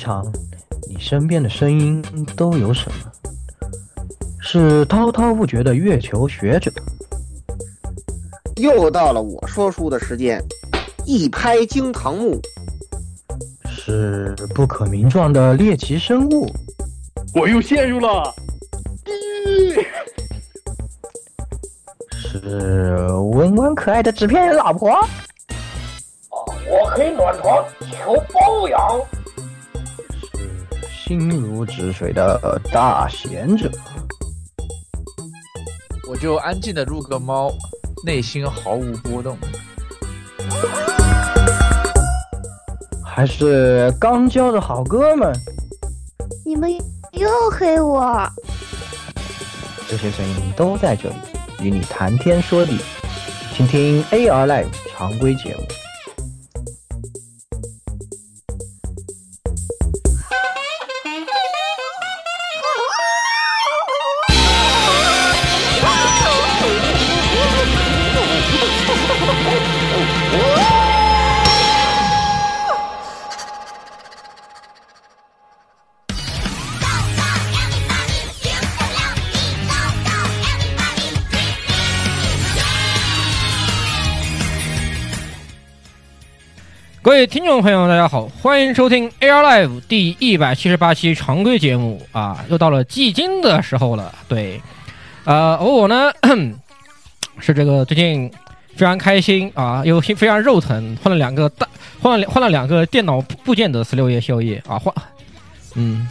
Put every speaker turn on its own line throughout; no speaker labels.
常，你身边的声音都有什么？是滔滔不绝的月球学者，
又到了我说书的时间，一拍惊堂木，
是不可名状的猎奇生物，
我又陷入了。
是温温可爱的纸片人老婆，
我可以暖床求包养。
是心如止水的大贤者，
我就安静的入个猫，内心毫无波动。
还是刚交的好哥们，
你们又黑我。
这些声音都在这里，与你谈天说地，请听 AR Live 常规节目。
位听众朋友，大家好，欢迎收听 Air Live 第一百七十八期常规节目啊，又到了季金的时候了。对，呃，而我呢 是这个最近非常开心啊，又非常肉疼，换了两个大，换了换了两个电脑部件的十六页宵夜啊，换，嗯，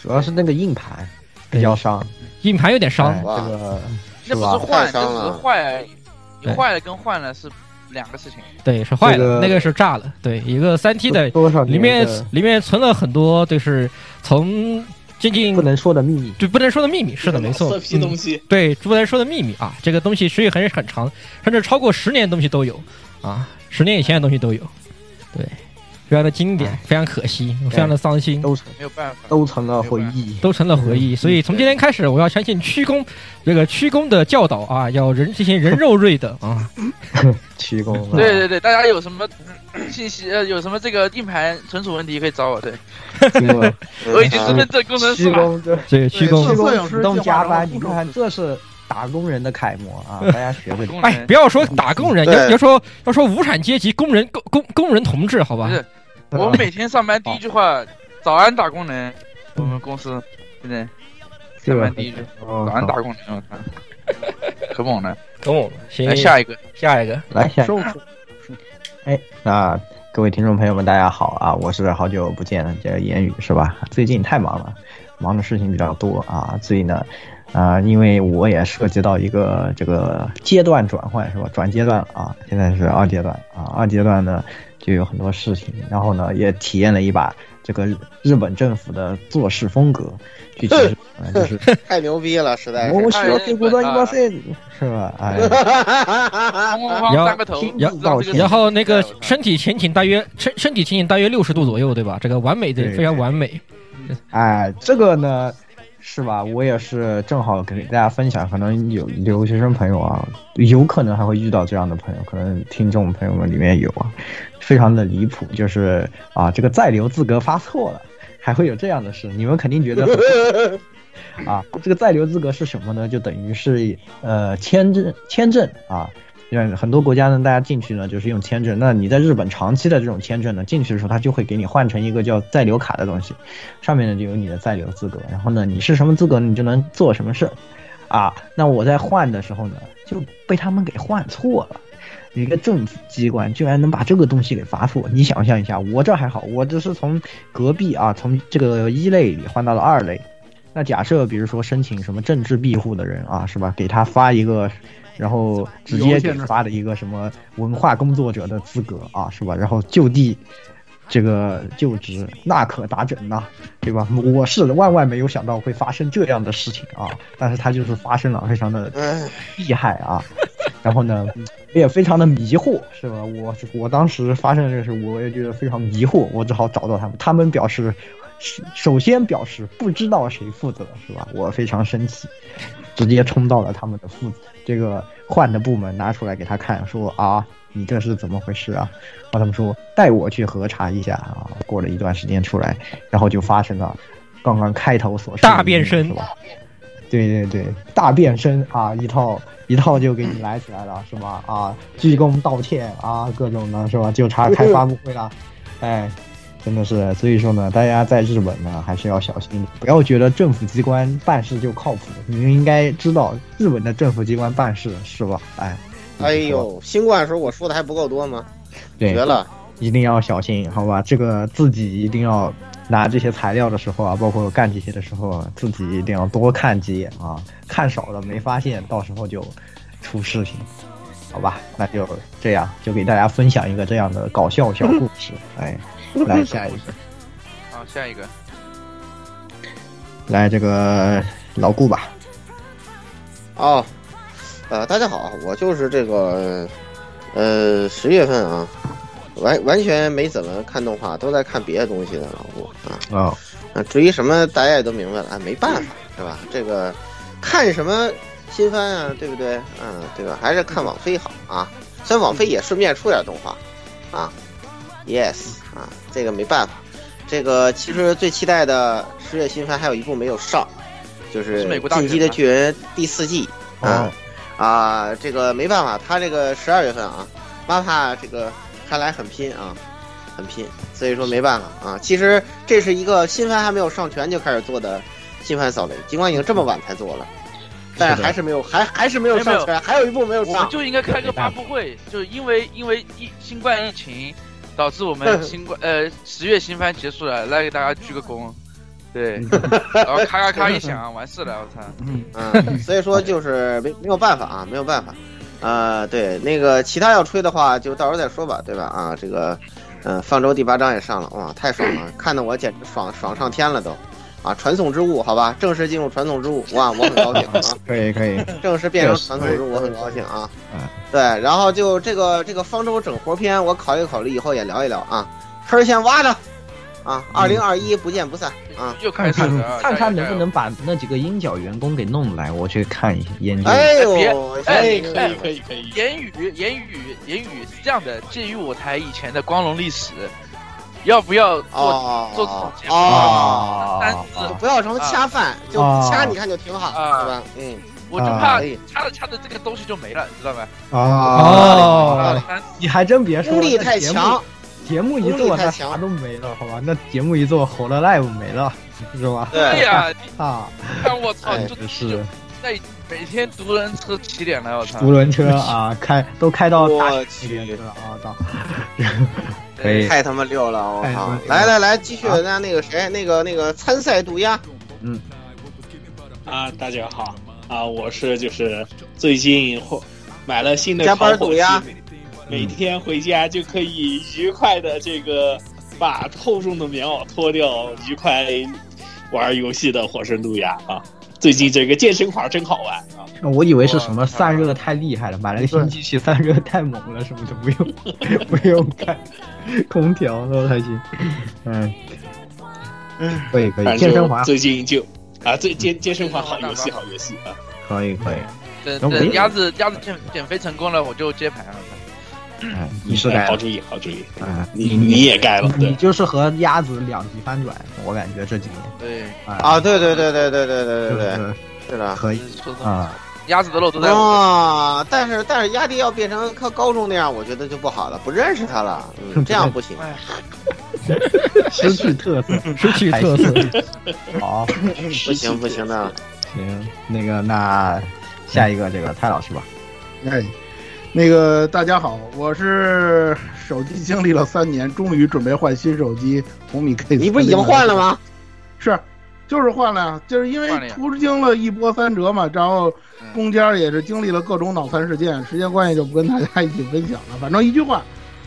主要是那个硬盘比较伤，
硬盘有点伤，
哎这个
那不是换，
太伤了
那只是坏而已。你坏了跟换了是两个事情。
对，是坏了，
这个
那个是炸了，对，一个三 T 的
多少
里面里面存了很多，就是从接近
不能说的秘密。
对不能说的秘密，是的，没错，
色批东
嗯
西，
对，不能说的秘密啊，这个东西时间很很长，甚至超过十年的东西都有啊，十年以前的东西都有，对，非常的经典，非常可惜，非常的伤心，
都成
没有办法。
都成了回忆。
都成了回忆。所以从今天开始，我要相信屈公这个屈公的教导啊，要人进行人肉瑞的啊，
屈公啊
对对对，大家有什么嗯信息呃，有什么这个硬盘存储问题可以找我。对，我已经是认证工程师了。
这
这个屈公
七。公主动加班，你看这是打工人的楷模啊！大家学会
哎，不要说打工人，
对
要要说要说无产阶级工人工工工人同志，好吧
不？是，我每天上班第一句话，早安打工人。我们公司现在？上班第一句，
哦
早安打工人，我操，可猛了！
哦，行
来下一个，
下一个，
来下。
一个
哎，那各位听众朋友们，大家好啊！我是好久不见的这个言语是吧？最近太忙了，忙的事情比较多啊，所以呢，啊、因为我也涉及到一个这个阶段转换是吧？转阶段了啊，现在是二阶段啊，二阶段呢就有很多事情，然后呢也体验了一把这个日本政府的做事风格，具体就是
太牛逼了，实在是。
我需要这股的一把线是吧？哎。
哐哐哐
要
三个头，
要
让这个
然后那个身体前倾大约身身体前倾大约六十度左右，对吧？这个完美的
对
非常完美。
哎，这个呢，是吧？我也是正好给大家分享，可能有留学生朋友啊，有可能还会遇到这样的朋友，可能听众朋友们里面有啊，非常的离谱，就是啊，这个在留资格发错了，还会有这样的事，你们肯定觉得很 啊，这个在留资格是什么呢？就等于是呃签证签证啊。因为很多国家呢，大家进去呢就是用签证。那你在日本长期的这种签证呢，进去的时候，它就会给你换成一个叫在留卡的东西，上面呢就有你的在留资格。然后呢，你是什么资格，你就能做什么事儿，啊。那我在换的时候呢，就被他们给换错了。一个政府机关居然能把这个东西给发错，你想象一下，我这还好，我这是从隔壁啊，从这个一类里换到了二类。那假设比如说申请什么政治庇护的人啊，是吧？给他发一个，然后直接给发了一个什么文化工作者的资格啊，是吧？然后就地这个就职，那可咋整呢？对吧？我是万万没有想到会发生这样的事情啊，但是它就是发生了，非常的
哎，
厉害啊。然后呢，我也非常的迷惑，是吧？我我当时发生这个事，我也觉得非常迷惑，我只好找到他们，他们表示，首先表示不知道谁负责，是吧？我非常生气，直接冲到了他们的负这个换的部门，拿出来给他看，说啊，你这是怎么回事啊？然后他们说带我去核查一下啊。过了一段时间出来，然后就发生了刚刚开头所说的
大变身
是吧？对对对，大变身啊，一套一套就给你来起来了，是吧？啊，鞠躬道歉啊，各种的是吧？就差开发布会了，哎，真的是，所以说呢，大家在日本呢还是要小心点，不要觉得政府机关办事就靠谱，你们应该知道日本的政府机关办事是吧？哎，
哎呦，新冠的时候我说的还不够多吗？
对，
绝了！
一定要小心，好吧？这个自己一定要拿这些材料的时候啊，包括干这些的时候，自己一定要多看几眼啊，看少了没发现，到时候就出事情，好吧？那就这样，就给大家分享一个这样的搞笑小故事。哎，来下一个，
好，下一个，
来这个老顾吧。
哦，呃，大家好，我就是这个，呃，十月份啊，完完全没怎么看动画，都在看别的东西的老顾啊。
哦，
啊，至于什么，大家也都明白了，啊，没办法，是吧？这个看什么新番啊，对不对？嗯，对吧？还是看网飞好啊。虽然网飞也顺便出点动画，啊，yes 啊，这个没办法。这个其实最期待的十月新番还有一部没有上，就是进击的巨人》第四季啊
哦
啊，这个没办法，他这个十二月份啊，妈怕这个看来很拼啊，很拼，所以说没办法啊。其实这是一个新番还没有上全就开始做的新番扫雷，尽管已经这么晚才做了，但是还是没有，还还是没有上全，还有一部没有上。
我们就应该开个发布会，就是因为因为疫新冠疫情导致我们 新冠呃十月新番结束了，来给大家鞠个躬。对，然后咔咔咔一响，完事了，我操！
嗯，所以说就是 没没有办法啊，没有办法。呃，对，那个其他要吹的话，就到时候再说吧，对吧？啊，这个，嗯，放舟第八章也上了，哇，太爽了，看得我简直爽爽上天了都。啊，传送之物，好吧，正式进入传送之物，哇，我很高兴啊！
可以可以，
正式变成传送之物，我很高兴啊！
嗯，
对，然后就这个这个方舟整活篇，我考虑考虑，以后也聊一聊啊。坑先挖着，啊，二零二一不见不散啊！
又开始，
看看能不能把那几个鹰角员工给弄来，我去看一下研究。
哎呦，
哎，
可以可以可以可以。
言语言语言语是这样的，鉴于我台以前的光荣历史。要不要做做这种节目？单字
不要什么掐饭，就掐你看就挺好，对吧？嗯，
我就怕掐着掐着这个东西就没了，知道吗？
哦，你还真别说，
功力太强，
节目一做他啥都没了，好吧？那节目一做，火了 live 没了，是吧？
对
呀，
啊，
看我操，就是。在每天独轮车起点了，我操！
独轮车啊，开都开到大
起
点了啊，到。
太他妈溜了！我靠！来来来，继续，那那个谁，那个那个参赛渡鸦，
嗯，
啊，大家好啊，我是就是最近买了新的
加班渡鸦，
每天回家就可以愉快的这个把厚重的棉袄脱掉，愉快玩游戏的火神渡鸦啊！最近这个健身环真好玩啊！
我以为是什么散热太厉害了，买了个新机器散热太猛了，什么都不用 不用开空调都还行。嗯嗯，可以可以。健身环
最近就啊，最健健身环好游戏好游戏啊！
可以可以。
等等鸭子鸭子减减肥成功了，我就接盘了。
嗯，你是该
好主意好主意
啊！
你你也该了，
你就是和鸭子两极翻转，我感觉这几年。
对
啊，对对对对对对对对对，是的，
可以啊。
鸭子的肉都在
啊，但是但是鸭弟要变成和高中那样，我觉得就不好了，不认识他了，嗯，这样不行，
失去特色，失去特色。好，
不行不行的，
行，那个那下一个这个蔡老师吧。
哎，那个大家好，我是手机经历了三年，终于准备换新手机红米 K。
你不已经换了吗？
是。就是换了呀，就是因为途经了一波三折嘛，然后中间也是经历了各种脑残事件，时间关系就不跟大家一起分享了。反正一句话，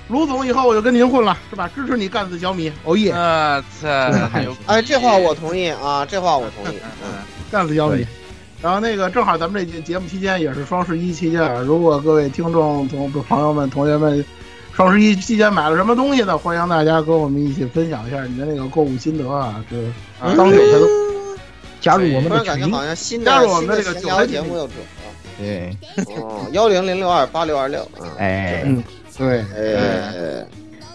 卢总以后我就跟您混了，是吧？支持你干死小米，哦耶！
啊 操！
哎，这话我同意啊，这话我同意。
嗯，干死小米。然后那个正好咱们这节目期间也是双十一期间，如果各位听众同朋友们、同学们，双十一期间买了什么东西呢？欢迎大家跟我们一起分享一下你的那个购物心得啊！这当有才都加入我们的
感觉好像新
加入我们的这个
聊节目又准了。
对，
哦，幺零零六二八六二六。
哎，
嗯，对，
哎，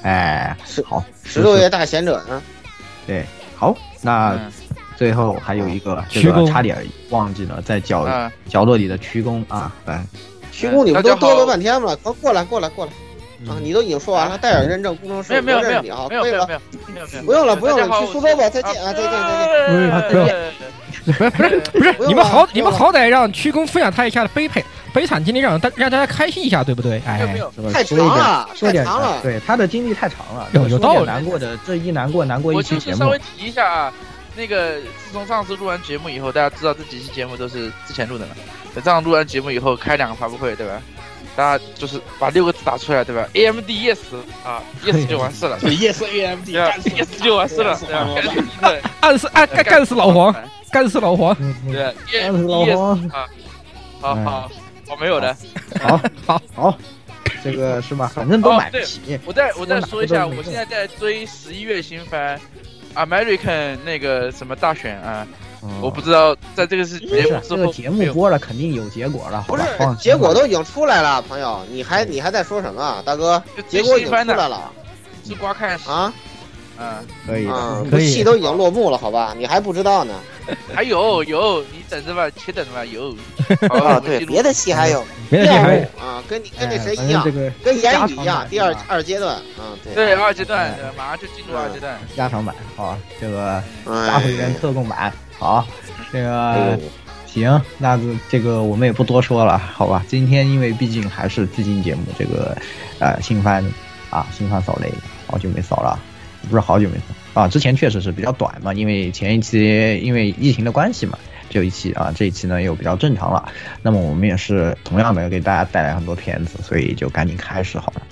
哎，
是
好，
石头爷大贤者呢？
对，好，那
嗯
最后还有一个这个差点忘记了，在角
啊，
角落里的曲躬啊，来，
徐工，你不都嘚瑟半天吗？快过来，过来，过来。啊！
嗯。
你都已经说完了，戴尔认证工程师，
没有没有没有
我认识你啊，可以了。
没有没有没，有
不用了，不用了，去苏州吧，再见啊，再见，再见。
不是不用不是不是不是你们好你们好歹让曲工分享他一下的悲配悲惨经历，让大让大家开心一下，对不对？哎
太长了，太长了。
对他的经历太长了，
有有道理。
点难过的，这一难过难过一期节目。
就是稍微，提一下啊，那个自从上次录完节目以后，大家知道这几期节目都是之前录的嘛，等这样录完节目以后开两个发布会，对吧？大家就是把六个字打出来，对吧？AMD yes 啊，yes 就完事了，
对，yes AMD
对吧
干死
？yes 就完事了，对吧？干死对
暗死干干干死老黄，干死老黄，
对
干死老
，yes，
黄，
好好，我没有的。
好
好
好，这个是吧？反正都买不起，
我再我再说一下，我现在在追十一月新番 American 那个什么大选啊，
嗯。
我不知道在这个是节目，之后
这个节目播了肯定有结果了，
不是结果都已经出来了，朋友，你还你还在说什么啊，大哥？结果已经出来了。
是瓜看
啊
啊，
可以
啊
的，，
可以
戏都已经落幕了，好吧？你还不知道呢？
还有有，你等着吧，且等着吧，有。
啊，
好
对，别的戏还有
别的戏还有
啊，跟你跟那
哎
谁一样跟言语一样，第二二阶段，嗯，对，
对二阶段马上就进入二阶段。
加长版啊，这个
哎
大会员特供版，好，这个行，那这这个我们也不多说了，好吧？今天因为毕竟还是最近节目，这个呃新番啊新番扫雷，好久没扫了，不是好久没扫啊，之前确实是比较短嘛，因为前一期因为疫情的关系嘛，只有一期啊，这一期呢又比较正常了。那么我们也是同样的给大家带来很多片子，所以就赶紧开始好了。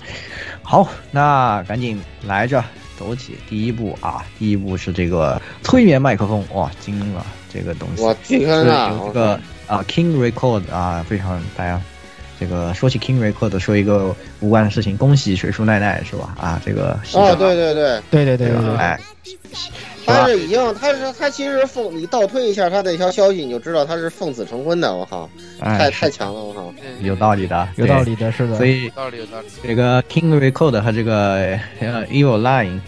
好，那赶紧来着，走起第一步啊！第一步是这个催眠麦克风，哇，惊了，这个东西
我巨
是
啊！
这个啊 King Record 啊，非常大家这个说起 King Record 说一个无关的事情，恭喜水树奈奈是吧？啊，这个
哦，对对对，
对。对对对对，
对。哎，
他是已经，他是他其实奉你倒推一下他这条消息，你就知道他是奉子成婚的，我靠，太
哎，
太强了，我靠！
有道理的，
有道理的，是的。
所以
有道理有道理。
这个 King Record 和这个呃 Evil Line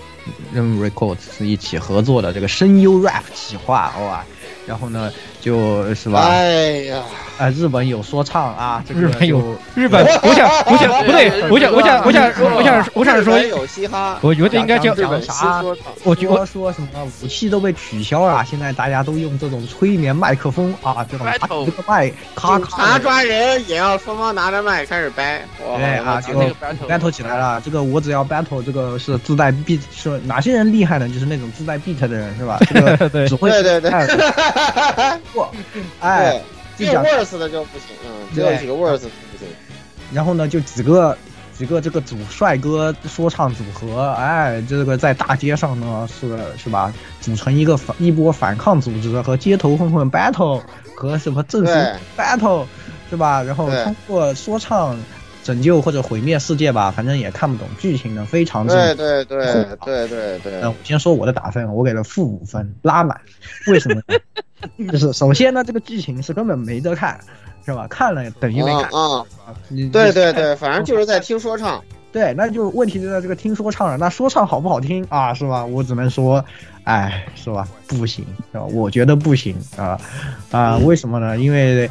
嗯 Records 是一起合作的这个声优 rap 企划，哇，然后呢就是吧，
哎呀，
啊，日本有说唱啊，这个
日本有日本，我想我想 不对，我想我想我想 我想我想说
日，本有嘻哈，
我觉得应该叫
日本
啥，
我觉
得说什么武器都被取消了，现在大家都用这种催眠麦克风啊，这种这个麦咔
警
咔的
察抓人也要双方拿着麦开始掰，
对啊，这个
那个 battle
battle 起来了。这个我只要 battle，这个是自带 beat，是哪些人厉害呢？就是那种自带 beat 的人，是吧？这个
对。
只会
对对对，
哎过，哎，就讲
worse 的就不行，嗯，只有几个 worse 不行，
然后呢，就几个几个这个组帅哥说唱组合，哎，这个在大街上呢是是吧，组成一个反一波反抗组织和街头混混 battle 和什么正
对。
式 battle 是吧？然后通过说唱拯救或者毁灭世界吧，反正也看不懂剧情呢，非常之
对对对对对对
那我先说我的打分，我给了负五分，拉满。为什么呢？就是首先呢，这个剧情是根本没得看，是吧？看了等于没看。
啊啊，
你
对对对，反正就是在听说唱，
对，那就问题就在这个听说唱了。那说唱好不好听啊？是吧？我只能说，哎，是吧？不行，是吧？我觉得不行啊啊！为什么呢？因为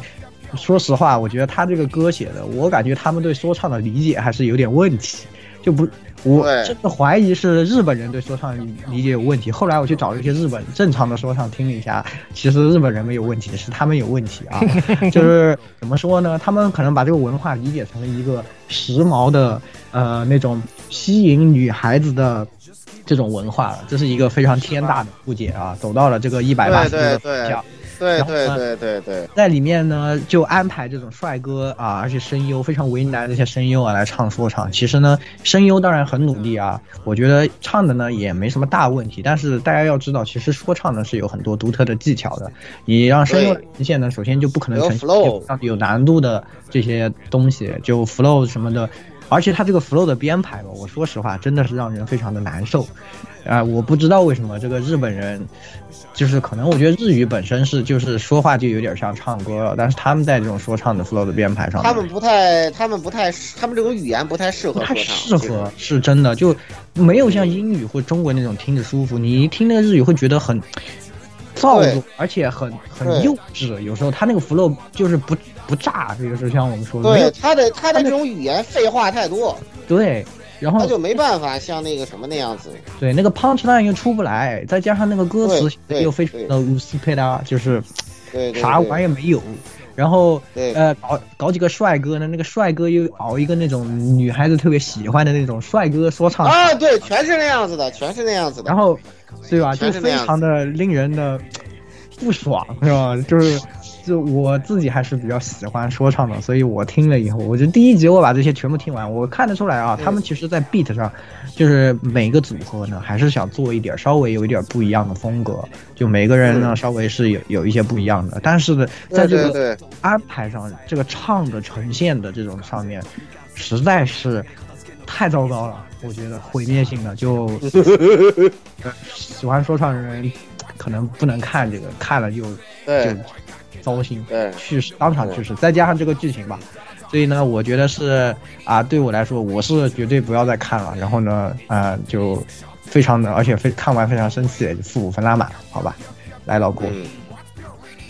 说实话，我觉得他这个歌写的，我感觉他们对说唱的理解还是有点问题，就不。我真的怀疑是日本人对说唱理解有问题。后来我去找了一些日本正常的说唱听了一下，其实日本人没有问题，是他们有问题啊。就是怎么说呢？他们可能把这个文化理解成了一个时髦的呃那种吸引女孩子的这种文化了，这是一个非常天大的误解啊！走到了这个一百八十度的
对对对。对对对
在里面呢，就安排这种帅哥啊，而且声优非常为难的这些声优啊来唱说唱。其实呢，声优当然很努力啊，我觉得唱的呢也没什么大问题。但是大家要知道，其实说唱呢是有很多独特的技巧的。你让声优来呈现呢，首先就不可能
有
呈现有难度的这些东西，就 flow 什么的。而且他这个 flow 的编排吧，我说实话真的是让人非常的难受。啊、我不知道为什么这个日本人，就是可能我觉得日语本身是就是说话就有点像唱歌了，但是他们在这种说唱的 flow 的编排上，
他们不太，他们不太，他们这种语言不太适合
不太
说唱，
适合，是真的，就没有像英语或中文那种听着舒服。你一听那个日语会觉得很造作，而且很很幼稚。有时候他那个 flow 就是不不炸，这个是像我们说的，没有
对他的他的这种语言废话太多，
对。然后
他就没办法像那个什么那样子。
对那个 punch line 又出不来，再加上那个歌词又非常的乌斯佩拉，就是啥玩意儿没有。然后呃搞搞几个帅哥呢，那个帅哥又熬一个那种女孩子特别喜欢的那种帅哥说唱
啊，对，全是那样子的，全是那样子的。
然后，对吧？就非常的令人的不爽，是吧？就是，就我自己还是比较喜欢说唱的，所以我听了以后，我就第一集我把这些全部听完，我看得出来啊，他们其实在 beat 上，就是每个组合呢，还是想做一点稍微有一点不一样的风格，就每个人呢稍微是有有一些不一样的，但是呢，在这个安排上，这个唱的呈现的这种上面，实在是太糟糕了，我觉得毁灭性的就。呃喜欢说唱的人可能不能看这个，看了就就
对
糟心，
对
去世当场去世，再加上这个剧情吧，所以呢，我觉得是啊，对我来说，我是绝对不要再看了。然后呢，啊、就非常的，而且非看完非常生气，就负五分拉满，好吧？来，老郭，
嗯，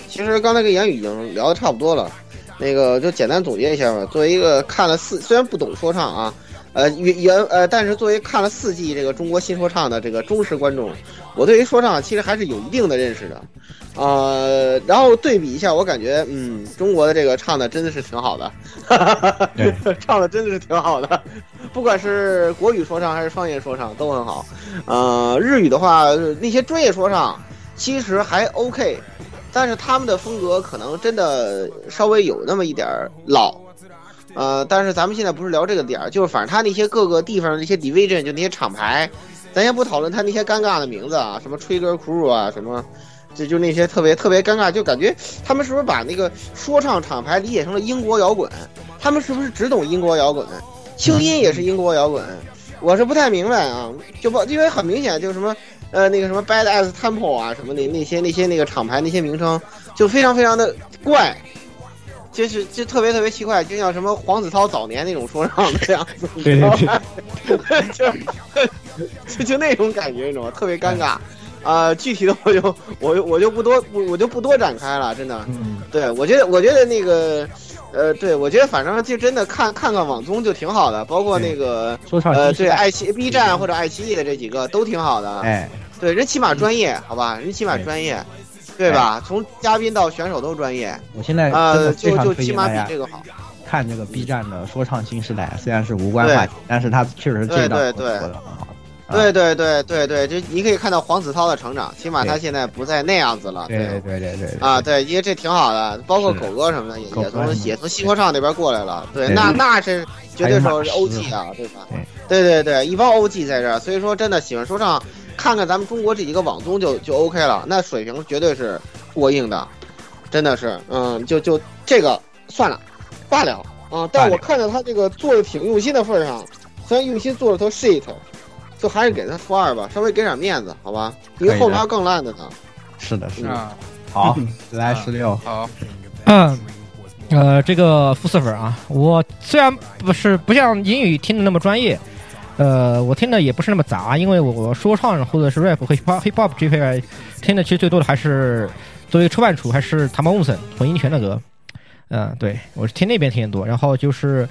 其实刚才跟言语已经聊的差不多了，那个就简单总结一下吧。作为一个看了四，虽然不懂说唱啊，呃原原呃，但是作为看了四季这个中国新说唱的这个忠实观众，我对于说唱其实还是有一定的认识的。呃，然后对比一下，我感觉，嗯，中国的这个唱的真的是挺好的，
对，
唱的真的是挺好的，不管是国语说唱还是方言说唱都很好。呃，日语的话，那些专业说唱其实还 OK，但是他们的风格可能真的稍微有那么一点儿老。呃，但是咱们现在不是聊这个点儿，就是反正他那些各个地方的那些 division，就那些厂牌，咱先不讨论他那些尴尬的名字啊，什么 Trigger Crew 啊，什么，就就那些特别特别尴尬，就感觉他们是不是把那个说唱厂牌理解成了英国摇滚？他们是不是只懂英国摇滚？清音也是英国摇滚，我是不太明白啊，就不因为很明显就什么。呃，那个什么 Bad Ass Temple 啊，什么那那些那些那个厂牌那些名称，就非常非常的怪，就是就特别特别奇怪，就像什么黄子韬早年那种说唱的样子，你知道吧？就就就那种感觉，你知道吗？特别尴尬。啊、具体的我就我就我就不多不我就不多展开了，真的。
嗯，
对，我觉得我觉得那个，呃，对我觉得反正就真的看看看网综就挺好的，包括那个
说唱
呃，对，爱奇 B 站或者爱奇艺的这几个都挺好的。
哎，
对，人起码专业，好吧，人起码专业，对吧？从嘉宾到选手都专业，
我现在真
呃，就就起码比这个好。
看这个 B 站的说唱新时代，虽然是无关话题，但是它确实这
对对对
做的很好。啊
对对对对对，就你可以看到黄子韬的成长，起码他现在不再那样子了。
对对对对对
啊，对，因为这挺好的，包括狗哥什么的也也从也从新说唱那边过来了。对，那那是绝对说是 OG 啊，对吧？
对
对对对，一帮 OG 在这儿，所以说真的喜欢说唱，看看咱们中国这几个网综就就 OK 了，那水平绝对是过硬的，真的是，嗯，就就这个算了，罢了啊。但我看到他这个做的挺用心的份上，虽然用心做了头 shit，就还是给他负二吧，稍微给点面子，好吧？因为后面还有更烂的呢。
是的，是的。
啊，
好，来十六，
好，
嗯，呃，这个负四分啊，我虽然不是不像英语听的那么专业，呃，我听的也不是那么杂，因为我说唱或者是 rap 和 hip hop hip hop 这块听的其实最多的还是作为出版处还是唐毛木森混音泉的歌，嗯、对我是听那边听的多，然后就是。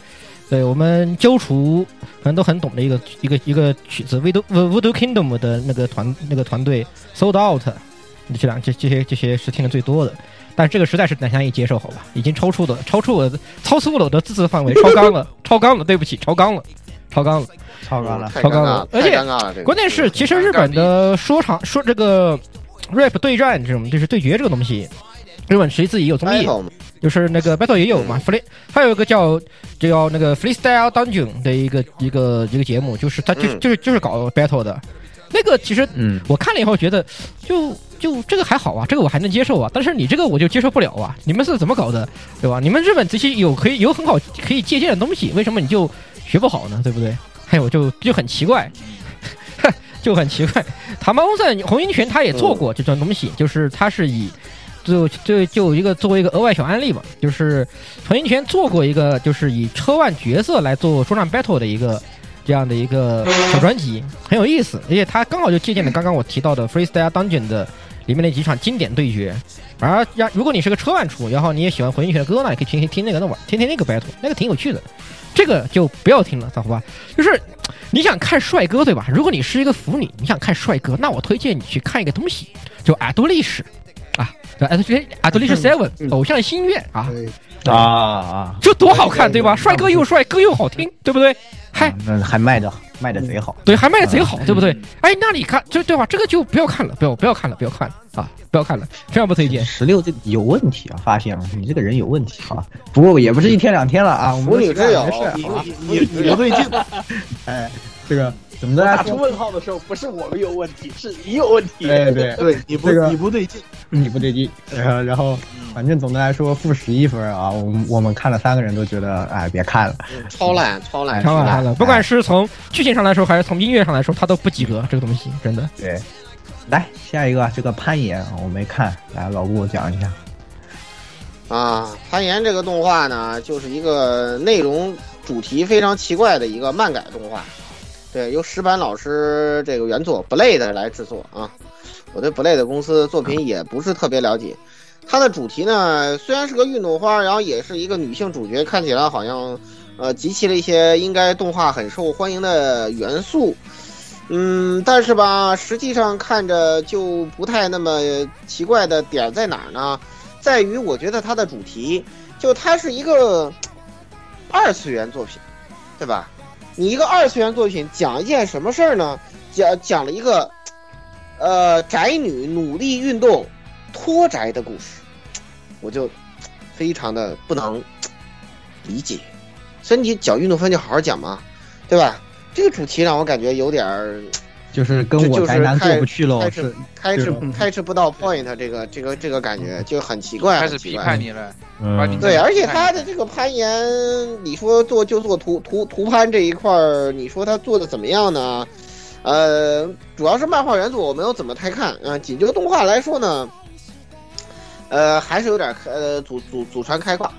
对我们揪除可能都很懂的一个一个一个曲子，Voodoo Voodoo Kingdom 的那个团那个团队 Sold Out，这两这这些这些是听的最多的。但这个实在是难以接受，好吧？已经超出的超出我的超出了我的自制范围，超纲了，超纲了，对不起，超纲了，超纲了。
超纲了，
超纲
了，
而且关键是，其实日本的说唱说这个 rap 对战这种就是对决这个东西，日本其实自己有综艺，就是那个 battle 也有嘛，free 还有一个叫叫那个 freestyle dungeon 的一个一个一个节目，就是他就就是就是搞 battle 的，那个其实
嗯，
我看了以后觉得，就就这个还好啊，这个我还能接受啊。但是你这个我就接受不了啊！你们是怎么搞的，对吧？你们日本这些有可以有很好可以借鉴的东西，为什么你就学不好呢？对不对？还有就就很奇怪，就很奇怪。塔马翁赛红鹰拳他也做过这种东西，就是他是以就就就一个作为一个额外小案例嘛，就是红鹰拳做过一个就是以车万角色来做说唱 battle 的一个这样的一个小专辑，很有意思，而且他刚好就借鉴了刚刚我提到的 Freestyle Dungeon 的里面那几场经典对决。而要如果你是个车万出，然后你也喜欢混音拳的歌呢，你可以听听听那个那玩，听听那个 battle，那个挺有趣的。这个就不要听了，好吧？就是你想看帅哥对吧？如果你是一个腐女，你想看帅哥，那我推荐你去看一个东西，就《爱多历史》啊，《爱多历爱多历史 Seven》偶像心愿啊
啊啊，
这多好看对吧？帅哥又帅，歌又好听，对不对？嗨，
那还卖的卖的贼好。
对，还卖的贼好，对不对？哎，那你看，就对吧？这个就不要看了，不要不要看了，不要看了啊，不要看了，非常不推荐。
十六这有问题啊！发现了，你这个人有问题啊！不过也不是一天两天了啊，我们没事
你你不对劲，
哎，这个怎么的
打出问号的时候，不是我们有问题，是你有问题。
对对，
对你不
这个
你不对劲，
你不对劲。呃，然后反正总的来说负十一分啊，我们我们看了三个人都觉得，哎，别看了。
超烂，超烂，
超完
烂
了，不管是从剧情上来说，还是从音乐上来说，它都不及格。这个东西真的。
对，来下一个这个攀岩啊我没看，来老顾讲一下。
啊，攀岩这个动画呢，就是一个内容主题非常奇怪的一个漫改动画。对，由石板老师这个原作 Blade 来制作啊。我对 Blade 公司作品也不是特别了解。它的主题呢，虽然是个运动花，然后也是一个女性主角，看起来好像呃集齐了一些应该动画很受欢迎的元素。嗯，但是吧，实际上看着就不太那么奇怪的点在哪儿呢？在于我觉得它的主题，就它是一个二次元作品，对吧？你一个二次元作品讲一件什么事儿呢？讲讲了一个，呃，宅女努力运动脱宅的故事，我就非常的不能理解。所以你讲运动番就好好讲嘛，对吧？这个主题让我感觉有点儿
就是跟
这就是
我宅男过
开
不去喽，
开
是
始开始
嗯
开始不到 point，这个这个这个感觉就很奇怪，
开始批
很奇怪
判你了，
嗯，
对，而且他的这个攀岩，你说做就做图图图攀这一块儿，你说他做的怎么样呢？呃，主要是漫画原作我没有怎么太看啊、呃仅就动画来说呢，呃，还是有点呃祖祖祖传开挂，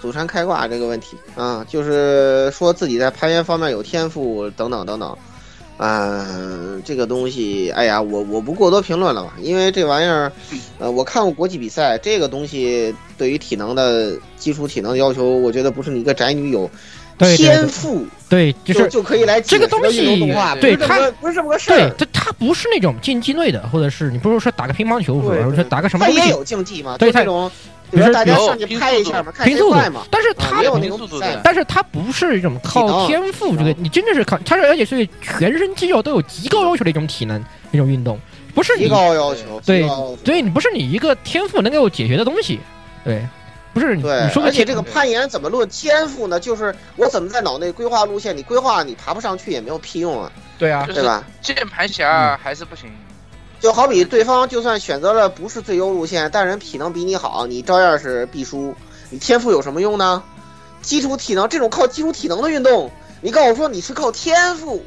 祖传开挂这个问题啊、就是说自己在攀岩方面有天赋等等等等。嗯、这个东西，哎呀，我我不过多评论了吧，因为这玩意儿，呃，我看过国际比赛，这个东西对于体能的基础体能要求，我觉得不是你一个宅女有
对对对
天赋
对，就
就是就可以来
这个
解释的
东西对
不是这么个不是这么个事儿
对
儿。，
它它不是那种竞技类的，或者是你不如说打个乒乓球，或者说打个什么东西，
它也有竞技嘛，
对
这种，
比如说
大家上去拍一下嘛，看
拼速度
谁快嘛，，
但是
啊
它
也有那种
但是他不是一种靠天赋，这个你真的是靠他是而且是全身肌肉都有极高要求的一种体能一种运动，不是
极
你
高要求，
对对你不是你一个天赋能够解决的东西，对，不是你
对
你，说
而且这个攀岩怎么论天赋呢？就是我怎么在脑内规划路线，你规划你爬不上去也没有屁用啊，
对啊
就是
对吧？
键盘侠还是不行。
就好比对方就算选择了不是最优路线，但人体能比你好，你照样是必输。你天赋有什么用呢？基础体能这种靠基础体能的运动，你告诉我说你是靠天赋，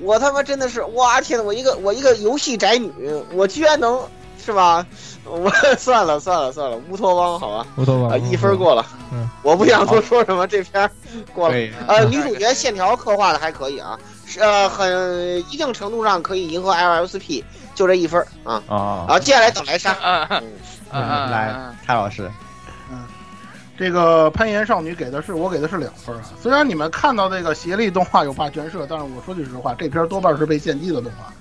我他妈真的是哇天呐，我一个我一个游戏宅女，我居然能是吧？我 算了算了算了，乌托邦好吧，
乌托邦
啊一分过了，
嗯，
我不想多说什么，这篇过了。
对，
呃，女主角线条刻画的还可以啊，是呃很一定程度上可以迎合 LSP，就这一分儿啊。
啊，
啊，接下来等来杀。
嗯嗯
嗯
嗯
来
嗯，
蔡老师，嗯
这个攀岩少女给的是我给的是两分啊。虽然你们看到这个协力动画有霸权社，但是我说句实话，这片多半是被献祭的动画。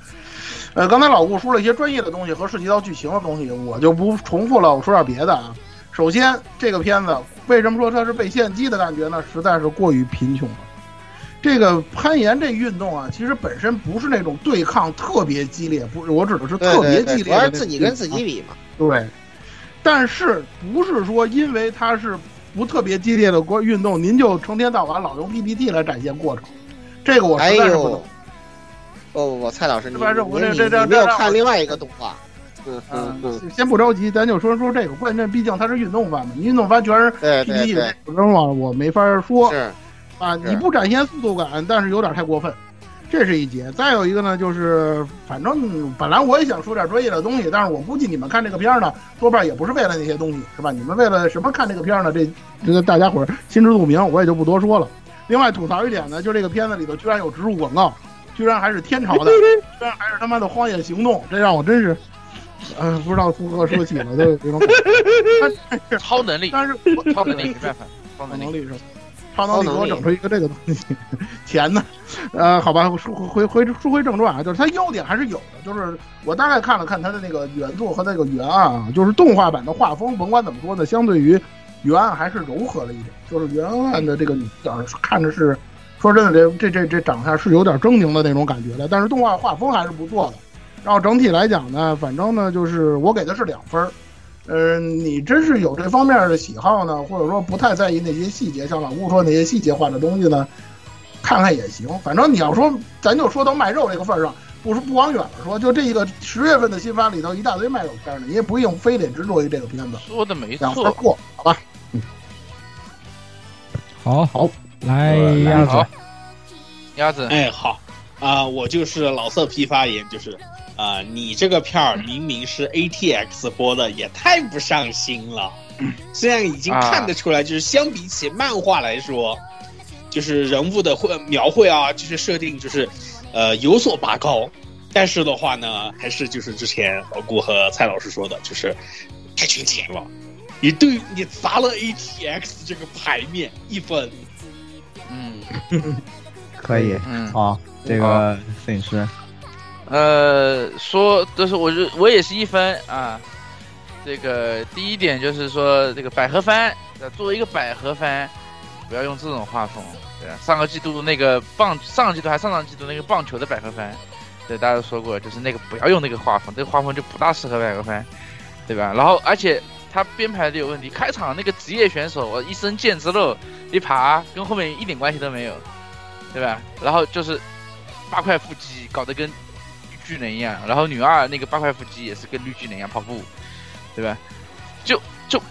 呃，刚才老顾说了一些专业的东西和涉及到剧情的东西，我就不重复了，我说点别的啊。首先，这个片子为什么说它是被献祭的感觉呢？实在是过于贫穷了。这个攀岩这运动啊，其实本身不是那种对抗特别激烈，不是，我指的是特别激烈主
要是自己跟自己比嘛。
对，但是不是说因为它是不特别激烈的过运动，您就成天到晚老用 PPT 来展现过程？这个我
哎
实在是不懂
呦。，不不不，蔡老师，你
这我这
你
这这
你没有
这
看另外一个动画。嗯嗯
嗯
嗯，，
先不着急，咱就说说这个。关键毕竟它是运动番嘛，你运动番全是 PPT，
对，
这种我我没法说。
是。
啊，你不展现速度感，但是有点太过分，这是一节。再有一个呢，就是反正本来我也想说点专业的东西，但是我估计你们看这个片儿呢，多半也不是为了那些东西，是吧？你们为了什么看这个片儿呢？这这个大家伙儿心知肚明，我也就不多说了。另外吐槽一点呢，就这个片子里头居然有植入广告，居然还是天朝的，居然还是他妈的《荒野行动》，这让我真是，呃，不知道从何说起了，都有这种
超能力，
但是我
超能力没办法，超能力。
超能力是吧？超能力给我整出一个这个东西，钱呢？呃，好吧，说回回说回正传啊，就是它优点还是有的，就是我大概看了看它的那个原作和那个原案啊，就是动画版的画风，甭管怎么说呢，相对于原案还是柔和了一点，就是原案的这个女角看着是，说真的，这这这这长相是有点狰狞的那种感觉的，但是动画画风还是不错的。然后整体来讲呢，反正呢，就是我给的是两分儿。呃，你真是有这方面的喜好呢，或者说不太在意那些细节，像老顾说那些细节化的东西呢，看看也行。反正你要说，咱就说到卖肉这个份儿上，不是不往远了说，就这一个十月份的新番里头一大堆卖肉片呢，你也不用非得执着于这个片子。
说的没
两分
错，
过，好吧？
嗯好好来
来
鸭子，
鸭子，
哎，好啊、我就是老色批发言，就是啊、你这个片儿明明是 ATX 播的，也太不上心了。虽然已经看得出来，就是相比起漫画来说，就是人物的绘描绘啊，就是设定就是呃有所拔高，但是的话呢，还是就是之前老顾和蔡老师说的，就是太缺钱了。你对你砸了 ATX 这个牌面一分，
嗯
可以。
嗯，
好，这个摄影师，
呃，说就是我就我也是一分啊。这个第一点就是说，这个百合番，作为一个百合番，不要用这种画风。对，上个季度那个棒，上个季度还上上季度那个棒球的百合番，对大家都说过，就是那个不要用那个画风，这个画风就不大适合百合番，对吧？然后而且他编排的有问题，开场那个职业选手，我一身腱子肉一爬，跟后面一点关系都没有，对吧？然后就是八块腹肌，搞得跟巨人一样，然后女二那个八块腹肌也是跟绿巨人一样跑步，对吧？就就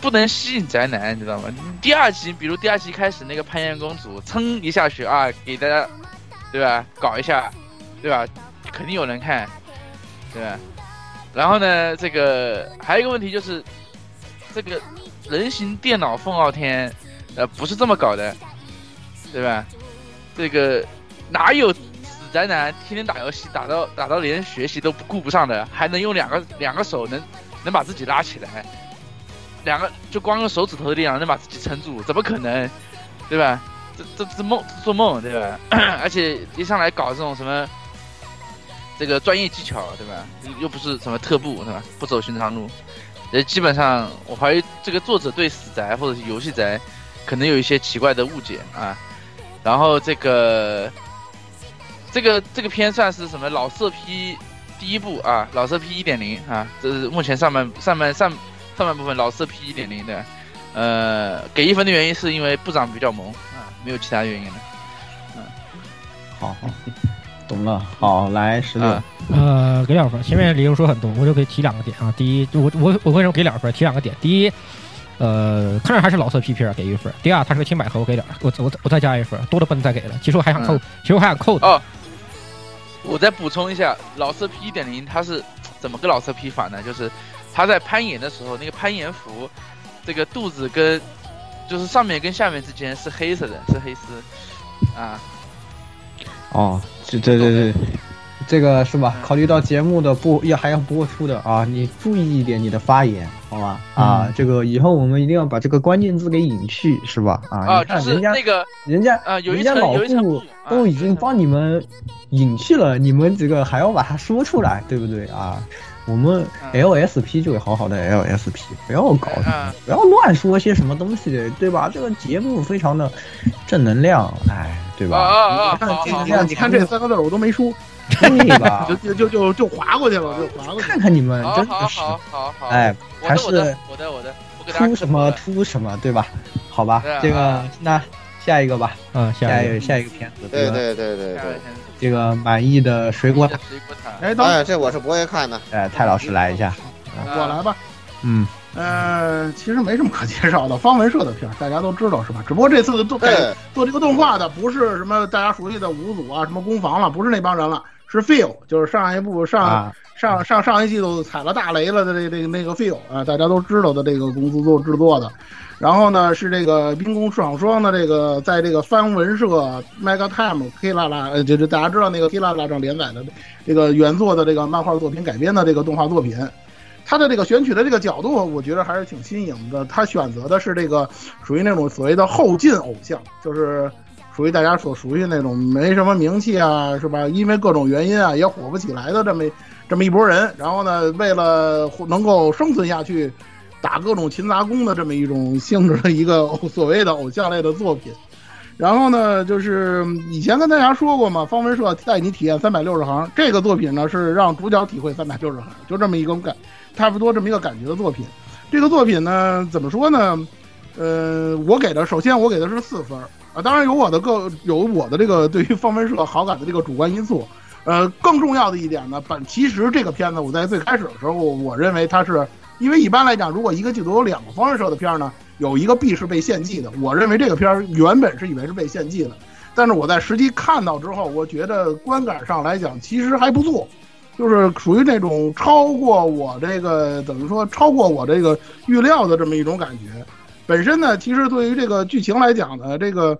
不能吸引宅男，你知道吗？第二集，比如第二集开始那个攀岩公主，噌一下去啊，给大家，对吧？搞一下，对吧？肯定有人看，对吧？然后呢，这个还有一个问题就是，这个人形电脑凤傲天，呃，不是这么搞的，对吧？这个哪有宅男天天打游戏打到打到连学习都顾不上的，还能用两个两个手能能把自己拉起来，两个就光用手指头的力量能把自己撑住，怎么可能？对吧？这这这梦做梦，对吧？而且一上来搞这种什么这个专业技巧，对吧？又不是什么特步，对吧？不走寻常路，呃，基本上我怀疑这个作者对死宅或者是游戏宅可能有一些奇怪的误解啊。然后这个这个这个片算是什么老色批第一部啊，老色批一点零啊，这是目前上半上半上上半部分老色批一点零的。呃，给一分的原因是因为部长比较萌啊，没有其他原因了。
好好，懂了。好，来十六
啊，
呃，给两分。前面理由说很多，我就可以提两个点啊。第一，我我我为什么给两分？提两个点。第一，呃，看着还是老色批片，给一分。第二，它是个青百合，我给点，我我我再加一分，多的不能再给了。其实我还想扣，其实我还想扣的。
哦，我再补充一下，老色批一点零它是怎么个老色批法呢？就是他在攀岩的时候，那个攀岩服，这个肚子跟就是上面跟下面之间是黑色的，是黑丝啊。
哦，这对对对，这个是吧？
嗯
考虑到节目的播要还要播出的啊，你注意一点你的发言，好吧？啊，
嗯
这个以后我们一定要把这个关键字给隐去，是吧？啊，
啊，
你
就是
看人家
那个
人家
啊，有一
人家老
层有一层
顾
布啊
都已经帮你们隐去了，你们几个还要把它说出来，对不对啊？我们
嗯
LSP 就好好的 LSP，不要搞什么
嗯，
不要乱说些什么东西的，对吧？这个节目非常的正能量，哎，对吧？
啊啊啊
你看
你看这三个字我都没说，
对吧。
就？就就就就划过去了，就划过去了。
看看你们真的是，
好好好好，
哎，还是
我的我的，
出什么出什么，对吧？好吧
啊，
这个
啊
那下一个吧，
嗯，下一个。
下一个片子，
对对对对对
下一个。先
这个满意的水果。塔，
水果塔，
哎，
这我是不会看的。
哎，蔡老师来一下，
我来吧。
嗯，
呃，其实没什么可介绍的，方文社的片大家都知道是吧？只不过这次的动改
对。
做这个动画的不是什么大家熟悉的五组啊，什么攻防了，不是那帮人了，是 feel，就是上一部上、
啊，
上上上一季度踩了大雷了的这这个那个 feel 啊，大家都知道的这个公司做制作的。然后呢，是这个冰宫爽双的这个，在这个方文社 Mega Time 黑啦啦，呃，就是大家知道那个黑啦啦上连载的这个原作的这个漫画作品改编的这个动画作品，它的这个选取的这个角度，我觉得还是挺新颖的。它选择的是这个属于那种所谓的后进偶像，就是属于大家所熟悉那种没什么名气啊，是吧？因为各种原因啊，也火不起来的这么这么一拨人。然后呢，为了能够生存下去，打各种勤杂工的这么一种性质的一个 所谓的偶像类的作品。然后呢，就是以前跟大家说过嘛，方文社带你体验三百六十行。这个作品呢，是让主角体会三百六十行，就这么一个感，差不多这么一个感觉的作品。这个作品呢，怎么说呢？呃，我给的首先我给的是四分啊，当然有我的个有我的这个对于方文社好感的这个主观因素。呃，更重要的一点呢，本其实这个片子我在最开始的时候，我认为它是因为一般来讲，如果一个季度有两个方文社的片儿呢，有一个必是被献祭的。我认为这个片儿原本是以为是被献祭的，但是我在实际看到之后，我觉得观感上来讲其实还不错，就是属于那种超过我这个怎么说，超过我这个预料的这么一种感觉。本身呢，其实对于这个剧情来讲呢，这个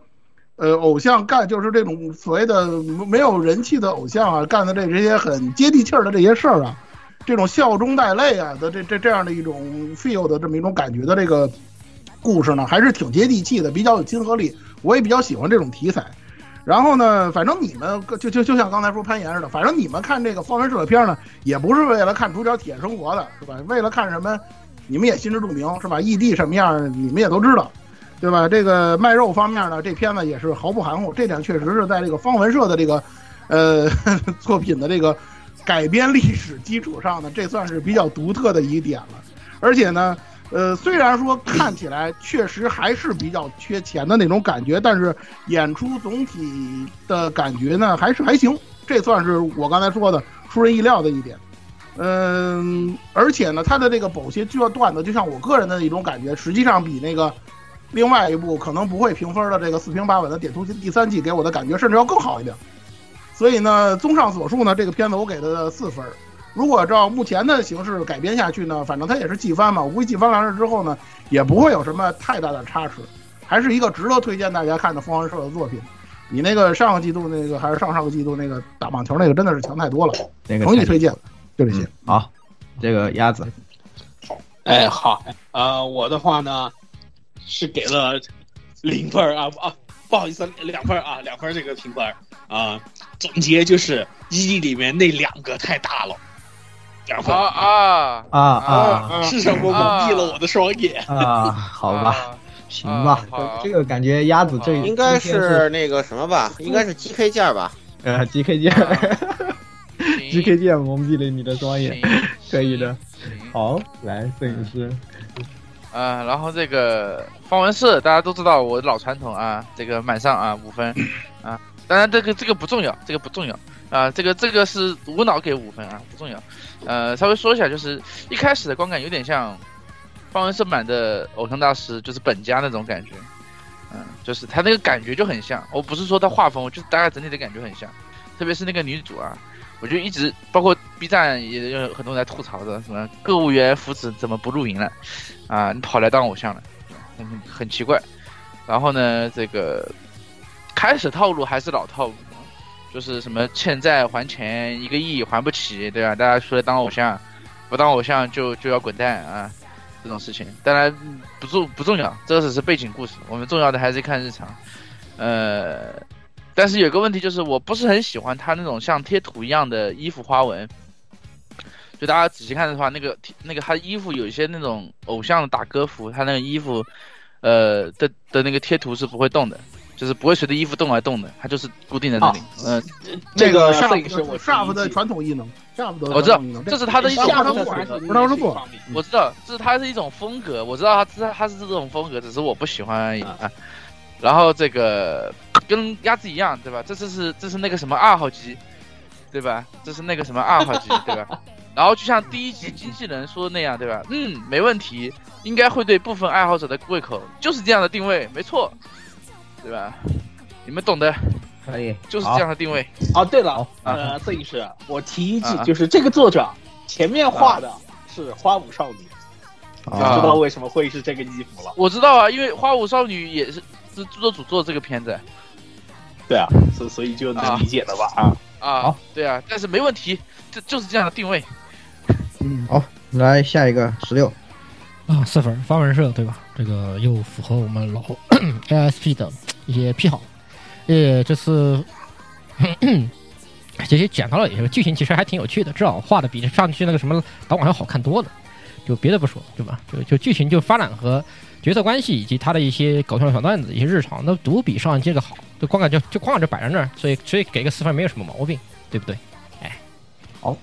呃偶像干就是这种所谓的没有人气的偶像啊，干的这这些很接地气儿的这些事儿啊，这种笑中带泪啊的这这这样的一种 feel 的这么一种感觉的这个故事呢，还是挺接地气的，比较有亲和力。我也比较喜欢这种题材。然后呢，反正你们就就就像刚才说攀岩似的，反正你们看这个方文社的片儿呢，也不是为了看主角体验生活的，是吧？为了看什么，你们也心知肚明，是吧？异地什么样，你们也都知道，对吧？这个卖肉方面呢，这片子也是毫不含糊，这点确实是在这个方文社的这个呃 作品的这个改编历史基础上呢，这算是比较独特的一点了。而且呢，呃，虽然说看起来确实还是比较缺钱的那种感觉，但是演出总体的感觉呢，还是还行。这算是我刚才说的出人意料的一点。嗯，而且呢，它的这个某些剧段子，就像我个人的一种感觉，实际上比那个另外一部可能不会评分的这个四平八稳的《点图第三季》给我的感觉，甚至要更好一点。所以呢，综上所述呢，这个片子我给的四分。如果照目前的形式改编下去呢，反正它也是季番嘛，我估计季番完了之后呢，也不会有什么太大的差池，还是一个值得推荐大家看的风文社的作品。比那个上个季度那个还是上上个季度那个打网球那个真的是强太多了，
那个
诚意推荐，就这些。
好，这个鸭子，好
哎，好，呃，我的话呢是给了零分儿啊啊，不好意思，两分啊，两分这个评分啊。总结就是一里面那两个太大了，两分
啊啊。
啊啊。
是什么蒙蔽了我的双眼？
啊，好吧，
啊
行吧。这个感觉鸭子这
啊
应该是那个什么吧，应该是 GK 件吧。
呃 GK 键
啊
，GK
行
键蒙蔽了你的双眼，可以的。好，来摄影师，
啊，然后这个方文社大家都知道我老传统啊，这个满上啊五分。啊，当然这个这个不重要，这个不重要。啊，这个这个是无脑给五分啊，不重要。呃，稍微说一下，就是一开始的观感有点像方文社版的偶像大师，就是本家那种感觉，嗯，就是他那个感觉就很像。我不是说他画风，就是大概整体的感觉很像，特别是那个女主啊，我就一直包括 B 站也有很多人在吐槽的，什么购物员福祉怎么不露营了啊？你跑来当偶像了，很很奇怪。然后呢，这个开始套路还是老套路，就是什么欠债还钱一个亿还不起，对吧？大家出来当偶像，不当偶像就就要滚蛋啊，这种事情。当然不重不重要，这只是背景故事，我们重要的还是看日常。呃，但是有个问题就是，我不是很喜欢他那种像贴图一样的衣服花纹。就大家仔细看的话，那个那个他的衣服有一些那种偶像的打歌服，他那个衣服，呃的的那个贴图是不会动的，就是不会随着衣服动而动的，它就是固定在那里。嗯、
这个
那
sharp 是我
sharp 的传统异能，sharp 的
我知道
传统异能
这是他的一种
不是他
的
做的，
传统
不是做。
我知道，这是他是一种风格，我知道他他他是这种风格，只是我不喜欢而已啊。然后这个跟鸭子一样，对吧？这次是这是那个什么二号机，对吧？这是那个什么二号机，对吧？然后就像第一集经纪人说的那样，对吧？嗯，没问题，应该会对部分爱好者的胃口，就是这样的定位，没错，对吧？你们懂的，
可以，
就是这样的定位。
哦，对了，呃，摄影师，我提一句
啊，
就是这个作者前面画的是花舞少女，就知道为什么会是这个衣服了。
我知道啊，因为花舞少女也是是制作组做这个片子
对啊，所所以就能理解了吧？啊，
啊
好，
对啊，但是没问题，这就是这样的定位。
嗯，
好，来下一个十六，
啊，四分发文社对吧？这个又符合我们老 ASP 的一些癖好。呃，这次这些讲到了，也是剧情其实还挺有趣的，至少画的比上去那个什么导网要好看多了。就别的不说，对吧？就就剧情就发展和角色关系以及他的一些搞笑小段子、一些日常，那都比上一季的好。就光感就就光感就摆在那儿，所以所以给个四分没有什么毛病，对不对？
哎，好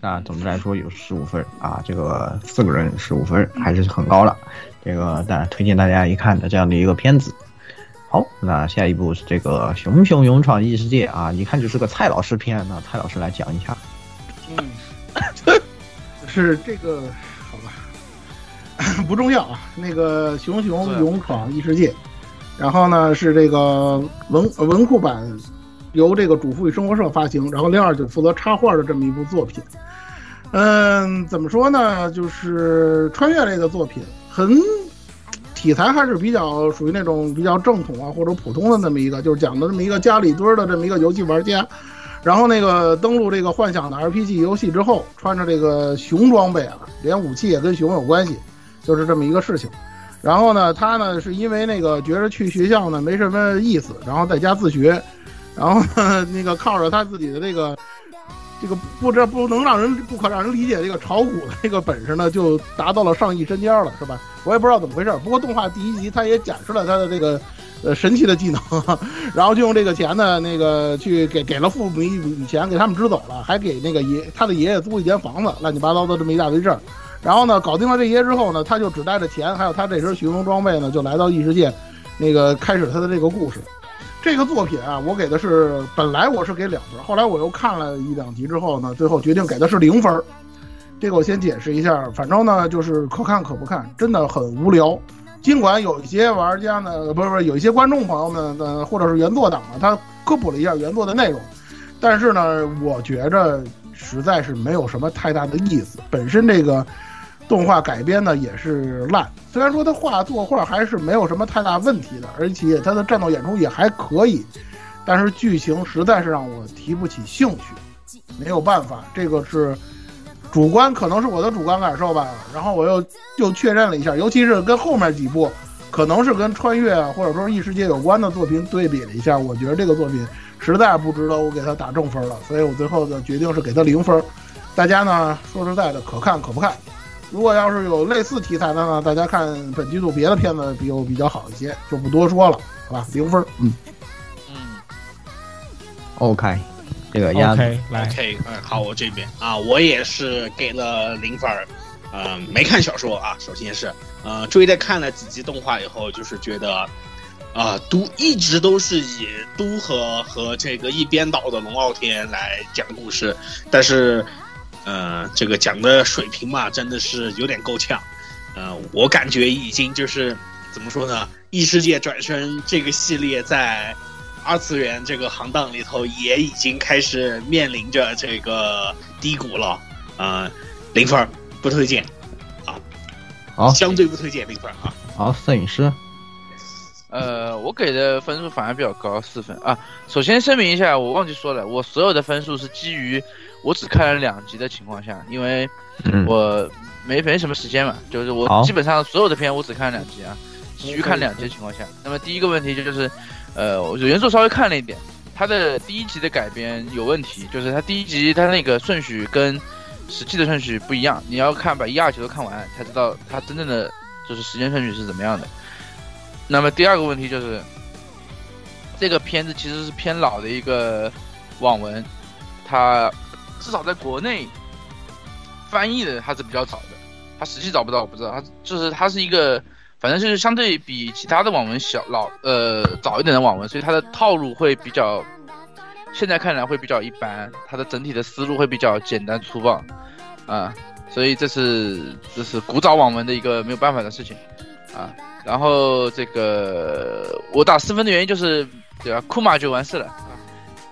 那总的来说有十五分啊，这个四个人十五分还是很高了，这个大推荐大家一看的这样的一个片子。好，那下一部是这个《熊熊勇闯异世界》啊，一看就是个蔡老师片，那蔡老师来讲一下。
嗯，
是这个 不重要啊。那个《熊熊勇闯异世界》，然后呢是这个文文库版由这个主妇与生活社发行，然后零二九负责插画的这么一部作品。嗯，怎么说呢？就是穿越类的作品，很题材还是比较属于那种比较正统啊或者普通的那么一个，就是讲的这么一个家里蹲儿的这么一个游戏玩家。然后那个登录这个幻想的 RPG 游戏之后，穿着这个熊装备啊，连武器也跟熊有关系，就是这么一个事情。然后呢，他呢是因为那个觉着去学校呢没什么意思，然后在家自学，然后呢那个靠着他自己的这个这个不知不能让人不可让人理解这个炒股的这个本事呢，就达到了上亿身家了，是吧？我也不知道怎么回事。不过动画第一集他也展示了他的这个呃神奇的技能，然后就用这个钱呢，那个去给给了父母一笔钱，给他们支走了，还给那个爷他的爷爷租一间房子，乱七八糟的这么一大堆事儿。然后呢，搞定了这些之后呢，他就只带着钱，还有他这身寻龙装备呢，就来到异世界，那个开始他的这个故事。这个作品啊，我给的是本来我是给两分，后来我又看了一两集之后呢，最后决定给的是零分。这个我先解释一下，反正呢就是可看可不看，真的很无聊。尽管有一些玩家呢，不是不是，有一些观众朋友们呢，或者是原作党啊，他科普了一下原作的内容，但是呢，我觉着实在是没有什么太大的意思。本身这个动画改编呢也是烂，虽然说他画作画还是没有什么太大问题的，而且他的战斗演出也还可以，但是剧情实在是让我提不起兴趣，没有办法，这个是主观，可能是我的主观感受吧。然后我又又确认了一下，尤其是跟后面几部，可能是跟穿越啊或者说异世界有关的作品对比了一下，我觉得这个作品实在不值得我给他打正分了，所以我最后的决定是给他零分。大家呢说实在的，可看可不看。如果要是有类似题材的呢，大家看本季度别的片子比有比较好一些，就不多说了，好吧？零分，嗯，
嗯
，OK，这个鸭子
OK，来
，OK，嗯，好，我这边。啊，我也是给了零分嗯，呃，没看小说啊，首先是，呃，追着看了几集动画以后，就是觉得，啊、都一直都是以都和和这个一边倒的龙傲天来讲故事，但是，呃，这个讲的水平嘛，真的是有点够呛，呃，我感觉已经就是怎么说呢，异世界转生这个系列在。二次元这个行当里头也已经开始面临着这个低谷了，啊、零分不推荐啊，
好
相对不推荐零分啊。
好，摄影师，
呃，我给的分数反而比较高，四分啊。首先声明一下，我忘记说了，我所有的分数是基于我只看了两集的情况下，因为
嗯，
我没没什么时间嘛，就是我基本上所有的片我只看了两集啊，基于看两集的情况下，那么第一个问题就是，呃，我原著稍微看了一点，它的第一集的改编有问题，就是它第一集它那个顺序跟实际的顺序不一样，你要看把一二集都看完才知道它真正的就是时间顺序是怎么样的。那么第二个问题就是，这个片子其实是偏老的一个网文，它至少在国内翻译的它是比较早的，它实际找不到我不知道，它就是它是一个，反正就是相对比其他的网文小老呃早一点的网文，所以它的套路会比较，现在看来会比较一般，它的整体的思路会比较简单粗暴。啊，所以这是这是古早网文的一个没有办法的事情啊。然后这个我打四分的原因就是对吧，库玛就完事了。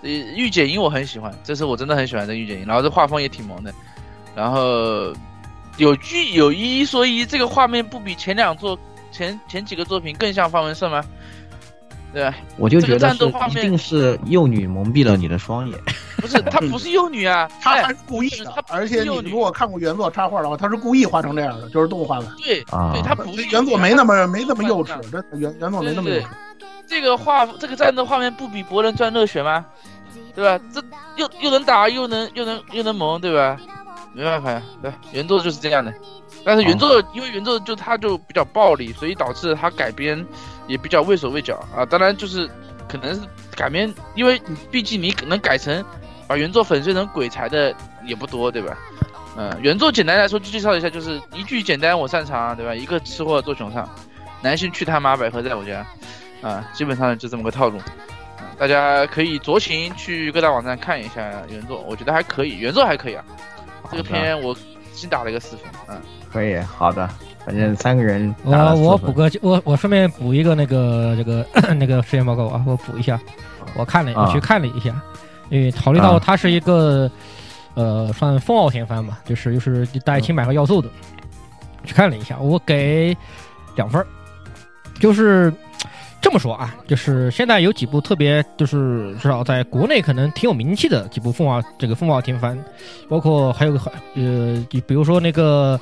啊呃，御姐音我很喜欢，这是我真的很喜欢的御姐音，然后这画风也挺萌的，然后有句有一说一，这个画面不比前两作前前几个作品更像方文胜吗？对吧？
我就
这个
觉得是
战斗画面
一定是幼女蒙蔽了你的双眼。
不是，她不是幼女啊，哎
他还是故意的
她，
而且
幼女
你如果看过原作插画的话，她是故意画成这样的，就是动画的。
对
啊
对，她不是
原作没那么没那么幼稚，真的原原作没那么幼稚。
这个画这个战斗画面不比《博人传》热血吗？对吧？这又又能打又能又能又能萌，对吧？没办法呀，对，原作就是这样的。但是原作、因为原作就它就比较暴力，所以导致它改编也比较畏手畏脚啊。当然就是可能是改编，因为你毕竟你能改成把原作粉碎成鬼才的也不多，对吧？嗯，原作简单来说就介绍一下，就是一句简单我擅长，对吧？一个吃货做熊上，男性去他妈百合在我家，啊，基本上就这么个套路。啊，大家可以酌情去各大网站看一下原作，我觉得还可以，原作还可以啊。这个片我新打了一个四分，嗯，
可以，好的，反正三个人
我我补个我我顺便补一个那个这个 那个实验报告啊，我补一下，我看了
啊。
我去看了一下，因为考虑到
啊。
它是一个呃算风傲天番嘛，就是又是带青百合要素的，去看了一下，我给两分儿，就是。这么说啊，就是现在有几部特别，就是至少在国内可能挺有名气的几部凤凰这个凤凰天番，包括还有个呃，比比如说那个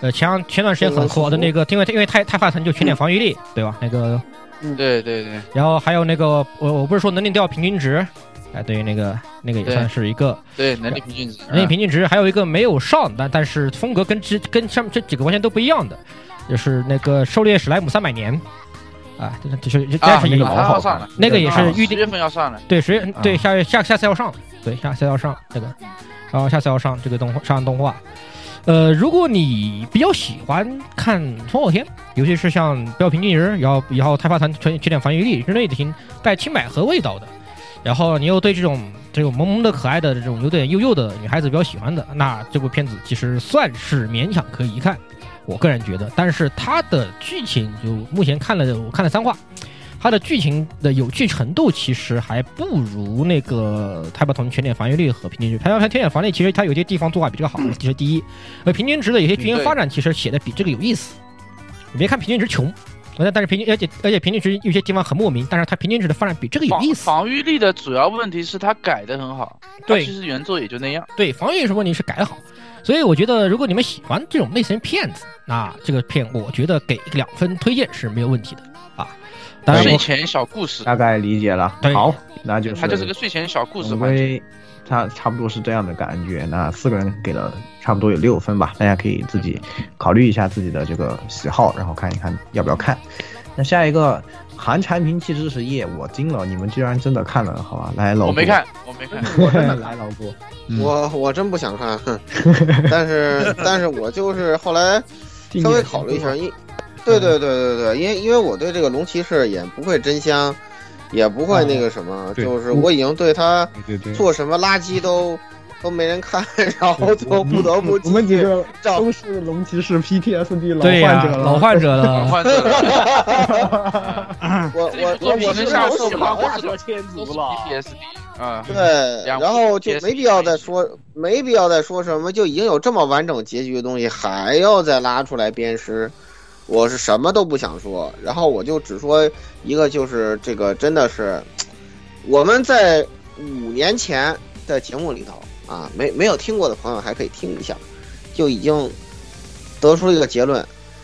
呃前前段时间很火的那个，因为因为太太发成就全点防御力，对吧？那个，嗯
对对对，
然后还有那个我我不是说能力掉平均值，哎，对于，那个那个也算是一个
对，能力平均值，
能力平均值，还有一个没有上，但但是风格跟之跟上面这几个完全都不一样的，就是那个狩猎史莱姆三百年。啊，就是这
啊，
是一个
马上要上了，
那个也是预定
十月份要上了，
对，十月对
啊
下月下下次要上，对下下次要上这个，然后下次要上这个动画上动画。呃，如果你比较喜欢看风火天，尤其是像标平均人，然后然后开发团全缺点防御力之类的型带青百合味道的，然后你又对这种这种萌萌的可爱的这种有点幼幼的女孩子比较喜欢的，那这部片子其实算是勉强可以一看。我个人觉得，但是它的剧情就目前看了，我看了三话，它的剧情的有趣程度其实还不如那个《泰巴童全点防御力和平均值。泰巴童全点防御力其实它有些地方做法比这个好，这是第一。而平均值的有些剧情发展其实写的比这个有意思。你别看平均值穷，但但是平均而且而且平均值有些地方很莫名，但是它平均值的发展比这个有
防
意思。
防御力的主要问题是它改的很好，
对
其实原作也就那样。
对，防御是问题是改的好，所以我觉得如果你们喜欢这种类型片子，那这个片我觉得给两分推荐是没有问题的啊。当然
睡前小故事，
大概理解了
对。
好，那就是
它就是个睡前小故事
总
环节。
归差差不多是这样的感觉。那四个人给了差不多有六分吧，大家可以自己考虑一下自己的这个喜好，然后看一看要不要看。那下一个韩产品气知识页，我惊了，你们居然真的看了，好吧？来，老郭
我没看，我没看。
我真的来老郭，嗯。
我我真不想看，哼。但是但是我就是后来稍微考虑一下，因对对对对对，因为因为我对这个龙骑士也不会真香，也不会那个什么，
对。
就是我已经对他做什么垃圾都都没人看，然后就不得不
我们几个都是龙骑士 PTSD 老、患者了，
老患者
老
了。
患者了，
我我我是
跟下
我喜
次画
欢
画
车天
都是
族了
，PTSD 啊。
对，然后就没必要再说，没必要再说什么，就已经有这么完整结局的东西，还要再拉出来鞭尸，我是什么都不想说。然后我就只说一个，就是这个真的是我们在五年前的节目里头啊，没没有听过的朋友还可以听一下，就已经得出了一个结论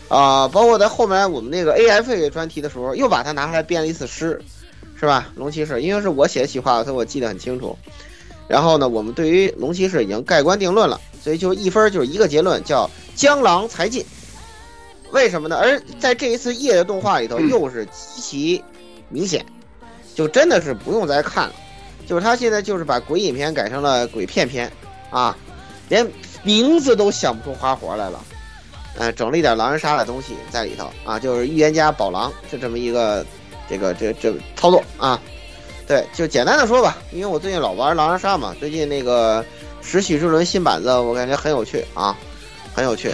啊，包括在后面我们那个 AFA 专题的时候，又把它拿出来编了一次诗。是吧？龙骑士，因为是我写的企划，所以我记得很清楚。然后呢，我们对于龙骑士已经盖棺定论了，所以就一分就是一个结论，叫江郎才尽。为什么呢？而在这一次夜的动画里头，又是极其明显，就真的是不用再看了。就是他现在就是把鬼影片改成了鬼片片啊，连名字都想不出花活来了。呃，整了一点狼人杀的东西在里头啊，就是预言家宝狼，就这么一个这个这这操作啊。对，就简单的说吧，因为我最近老玩狼人杀嘛，最近那个十曲之轮新板子，我感觉很有趣啊，很有趣。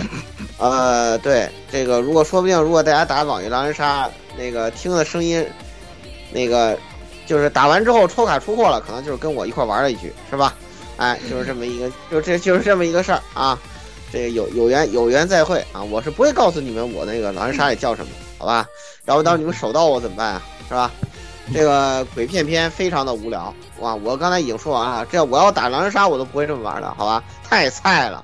呃，对这个，如果说不定，如果大家打网易狼人杀，那个听的声音，那个就是打完之后抽卡出货了，可能就是跟我一块玩了一局，是吧？哎，就是这么一个，就这就是这么一个事儿啊。这个有有缘有缘再会啊！我是不会告诉你们我那个狼人杀里叫什么，好吧？要不到你们手到我怎么办啊？是吧？这个鬼片片非常的无聊哇！我刚才已经说完了，这我要打狼人杀我都不会这么玩的，好吧？太菜了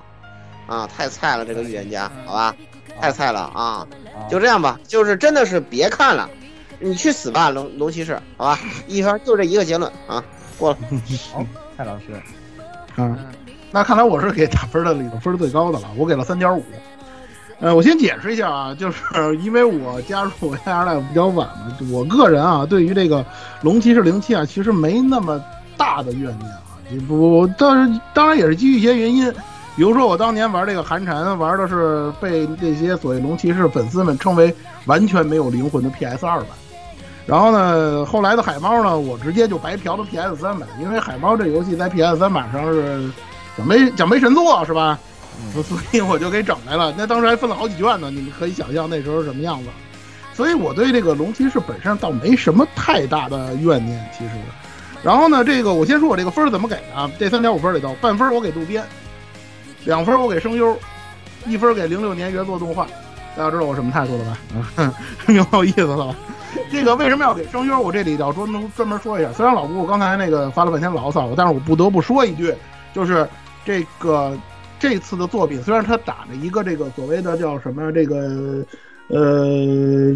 啊！太菜了，这个预言家，好吧？太菜了啊！就这样吧，就是真的是别看了，你去死吧，龙龙骑士，好吧？一分就这一个结论啊，过了。
好，蔡老师，
嗯，那看来我是给打分的里头分最高的了，我给了三点五。呃，我先解释一下啊，就是 因为我加入 AR Live 比较晚嘛，我个人啊，对于这个龙骑士零七啊，其实没那么大的怨念啊。也不，但是当然也是基于一些原因，比如说我当年玩这个寒蝉，玩的是被那些所谓龙骑士粉丝们称为完全没有灵魂的 PS 二版。然后呢，后来的海猫呢，我直接就白嫖了 PS 三版，因为海猫这游戏在 PS 三版上是奖杯奖杯神作，是吧？所以我就给整来了。那当时还分了好几卷呢，你们可以想象那时候是什么样子。所以我对这个龙骑士本身倒没什么太大的怨念，其实。然后呢，这个我先说我这个分儿怎么给的啊？这三点五分里头，半分我给渡边，两分我给声优，一分给零六年原作动画。大家知道我什么态度了吧？嗯，有有意思了吧？这个为什么要给声优？我这里要专门专门说一下。虽然老姑刚才那个发了半天牢骚，但是我不得不说一句，就是这个这次的作品，虽然他打着一个这个所谓的叫什么这个呃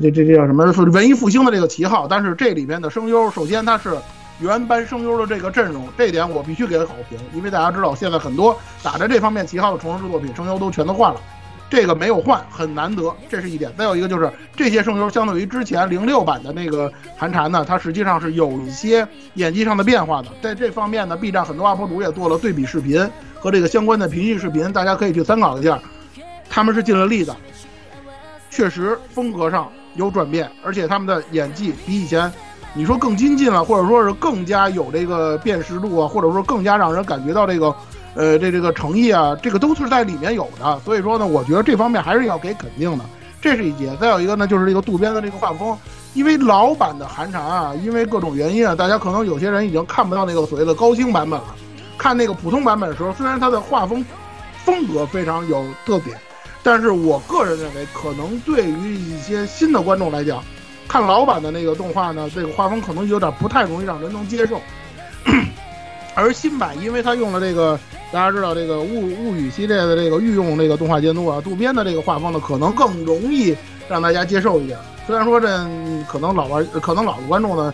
这这这叫什么文艺复兴的这个旗号，但是这里面的声优，首先它是原班声优的这个阵容，这点我必须给他好评，因为大家知道现在很多打着这方面旗号的重生制作品，声优都全都换了。这个没有换，很难得，这是一点。再有一个就是这些声优相对于之前零六版的那个寒蝉呢，它实际上是有一些演技上的变化的。在这方面呢，B 站很多 UP 主也做了对比视频和这个相关的评析视频，大家可以去参考一下。他们是尽了力的，确实风格上有转变，而且他们的演技比以前你说更精进了，或者说是更加有这个辨识度啊，或者说更加让人感觉到这个。呃，这这个诚意啊，这个都是在里面有的，所以说呢，我觉得这方面还是要给肯定的，这是一节。再有一个呢，就是这个渡边的这个画风，因为老版的寒蝉啊，因为各种原因啊，大家可能有些人已经看不到那个所谓的高清版本了。看那个普通版本的时候，虽然它的画风风格非常有特点，但是我个人认为，可能对于一些新的观众来讲，看老版的那个动画呢，这个画风可能有点不太容易让人能接受。而新版，因为它用了这个。大家知道这个物物语系列的这个御用这个动画监督啊，渡边的这个画风呢，可能更容易让大家接受一点。虽然说这可能老玩，可能老的观众呢，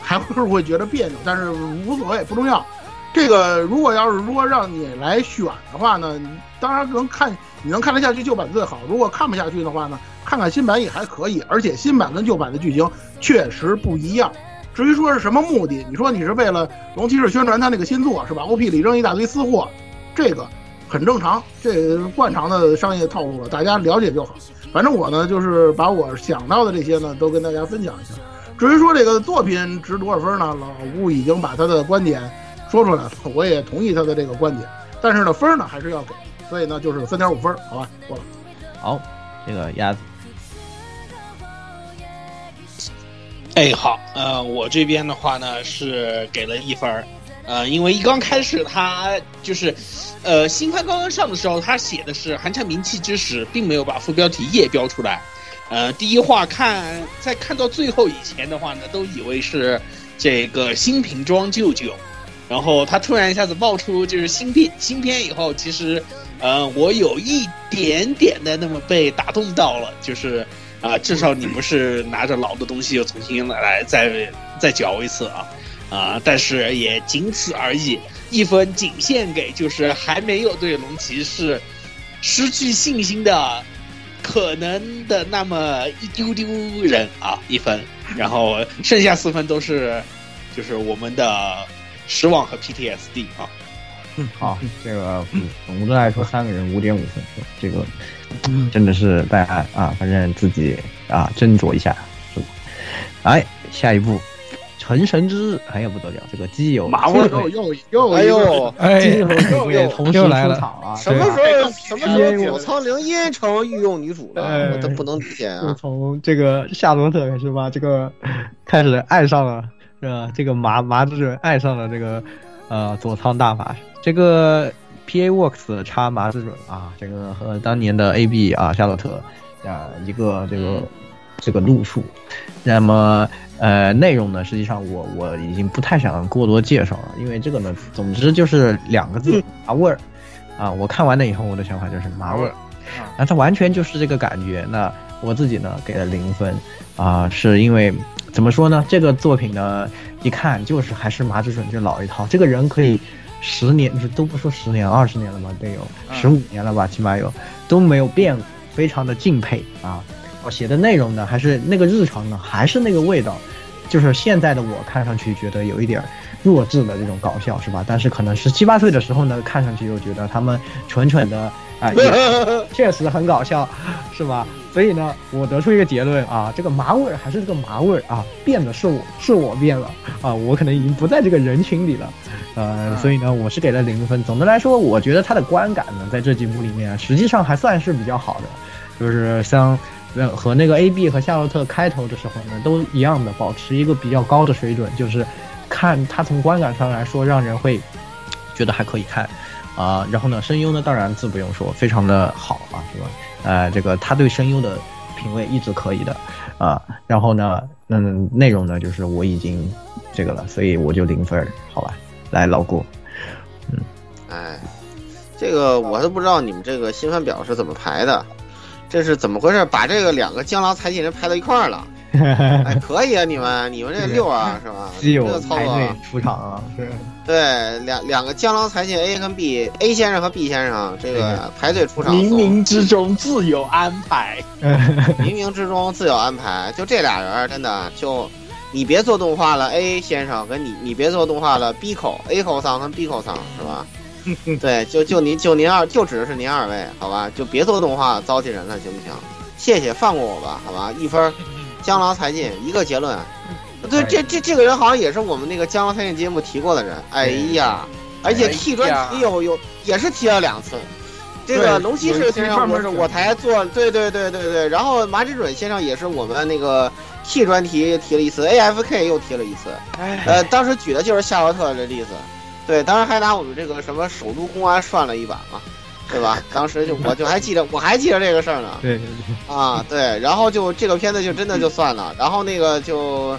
还会会觉得别扭，但是无所谓，不重要。这个如果要是说让你来选的话呢，当然能看你能看得下去旧版最好。如果看不下去的话呢，看看新版也还可以。而且新版跟旧版的剧情确实不一样。至于说是什么目的，你说你是为了龙骑士宣传他那个新作是吧？OP 里扔一大堆私货，这个很正常，这惯常的商业套路了，大家了解就好。反正我呢，就是把我想到的这些呢，都跟大家分享一下。至于说这个作品值多少分呢？老吴已经把他的观点说出来了，我也同意他的这个观点。但是呢，分呢还是要给，所以呢就是三点五分，好吧，过了。
好，这个鸭子。
哎，好，呃，我这边的话呢是给了一分儿，呃，因为一刚开始他就是，呃，新番刚刚上的时候，他写的是寒蝉鸣泣之时，并没有把副标题页标出来，呃，第一话看在看到最后以前的话呢，都以为是这个新瓶装舅舅，然后他突然一下子爆出就是新片新片以后，其实，呃，我有一点点的那么被打动到了，就是。啊，至少你不是拿着老的东西又重新来再再嚼一次啊，啊，但是也仅此而已，一分仅献给就是还没有对龙骑士失去信心的可能的那么一丢丢人啊，一分，然后剩下四分都是就是我们的失望和 PTSD 啊。
嗯，好，这个总的来说三个人五点五分，这个。真的是大家啊，反正自己啊斟酌一下。哎，下一步，成神之日，哎呀不得了，这个基友
马味
又又又
哎呦，
哎
基友
又
也同时
又来了
出场啊，
什么时候什么时候佐仓绫音成为御用女主了？
哎
我都不能理解
就
啊！
从这个夏洛特是吧？这个开始爱上了，是吧？这个麻麻之准爱上了这个呃佐仓大法，这个 P A Works 插麻之准啊，这个和当年的 A B 啊夏洛特啊一个这个这个路数。那么呃内容呢，实际上我我已经不太想过多介绍了，因为这个呢，总之就是两个字麻味儿啊。我看完了以后，我的想法就是麻味儿。那它完全就是这个感觉。那我自己呢给了零分，啊、是因为怎么说呢？这个作品呢，一看就是还是麻之准这老一套。这个人可以十年，都不说十年，二十年了吧，得有
嗯
十五年了吧，起码有都没有变过，非常的敬佩啊。我写的内容呢，还是那个日常呢，还是那个味道，就是现在的我看上去觉得有一点弱智的这种搞笑，是吧？但是可能十七八岁的时候呢，看上去又觉得他们蠢蠢的啊、也 确实很搞笑，是吧？所以呢，我得出一个结论啊，这个麻味儿还是这个麻味儿啊，变的是我，是我变了啊，我可能已经不在这个人群里了，呃，所以呢，我是给了零分。总的来说，我觉得它的观感呢，在这几部里面，实际上还算是比较好的，就是像。呃和那个 A B 和夏洛特开头的时候呢，都一样的，保持一个比较高的水准，就是看它从观感上来说，让人会觉得还可以看，啊、然后呢，声优呢，当然自不用说，非常的好啊，是吧？呃，这个他对声优的品味一直可以的，啊、然后呢，嗯，内容呢，就是我已经这个了，所以我就零分，好吧？来，老顾，嗯
哎，这个我都不知道你们这个新番表是怎么排的，这是怎么回事？把这个两个江郎才尽人排到一块儿了？哎，可以啊，你们你们这六啊是吧？
基友
这个操
排队
作啊，
出场啊，是，
对，两两个江郎才尽 A 跟 B，A 先生和 B 先生这个排队出场，
冥冥之中自有安排。
冥冥之中自有安排，就这俩人儿真的就，你别做动画了，A 先生跟你你别做动画了，B 口 A 口桑跟 B 口桑是吧？对，就就您就您二就指的是您二位，好吧？就别做动画糟践人了，行不行？谢谢，放过我吧，好吧？一分儿，江郎才尽，一个结论。对，这这这个人好像也是我们那个江郎才尽节目提过的人。哎呀，而且
哎
T 专题有有也是提了两次。这个龙骑
有一期
士先生我是我台做，对对对对对，然后马志准先生也是我们那个 T 专题提了一次，AFK 又提了一次，
哎，
呃，当时举的就是夏洛特的例子，对，当时还拿我们这个什么首都公安涮了一把嘛，对吧？当时就我就还记得，我还记得这个事儿呢，
对对对，
啊，对，然后就这个片子就真的就算了，然后那个就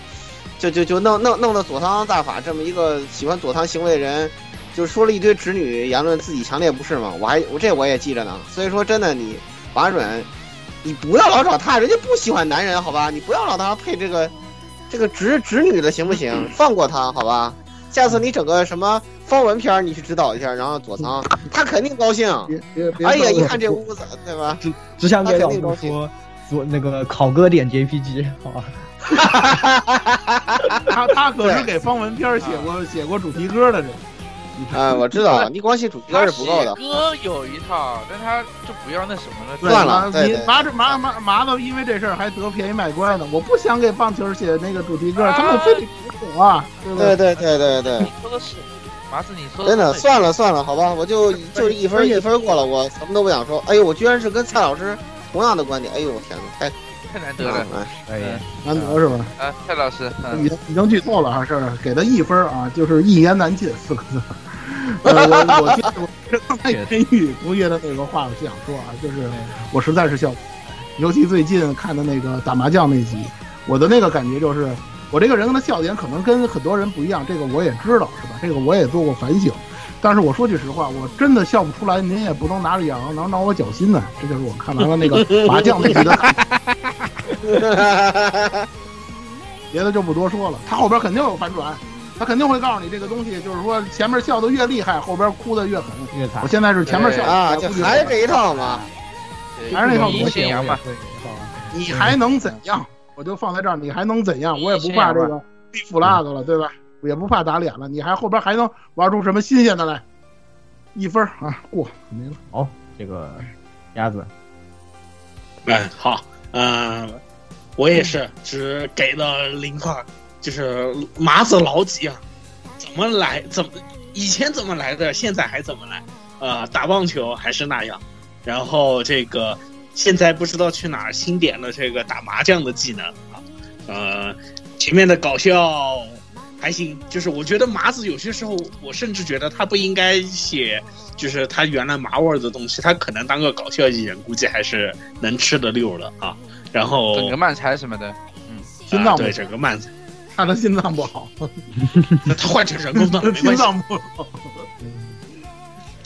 就就就弄弄弄得佐仓大法这么一个喜欢佐仓行为的人，就说了一堆直女言论，自己强烈不是嘛，我还我这我也记着呢，所以说真的你马准，你不要老找他，人家不喜欢男人，好吧？你不要老找他配这个这个直直女的行不行？放过他，好吧？下次你整个什么方文片，你去指导一下，然后佐仓他肯定高兴。
别别别！
哎呀，一看这屋子，对吧？
只只想给老
他肯定高兴
说做那个考哥点 JPG，好吧？
他他可是给方文片写过写过主题歌的人。
啊，我知道，你光写主题歌是不够的。
歌有一套，但他就不要那什么了。
算了
你麻着麻麻麻子，因为这事儿还得便宜卖乖呢。我不想给棒球写那个主题歌，
啊
他们非得给我啊，对不
对对对对对
你，说的是，麻子你说
真的算了算了，好吧，我就 就一分一分过了，我什么都不想说。哎呦，我居然是跟蔡老师同样的观点，哎呦我天哪，太
太难得了。
哎
难得是吧？
啊，蔡老师，嗯
已经已经剧透了啊，是给他一分啊，就是一言难尽四个字。呃，我我我是刚才天宇同学的那个话，我就想说啊，就是我实在是笑尤其最近看的那个打麻将那集，我的那个感觉就是，我这个人的笑点可能跟很多人不一样，这个我也知道是吧？这个我也做过反省，但是我说句实话，我真的笑不出来，您也不能拿着痒痒挠挠我脚心呢。这就是我看完了那个麻将那集的。别的就不多说了，他后边肯定有反转，他肯定会告诉你这个东西，就是说前面笑的越厉害，后边哭的越狠。
越惨
我现在是前面笑
啊，就还是这一套嘛。
还是那套
一
东西
吧
你还能怎样？我就放在这儿，你还能怎样？我也不怕这个立 flag 了，对吧？也不怕打脸了，你还后边还能玩出什么新鲜的来？一分啊，过没了。
好这个鸭子，
嗯，好，嗯，我也是只给了零块，就是麻子老几啊，怎么来怎么以前怎么来的，现在还怎么来？呃，打棒球还是那样，然后这个现在不知道去哪儿新点了这个打麻将的技能啊，呃，前面的搞笑还行，就是我觉得麻子有些时候，我甚至觉得他不应该写，就是他原来麻味儿的东西，他可能当个搞笑艺人，估计还是能吃得溜的啊。然后
整个慢才什么的，嗯
心脏
对整个慢才，
他的心脏不好，
那他换成人工的没
心。脏不好。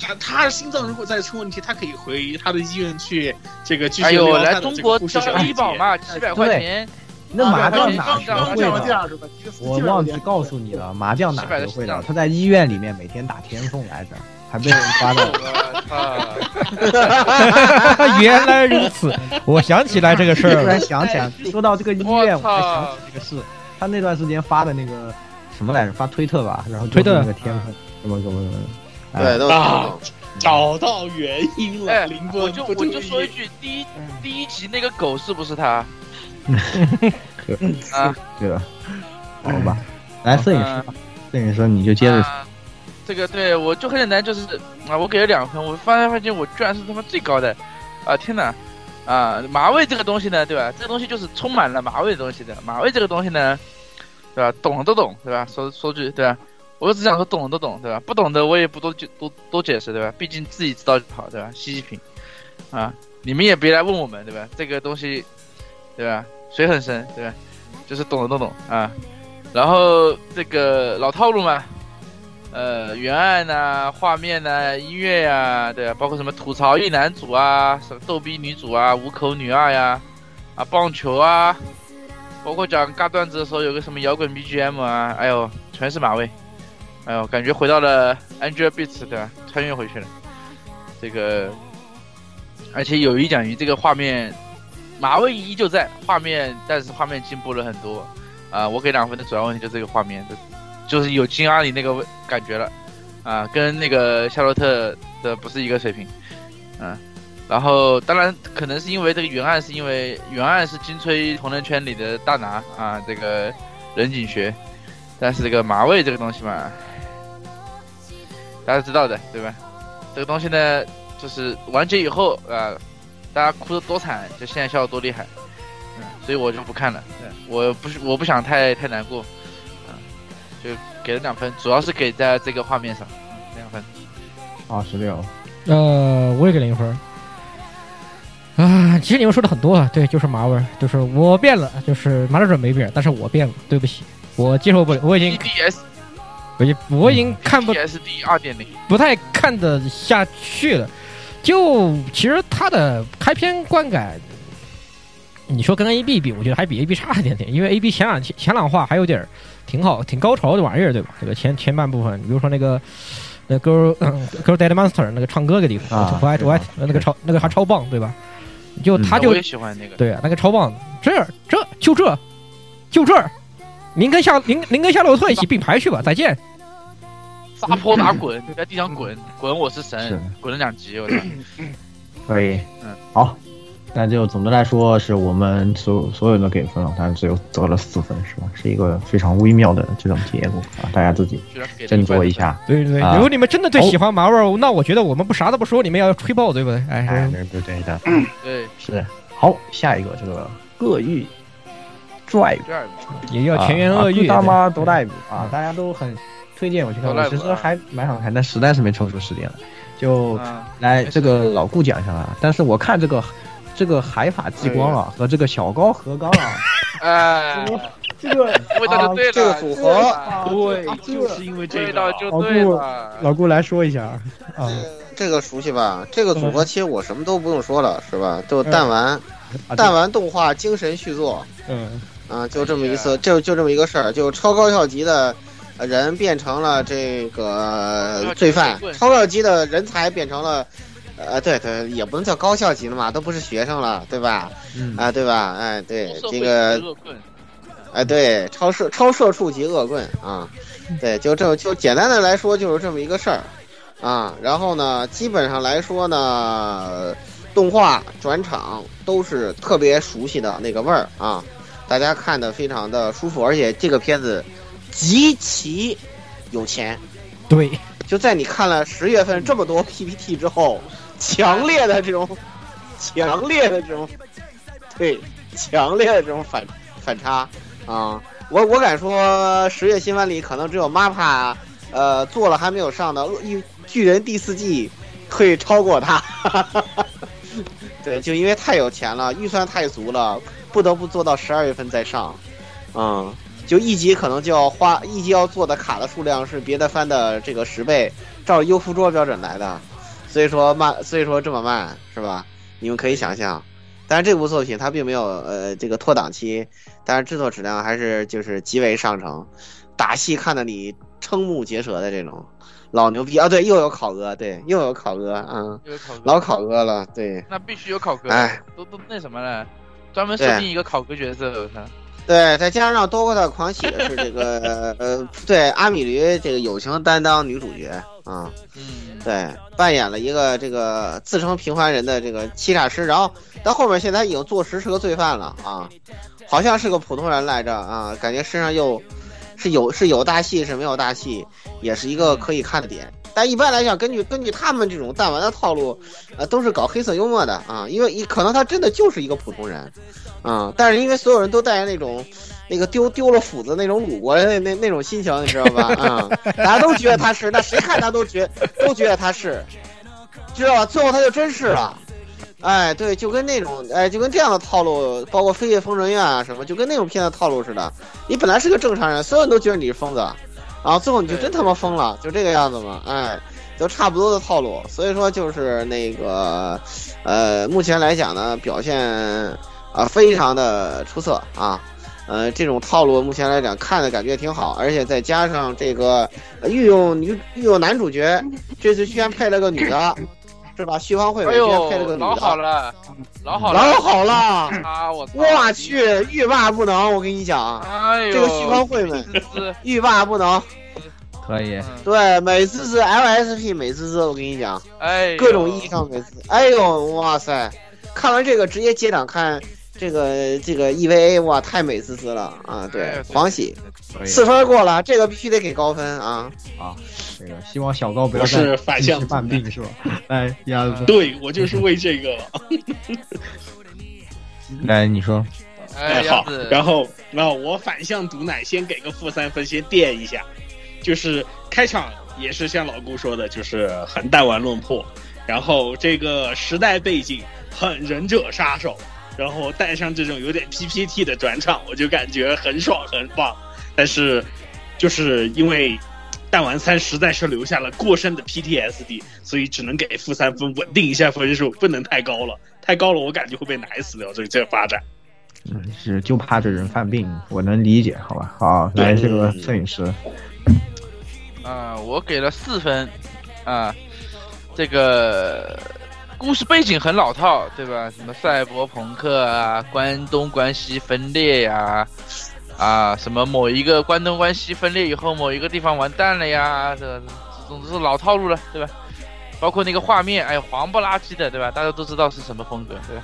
他他心脏如果再出问题，他可以回他的医院去这个继续
哎呦，来中国交医保嘛，七百块钱，
那麻将哪
啊
学
对
会的？我忘记告诉你了，麻将哪学会
700的
的？他在医院里面每天打天凤来着，还被人抓到。
我操！
原来如此，我想起来这个事儿
突然。想起来，说到这个医院，
我
才想起这个事。他那段时间发的那个什么来着？发推特吧，然后
推特
那个天凤什么什么什么。哎
对，都
啊找到原因了，
哎
林，波
我就我就说一句，第一第一集那个狗是不是他？啊，
对吧？好吧，来摄影师吧，摄影师你就接着
这个对我就很简单，就是啊，我给了两分，我发现发现我居然是他妈最高的，啊天哪！啊，马味这个东西呢，对吧？这个东西就是充满了马味的东西的。马味这个东西呢，对吧？懂的都懂，对吧？说说句，对吧？我只想说懂的都懂，对吧？不懂的我也不多就多多解释，对吧？毕竟自己知道就好，对吧？稀奇品，啊，你们也别来问我们，对吧？这个东西，对吧？水很深，对吧？就是懂的都懂啊。然后这个老套路嘛，呃，原案呐、画面呐、音乐呀、对啊，包括什么吐槽一男主啊，什么逗逼女主啊，五口女二呀，啊，棒球啊，包括讲尬段子的时候有个什么摇滚 BGM 啊，哎呦，全是马味，哎呦，感觉回到了 Angelababy 对吧？穿越回去了，这个，而且有一讲一这个画面，马味依旧在画面，但是画面进步了很多，啊、我给两分的主要问题就这个画面。就是有金阿里那个感觉了，啊，跟那个夏洛特的不是一个水平，嗯、然后当然可能是因为这个原案是因为原案是金吹同人圈里的大拿啊，这个人景学，但是这个马味这个东西嘛，大家知道的对吧？这个东西呢，就是完结以后啊，大家哭的多惨，就现在笑的多厉害，嗯，所以我就不看了，对我不是我不想太太难过。就给了两分，主要是给在这个画面上，嗯两分。
二十六，
呃，我也给零分。啊，其实你们说的很多啊，对，就是麻味儿，就是我变了，就是麻辣准没变，但是我变了，对不起，我接受不了，我已经我已我已经看不
DSD 二点零，
不太看得下去了。就其实它的开篇观感，你说跟 A B 比，我觉得还比 A B 差一点点，因为 A B 前两前两话还有点儿挺好、挺高潮的玩意儿，对吧？这个前前半部分，比如说那个那 Girl、嗯、Girl Dead Monster 那个唱歌的地方，
啊
我爱我爱那个超那个还超棒，对吧？就
嗯
他就
我也喜欢那个。
对啊，那个超棒，这这就这就这儿，您跟夏您您跟夏洛特一起并排去吧，再见。
撒泼打滚，在地上滚滚，我是
是
神，滚了两集，我操！
可以，
嗯，
好。那就总的来说，是我们所有所有的给分了，但是只有得了四分，是吧？是一个非常微妙的这种结果啊，大家自己斟酌一。下。
对对对，
啊
如果你们真的最喜欢麻味儿，那我觉得我们不啥都不说，你们要吹爆，对不对？
哎，
哎，
对对对的，
对，
是。好，下一个这个恶欲 drive
第二名
也叫全员恶欲。
大妈多带啊，大家都很推荐我去看，其实还蛮好看，但实在是没抽出时间了。就
啊，
来这个老顾讲一下啊，但是我看这个这个海法激光啊和这个小高和刚啊，
哎，
这个
味道就对了，
这个组合
啊
对，就是因为这个。
味道，就对了。
老顾来说一下。啊，
这个熟悉吧？这个组合其实我什么都不用说了，是吧？就弹丸，
啊
弹丸动画精神续作。
嗯。
啊，就这么一次，就就这么一个事儿，就超高校级的呃人变成了这个罪犯，超高校级的人才变成了。呃，对对，也不能叫高校级了嘛，都不是学生了，对吧？
嗯
啊，对吧？哎，对，这个
恶棍
哎，对，超社超社畜级恶棍啊，对，就这就简单的来说就是这么一个事儿啊。然后呢，基本上来说呢，动画转场都是特别熟悉的那个味儿啊。大家看的非常的舒服，而且这个片子极其有钱。
对，
就在你看了十月份这么多 PPT 之后，强烈的这种，强烈的这种，对，强烈的这种反反差啊！我我敢说，十月新番里可能只有 MAPPA，呃，做了还没有上的《巨巨人》第四季会超过它。对，就因为太有钱了，预算太足了，不得不做到十二月份再上。嗯，就一集可能就要花一集要做的卡的数量是别的番的这个十倍，照优芙桌标准来的，所以说慢，所以说这么慢是吧？你们可以想象。但是这部作品它并没有呃这个脱档期，但是制作质量还是就是极为上乘，打戏看得你瞠目结舌的这种，老牛逼啊！对，又有考哥，对，又有考哥，嗯，
又有考哥，
老考哥了，对，
那必须有考哥，
哎，
都都那什么了，专门设定一个考哥角色，我操。
对，再加上多过的狂喜的是这个呃，对阿米驴这个友情担当女主角啊，
嗯，
对，扮演了一个这个自称平凡人的这个欺诈师，然后到后面现在已经坐实是个罪犯了啊，好像是个普通人来着啊，感觉身上又是有是有大戏是没有大戏，也是一个可以看的点。但一般来讲，根据根据他们这种弹丸的套路，呃，都是搞黑色幽默的啊，因为可能他真的就是一个普通人。啊、但是因为所有人都带着那种，那个丢丢了斧子那种鲁国的那那那种心情，你知道吧？啊、大家都觉得他是，那谁看他都觉都觉得他是，知道吧？最后他就真是了。哎，对，就跟那种，哎，就跟这样的套路，包括《飞越疯人院》啊什么，就跟那种片的套路似的。你本来是个正常人，所有人都觉得你是疯子，然后最后你就真他妈疯了，就这个样子嘛。哎，都差不多的套路。所以说就是那个，呃，目前来讲呢，表现。啊，非常的出色啊，呃，这种套路目前来讲看的感觉挺好，而且再加上这个御用女御用男主角，这次居然配了个女的，是吧？旭方慧
哎
居然配了个，女的，
老好了，老好了，
老好了，
啊！我
我去，欲罢不能，我跟你讲，
哎呦，
这个旭方慧们
是
欲罢不能，
可以，
嗯
对，美滋滋 LSP 美滋滋，我跟你讲，
哎，
各种意义上美滋，哎呦，哇塞，看完这个直接接档看。这个这个 EVA 哇，太美滋滋了啊！对
哎，
狂喜四分过了，这个必须得给高分啊！
啊，这个希望小高不要
我是
再
反向
犯病是吧？来，鸭子，
对我就是为这个 了。
来你说，
哎，
好，，然后然后我反向毒奶，先给个负三分，先垫一下。就是开场也是像老顾说的，就是很弹丸论破，然后这个时代背景很忍者杀手，然后带上这种有点 PPT 的转场，我就感觉很爽很棒。但是就是因为弹丸三实在是留下了过深的 PTSD，所以只能给负三分，稳定一下分数，不能太高了，太高了我感觉会被奶死掉。这这个发展。
嗯，是就怕这人犯病，我能理解，好吧？好，来这个摄影师，
啊，我给了四分，啊，这个故事背景很老套，对吧？什么赛博朋克啊，关东关西分裂呀、啊，什么某一个关东关西分裂以后，某一个地方完蛋了呀，这总之是老套路了，对吧？包括那个画面，哎呀，黄不拉几的，对吧？大家都知道是什么风格，对吧？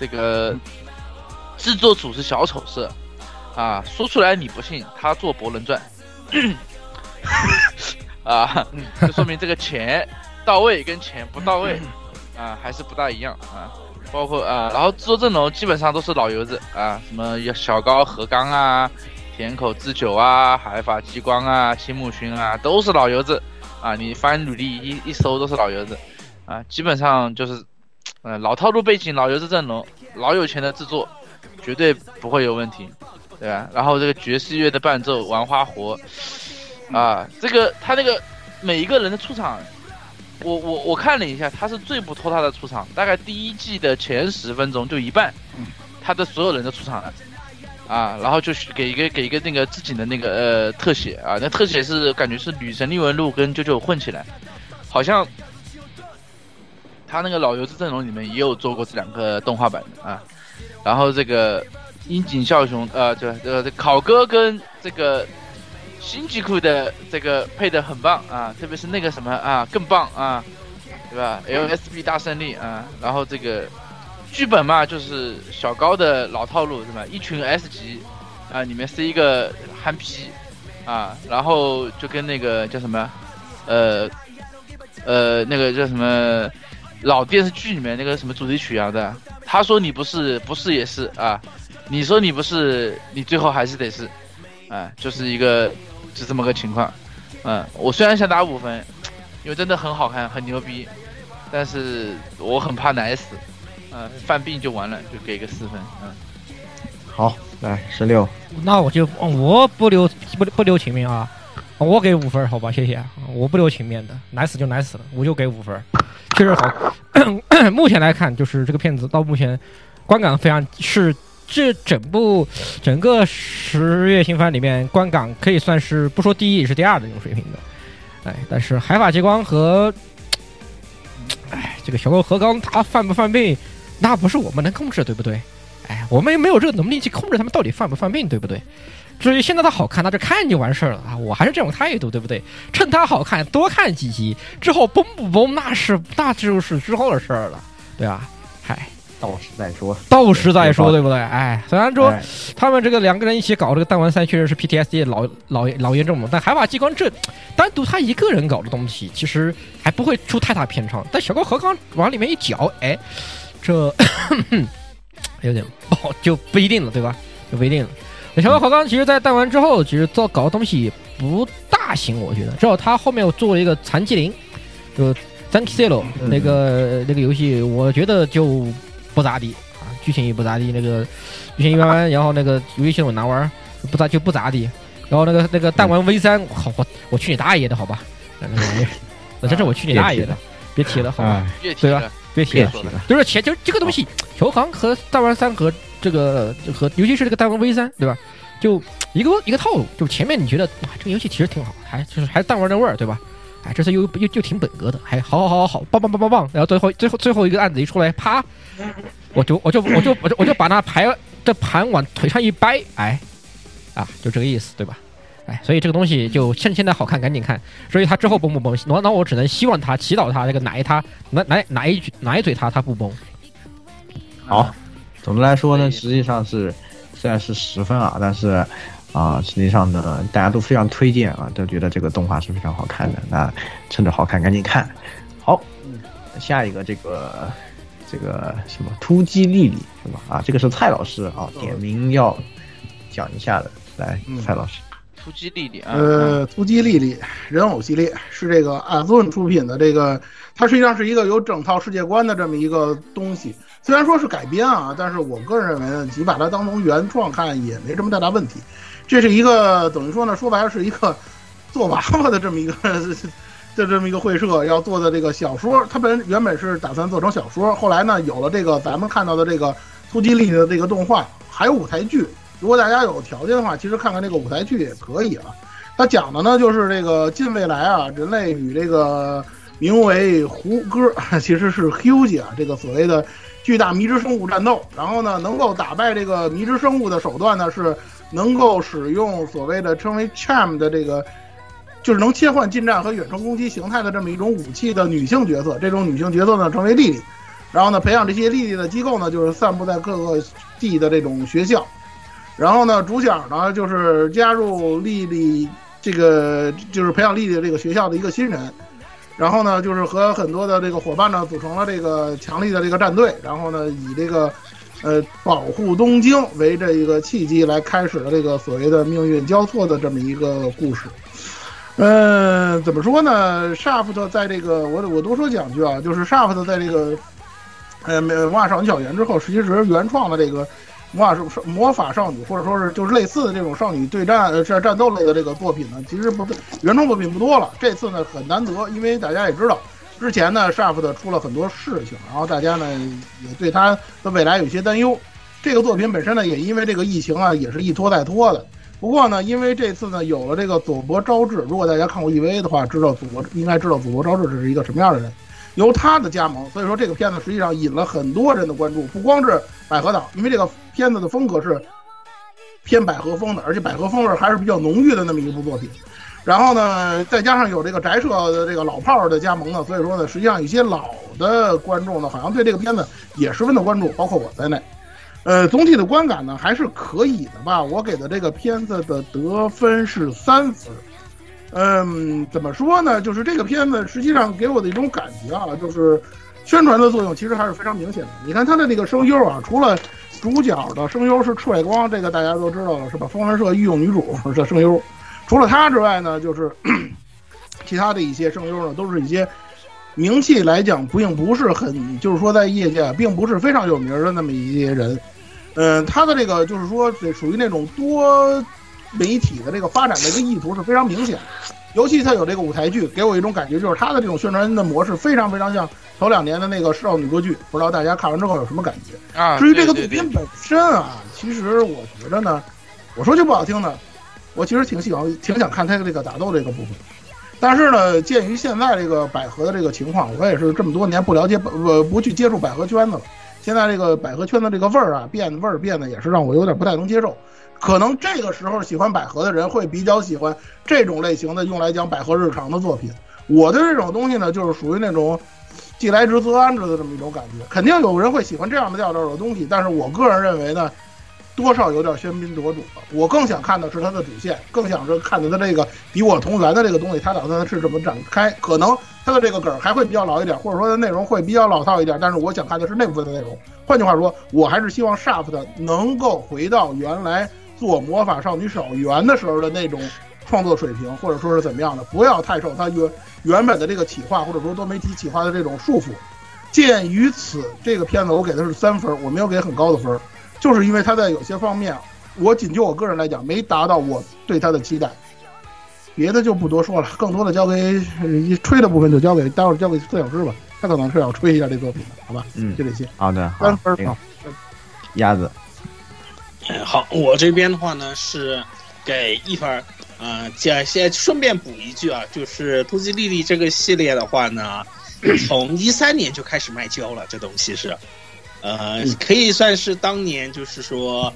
这个制作组是小丑社，啊，说出来你不信，他做《博人传》。啊，就说明这个钱到位跟钱不到位啊，还是不大一样啊。包括啊，然后制作阵容基本上都是老油子啊，什么小高和刚啊、田口智久啊、海法激光啊、青木勋啊，都是老油子啊。你翻履历一一搜都是老油子啊，基本上就是，嗯、呃，老套路背景、老油子阵容、老有钱的制作，绝对不会有问题，对吧？然后这个爵士乐的伴奏玩花活。啊，这个他那个每一个人的出场，我我我看了一下，他是最不拖沓的出场，大概第一季的前十分钟就一半，他的所有人都出场了，啊，然后就给一个给一个那个自己的那个呃特写啊，那特写是感觉是女神异闻录跟九九混起来，好像他那个老油子阵容里面也有做过这两个动画版的啊，然后这个樱井孝雄呃对呃考哥跟这个。新吉库的这个配的很棒啊，特别是那个什么啊更棒啊，对吧？LSP 大胜利啊，然后这个剧本嘛，就是小高的老套路是吧？一群 S 级啊，里面是一个憨批啊，然后就跟那个叫什么，呃呃，那个叫什么老电视剧里面那个什么主题曲一样的。他说你不是，不是也是啊，你说你不是，你最后还是得是，啊，就是一个就这么个情况。嗯，我虽然想打五分，因为真的很好看，很牛逼，但是我很怕奶死。嗯，犯病就完了，就给个四分。嗯，
好，来十六，
那我就我不留不不留情面啊，我给五分，好吧，谢谢，我不留情面的，奶死就奶死了，我就给五分，确实好。目前来看，就是这个片子到目前观感非常是这整部整个十月新番里面观感可以算是不说第一也是第二的那种水平的，哎，但是海法激光和哎这个小狗和刚他犯不犯病？那不是我们能控制，对不对？哎，我们也没有这个能力去控制他们到底犯不犯病，对不对？至于现在它好看，那就看就完事儿了啊！我还是这种态度，对不对？趁它好看，多看几集，之后崩不崩，那是那就是之后的事儿了，对吧？
到时再说，
到时再说，对不对？哎，虽然说他们这个两个人一起搞这个弹丸三，确实是 PTSD 老老老严重了，但海法激光这单独他一个人搞的东西，其实还不会出太大偏差。但小高和刚往里面一搅，哎。这 有点不好，就不一定了，对吧？就不一定了。小高和刚其实，在弹丸之后，其实做搞的东西不大行，我觉得。至少他后面又做了一个残疾灵，就 Thank Zero 那个那个游戏，我觉得就不咋地啊，剧情也不咋地，那个剧情一般般，然后那个游戏系统难玩，不咋就不咋地。然后那个那个弹丸 V 三，我我我去你大爷的，好吧？那真是我去你大爷的，别提了，好吧？对吧？别提了，就是前就这个东西，球行和弹丸三和这个和尤其是这个弹丸 V 三，对吧？就一个一个套路，就前面你觉得哇，这个游戏其实挺好，还就是还是弹丸的味儿，对吧？哎，这次又又就挺本格的，还好好好好好，棒棒棒棒棒！然后最后最后最后一个案子一出来，啪，我就我就我就我就我就把那牌这盘往腿上一掰，哎，啊，就这个意思，对吧？哎，所以这个东西就趁现在好看，赶紧看。所以他之后崩不崩，那那我只能希望他祈祷他那个奶他奶奶奶一奶一嘴他他不崩。
好，总的来说呢，实际上是虽然是十分啊，但是啊，实际上呢，大家都非常推荐啊，都觉得这个动画是非常好看的。那趁着好看，赶紧看。好，下一个这个这个什么突击莉莉是吧？啊，这个是蔡老师啊点名要讲一下的，来，蔡老师。
突击丽丽，
呃，突击莉莉人偶系列是这个阿顿出品的，这个它实际上是一个有整套世界观的这么一个东西。虽然说是改编啊，但是我个人认为呢，你把它当成原创看也没什么太大问题。这是一个等于说呢，说白了是一个 做娃娃的这么一个的这么一个会社要做的这个小说。它本原本是打算做成小说，后来呢有了这个咱们看到的这个突击力的这个动画，还有舞台剧。如果大家有条件的话，其实看看这个舞台剧也可以啊。它讲的呢，就是这个近未来啊，人类与这个名为胡歌，其实是 Huge 啊，这个所谓的巨大迷之生物战斗。然后呢，能够打败这个迷之生物的手段呢，是能够使用所谓的称为 Charm 的这个，就是能切换近战和远程攻击形态的这么一种武器的女性角色。这种女性角色呢，称为莉莉。然后呢，培养这些莉莉的机构呢，就是散布在各个地的这种学校。然后呢，主角呢就是加入莉莉这个，就是培养莉莉这个学校的一个新人。然后呢，就是和很多的这个伙伴呢组成了这个强力的这个战队。然后呢，以这个呃保护东京为这一个契机，来开始了这个所谓的命运交错的这么一个故事。嗯，怎么说呢？Shaft 在这个，我我多说两句啊，就是 Shaft 在这个呃魔法少女小圆之后，实际是原创的这个。魔法少魔法少女，或者说是就是类似的这种少女对战呃战战斗类的这个作品呢，其实不原创作品不多了。这次呢很难得，因为大家也知道，之前呢 Shaft 出了很多事情，然后大家呢也对他的未来有些担忧。这个作品本身呢也因为这个疫情啊也是一拖再拖的。不过呢，因为这次呢有了这个佐伯昭治，如果大家看过 EVA 的话，知道佐伯应该知道佐伯昭治这是一个什么样的人。由他的加盟，所以说这个片子实际上引了很多人的关注，不光是百合党，因为这个片子的风格是偏百合风的，而且百合风味还是比较浓郁的那么一部作品。然后呢，再加上有这个宅社的这个老炮儿的加盟呢，所以说呢，实际上一些老的观众呢，好像对这个片子也十分的关注，包括我在内。呃，总体的观感呢还是可以的吧。我给的这个片子的得分是三分。嗯，怎么说呢？就是这个片子实际上给我的一种感觉啊，就是宣传的作用其实还是非常明显的。你看它的那个声优啊，除了主角的声优是赤尾光，这个大家都知道了是吧？风文社御用女主的声优。除了他之外呢，就是其他的一些声优呢，都是一些名气来讲并不是很，就是说在业界并不是非常有名的那么一些人。嗯，他的这个就是说属于那种多媒体的这个发展的一个意图是非常明显的。尤其他有这个舞台剧，给我一种感觉，就是他的这种宣传的模式非常非常像头两年的那个少女歌剧。不知道大家看完之后有什么感觉？
啊，
至于这个作品本身啊，其实我觉得呢，我说句不好听的，我其实挺喜欢、挺想看他这个打斗这个部分。但是呢，鉴于现在这个百合的这个情况，我也是这么多年不了解不不不去接触百合圈子了。现在这个百合圈子这个味儿啊，变味儿变得也是让我有点不太能接受。可能这个时候喜欢百合的人会比较喜欢这种类型的用来讲百合日常的作品。我对这种东西呢，就是属于那种既来之则安之的这么一种感觉。肯定有人会喜欢这样的调调的东西，但是我个人认为呢，多少有点喧宾夺主了。我更想看的是它的主线，更想是看的它这个敌我同源的这个东西，它打算是怎么展开。可能它的这个梗还会比较老一点，或者说它内容会比较老套一点，但是我想看的是那部分的内容。换句话说，我还是希望 Shaft 能够回到原来做魔法少女小圆的时候的那种创作水平，或者说是怎么样的，不要太受它原原本的这个企划或者说多媒体企划的这种束缚。鉴于此，这个片子我给的是三分，我没有给很高的分，就是因为他在有些方面，我仅就我个人来讲，没达到我对他的期待。别的就不多说了，更多的交给呃吹的部分就交给待会儿交给摄影师吧，他可能是要吹一下这作品的，好吧？
嗯
就这些，
好的，好
三，分
这个
啊。
鸭子，
嗯，好，我这边的话呢是给一分儿，呃，先先顺便补一句啊，就是突击丽丽这个系列的话呢，从一三年就开始卖胶了，这东西是，呃，可以算是当年就是说，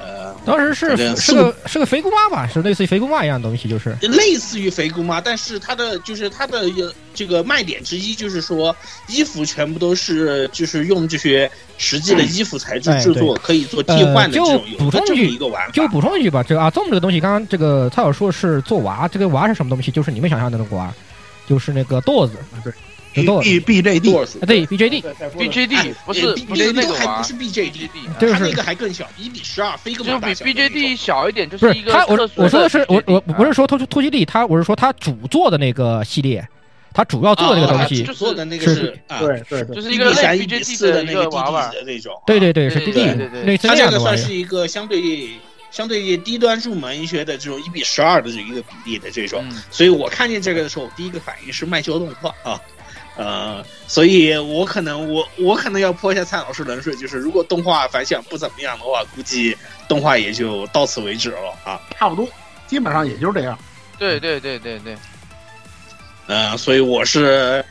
呃，
当时是是个是个肥姑妈吧，是类似于肥姑妈一样的东西，就是
类似于肥姑妈，但是它的就是它的呃这个卖点之一就是说，衣服全部都是就是用这些实际的衣服材质
哎
制作，
对
可以做替换的这种，
补充一句
一个玩法。
就补充一句吧，这个阿 Zom 这个东西，刚刚这个蔡老说是做娃，这个娃是什么东西？就是你们想象的那个娃，就是那个垛子，
对
就垛子，
B B J D，
多数
啊对
BJD，BJD 不是
哎
不是那个
还不是 BJD，
就是
它那个还更小，一比十二，非个
就比 BJD 小一点，就
不是
一个
他，我我说的是我我不是
啊
说突突击力，他我是说他主做的那个系列，他主要做的这个东西
啊，做的那个
是
对对对，
就是一个类
三一比
BJD
四的那个
娃娃，
的那种。
对对对，是
对
DD，
对对
它这个。算是一个相对相对低端入门学的这种一比十二的这一个比例的这种，
嗯，
所以我看见这个的时候，我第一个反应是卖胶动画啊。呃，所以我可能我我可能要泼一下蔡老师冷水，就是如果动画反响不怎么样的话，估计动画也就到此为止了啊。
差不多，基本上也就是这样。
对对对对对，
呃，所以我是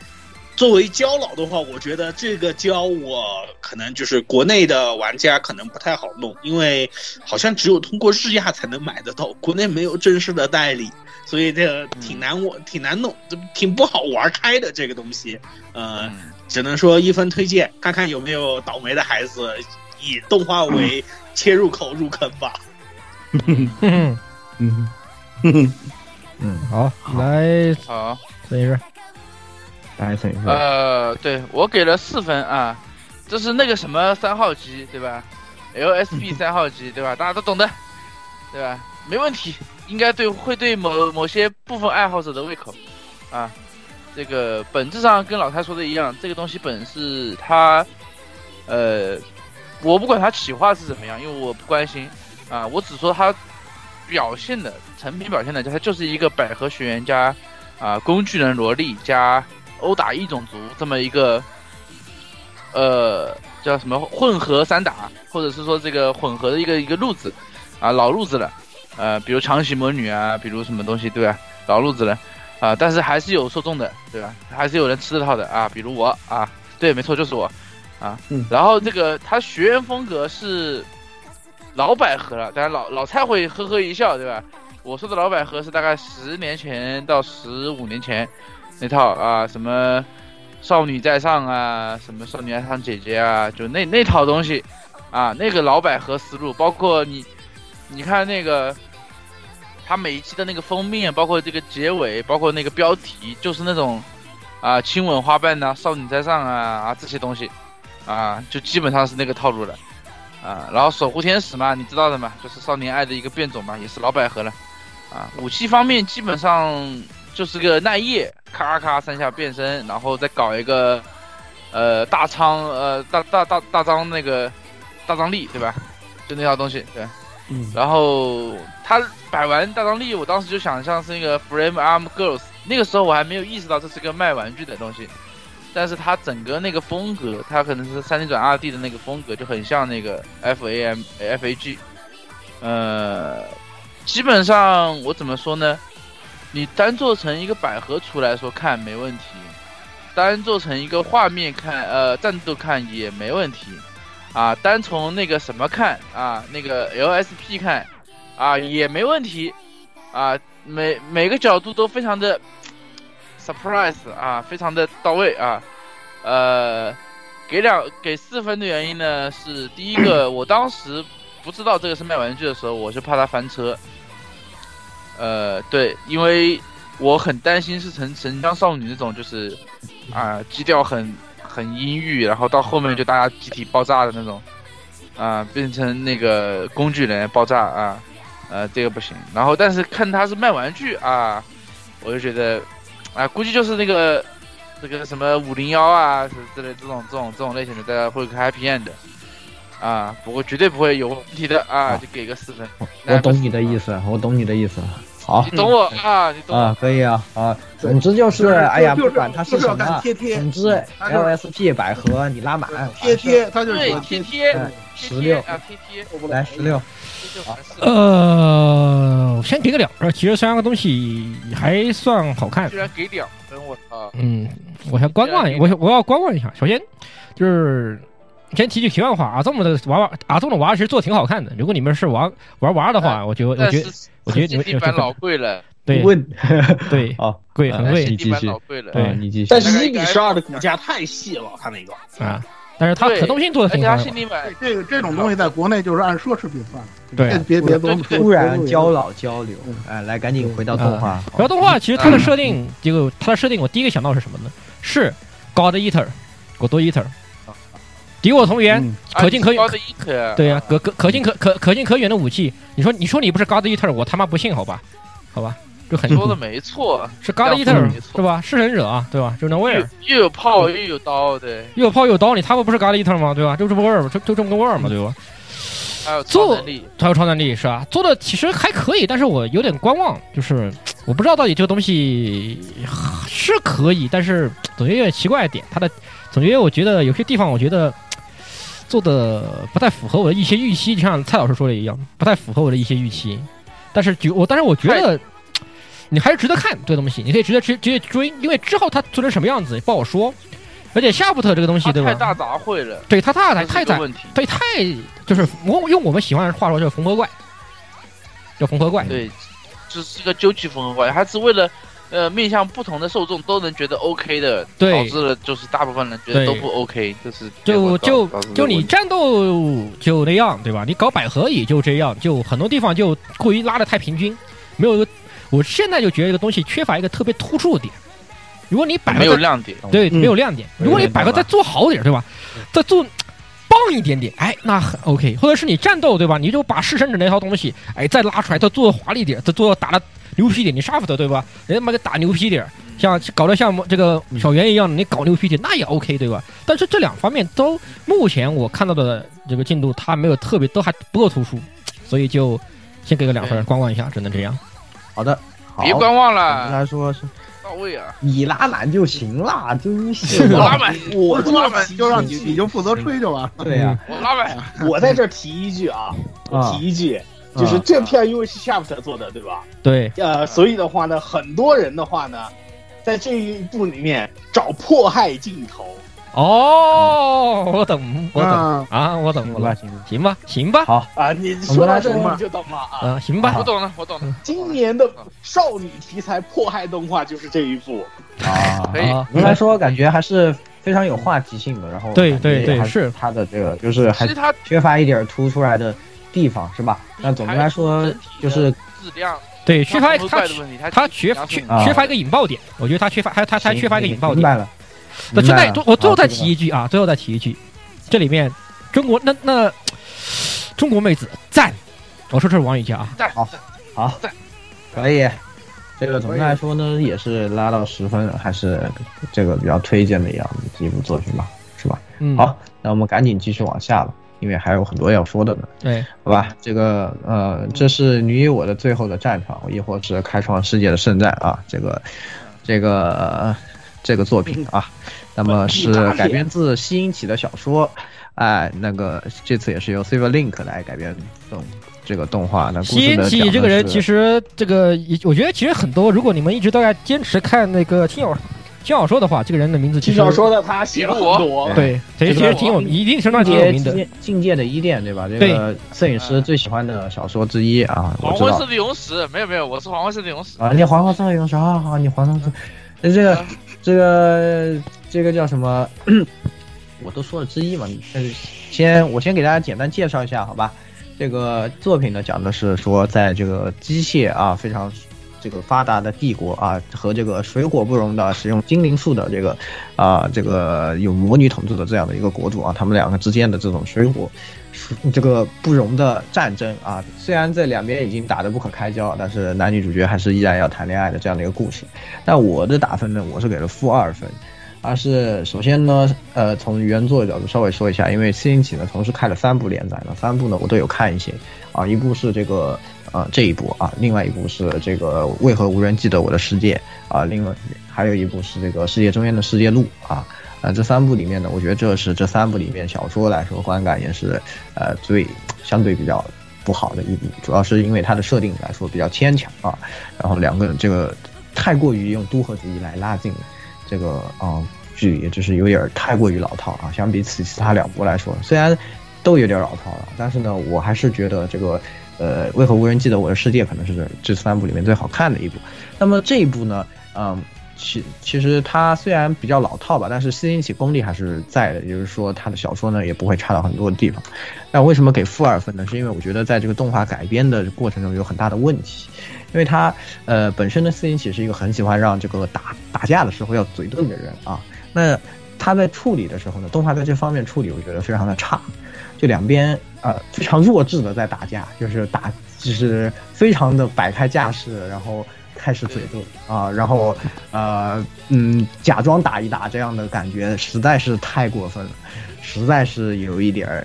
作为胶佬的话，我觉得这个胶我可能就是国内的玩家可能不太好弄，因为好像只有通过日亚才能买得到，国内没有正式的代理，所以这个挺难我挺难弄，这挺不好玩开的这个东西。呃，
嗯
只能说一分推荐，看看有没有倒霉的孩子以动画为切入口入坑吧。
哼哼，
嗯。嗯，
嗯，
好，来
好，
孙医师，
呃，对我给了四分啊，这是那个什么三号机对吧？LSB 三号机对吧？大家都懂的，对吧？没问题，应该对会对某某些部分爱好者的胃口啊。这个本质上跟老太说的一样，这个东西本是它，呃，我不管它企划是怎么样，因为我不关心啊，我只说它表现的成品表现的，它就是一个百合学员加啊工具人萝莉加殴打异种族这么一个，呃，叫什么混合三打，或者是说这个混合的一个一个路子，啊，老路子了，呃，比如长喜魔女啊，比如什么东西，对吧？老路子了，啊，但是还是有受众的，对吧？还是有人吃得到的啊，比如我啊，对，没错，就是我，啊，
嗯
然后这个他学员风格是老百合了，当然老老蔡会呵呵一笑，对吧？我说的老百合是大概十年前到十五年前那套啊，什么少女在上啊，什么少女爱上姐姐啊，就那那套东西啊，那个老百合思路，包括你你看那个。它每一期的那个封面，包括这个结尾，包括那个标题，就是那种啊亲吻花瓣呐、少女在上啊啊这些东西，啊就基本上是那个套路了，啊然后守护天使嘛，你知道的嘛，就是少年爱的一个变种嘛，也是老百合了，啊武器方面基本上就是个耐叶，咔咔三下变身，然后再搞一个呃大仓呃大大大大张那个大张力对吧？就那套东西对。
嗯，
然后他摆完大张力，我当时就想象是那个 Frame Arm Girls，那个时候我还没有意识到这是个卖玩具的东西，但是他整个那个风格，他可能是三 D 转二 D 的那个风格，就很像那个 F A M F A G，呃，基本上我怎么说呢？你单做成一个百合出来说看没问题，单做成一个画面看，呃，战斗看也没问题。啊，单从那个什么看啊，那个 LSP 看，啊也没问题，啊每每个角度都非常的 surprise 啊，非常的到位啊，呃，给两给四分的原因呢是第一个，我当时不知道这个是卖玩具的时候，我就怕它翻车，呃对，因为我很担心是成神枪少女那种就是啊基调很。很阴郁，然后到后面就大家集体爆炸的那种，啊，变成那个工具人爆炸啊，呃，这个不行。然后但是看他是卖玩具啊，我就觉得，啊，估计就是那个这个什么五零幺啊，之类这种这种这种类型的，大家会开 P N 的，啊，不过绝对不会有问题的啊，就给个四分。
我懂你的意思，我懂你的意思。好，
你懂我啊，你懂
啊，可以啊啊，总之就是，哎呀，不管他
是
什么，
贴贴，
总之 LSP 百合你拉满，
贴贴，他就是
贴贴，
十六。
啊贴贴，
来十六，
呃，先给个两分，其实三个东西还算好看，
居然给两分，我操，
嗯，我先观望，我我要观望一下，首先就是先提句题外话，阿宗的娃娃，阿宗的娃其实做的挺好看的，如果你们是玩玩娃的话，我觉得我觉得。我觉得你们
地板老贵了，
对，
问，
对，
哦，
贵，很贵，
你继续，
对，
你继续。
但是一比十二的骨架太细了，他那个。
啊，但是它可动性做的挺好。
这个这种东西在国内就是按奢侈品算，
对，
别别多
突然交老交流，哎，来赶紧回到动画，
回到动画，其实它的设定，这个它的设定，我第一个想到是什么呢？是 God Eater，God Eater。敌我同源，可近可远。对呀，可可可近可可可近可远的武器。你说你说你不是 God Eater，我他妈不信，好吧？好吧，就很
说的没错，
是 God Eater 是吧？弑神者啊，对吧？就那味儿，
又有炮又有刀，对，
又有炮又有刀，你他们不是 God Eater 吗？对吧？就这么味儿就就这么个味儿嘛，对吧？
还有超能力，
还有超能力是吧？做的其实还可以，但是我有点观望，就是我不知道到底这个东西是可以，但是总觉得有点奇怪点，它的总觉得我觉得有些地方我觉得。做的不太符合我的一些预期，就像蔡老师说的一样，不太符合我的一些预期。但是觉我，但是我觉得你还是值得看这个东西，你可以直接直直接追，因为之后它做成什么样子不好说。而且夏普特这个东西，对吧？
太大杂烩了。
对，他太太太
杂，
对，太就是我用我们喜欢的话说，叫缝合怪，叫缝合怪。
对，就是一个究极缝合怪，还是为了。呃，面向不同的受众都能觉得 OK 的，导致了就是大部分人觉得都不 OK，就是
就就就你战斗就那样，对吧？你搞百合也就这样，就很多地方就过于拉的太平均，没有一个。我现在就觉得这个东西缺乏一个特别突出的点。如果你百合
没有亮点，
对，没有亮点。如果你百合再做好点，对吧？再做棒一点点，哎，那很 OK。或者是你战斗，对吧？你就把弑神者那套东西，哎，再拉出来，再做华丽点，再做打的。牛皮点，你杀不得对吧？人他妈个打牛皮点，像搞得像这个小圆一样的，你搞牛皮点那也 OK 对吧？但是这两方面都目前我看到的这个进度，它没有特别，都还不够突出，所以就先给个两分，观望一下，只能这样。
好的，
别观望了。
来说是
到位啊，
你拉满就行了，真是
我拉满，
我拉满就让你你就负责吹就完了。
对呀，
我拉满。
我在这提一句啊，我提一句。就是这片因为是 Shaft 做的，对吧？
对。
呃，所以的话呢，很多人的话呢，在这一部里面找迫害镜头，
哦，我懂，我懂
啊
啊，我懂
行吧，
了，
行吧，
行吧，行吧，
好，
啊，你说到这里你就懂了啊。
啊，行吧。
我，懂了，我懂了。
今年的少女题材迫害动画就是这一部，
啊，
可以。
啊
应该说感觉还是非常有话题性的，然后
对对对是。
他的这个就是还
其实它
缺乏一点突出来的地方，是吧？那总的来说就是
质量，
对，缺乏
它
它
的问题，它
它缺缺
啊
缺乏一个引爆点，我觉得他缺乏，还有它它缺乏一个引爆点。
明白了。
那现在我最后再提一句啊，最后再提一句，这里面中国那那中国妹子赞，我说这是王宇佳啊，
赞
好好，可以。这个总的来说呢，也是拉到十分，还是这个比较推荐的一样一部作品吧，是吧？
嗯，
好，那我们赶紧继续往下了，因为还有很多要说的呢，
对，
好吧？这个呃，这是你与我的最后的战场，亦或是开创世界的圣战啊，这个这个、呃这个作品啊，那么是改编自西英起的小说，哎，那个这次也是由 Silver Link 来改编动这个动画。那故
西
事的
恩起这个人其
实
实这个我觉得其实很多，如果你们一直都在坚持看那个轻小轻小说的话，这个人的名字其实
轻小说的他写了很多，
对，其实其实挺有一定程度上挺有名的。
境界的伊甸对吧？这
对
个摄影师最喜欢的小说之一啊，
黄昏色的勇士，没有没有，我是黄昏色的勇士。
啊，你黄黄色勇士啊，好，你黄色，那这个这个这个叫什么？我都说了之一嘛，但是先我先给大家简单介绍一下，好吧？这个作品呢，讲的是说，在这个机械啊非常这个发达的帝国啊，和这个水火不容的使用精灵术的这个啊这个有魔女统治的这样的一个国度啊，他们两个之间的这种水火这个不容的战争啊，虽然这两边已经打得不可开交，但是男女主角还是依然要谈恋爱的这样的一个故事。但我的打分呢，我是给了负二分。而是首先呢，呃，从原作的角度稍微说一下，因为四星起呢同时开了三部连载呢，三部呢我都有看一些啊，一部是这个啊这一部啊，另外一部是这个为何无人记得我的世界啊，另外还有一部是这个世界中间的世界路啊，呃这三部里面呢，我觉得这是这三部里面小说来说观感也是呃最相对比较不好的一部，主要是因为它的设定来说比较牵强啊，然后两个这个太过于用都合主义来拉近。这个啊、距离就是有点太过于老套啊。相比起其他两部来说，虽然都有点老套了，但是呢，我还是觉得这个呃，为何无人记得我的世界可能是这三部里面最好看的一部。那么这一部呢，嗯，其其实它虽然比较老套吧，但是新兴起功力还是在的，也就是说它的小说呢也不会差到很多的地方。那为什么给负二分呢？是因为我觉得在这个动画改编的过程中有很大的问题。因为他呃本身的四星起是一个很喜欢让这个打 打架的时候要嘴遁的人啊，那他在处理的时候呢，动画在这方面处理我觉得非常的差，就两边呃非常弱智的在打架，就是打就是非常的摆开架势，然后开始嘴遁啊，然后呃嗯假装打一打这样的感觉实在是太过分了，实在是有一点儿。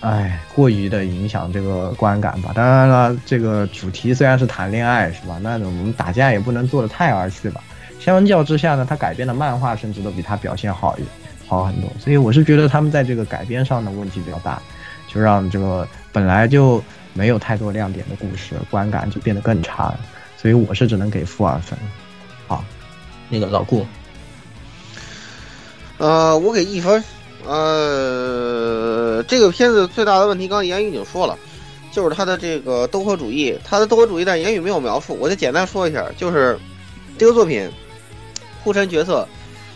哎，过于的影响这个观感吧。当然了，这个主题虽然是谈恋爱，是吧？那我们打架也不能做的太儿戏吧。相较之下呢，他改编的漫画甚至都比他表现好一好很多。所以我是觉得他们在这个改编上的问题比较大，就让这个本来就没有太多亮点的故事观感就变得更差了。所以我是只能给负二分。好，那个老顾，
呃，我给一分。呃，这个片子最大的问题，刚刚言语已经说了，就是他的这个斗合主义，他的斗合主义，但言语没有描述，我就简单说一下，就是这个作品铺陈角色、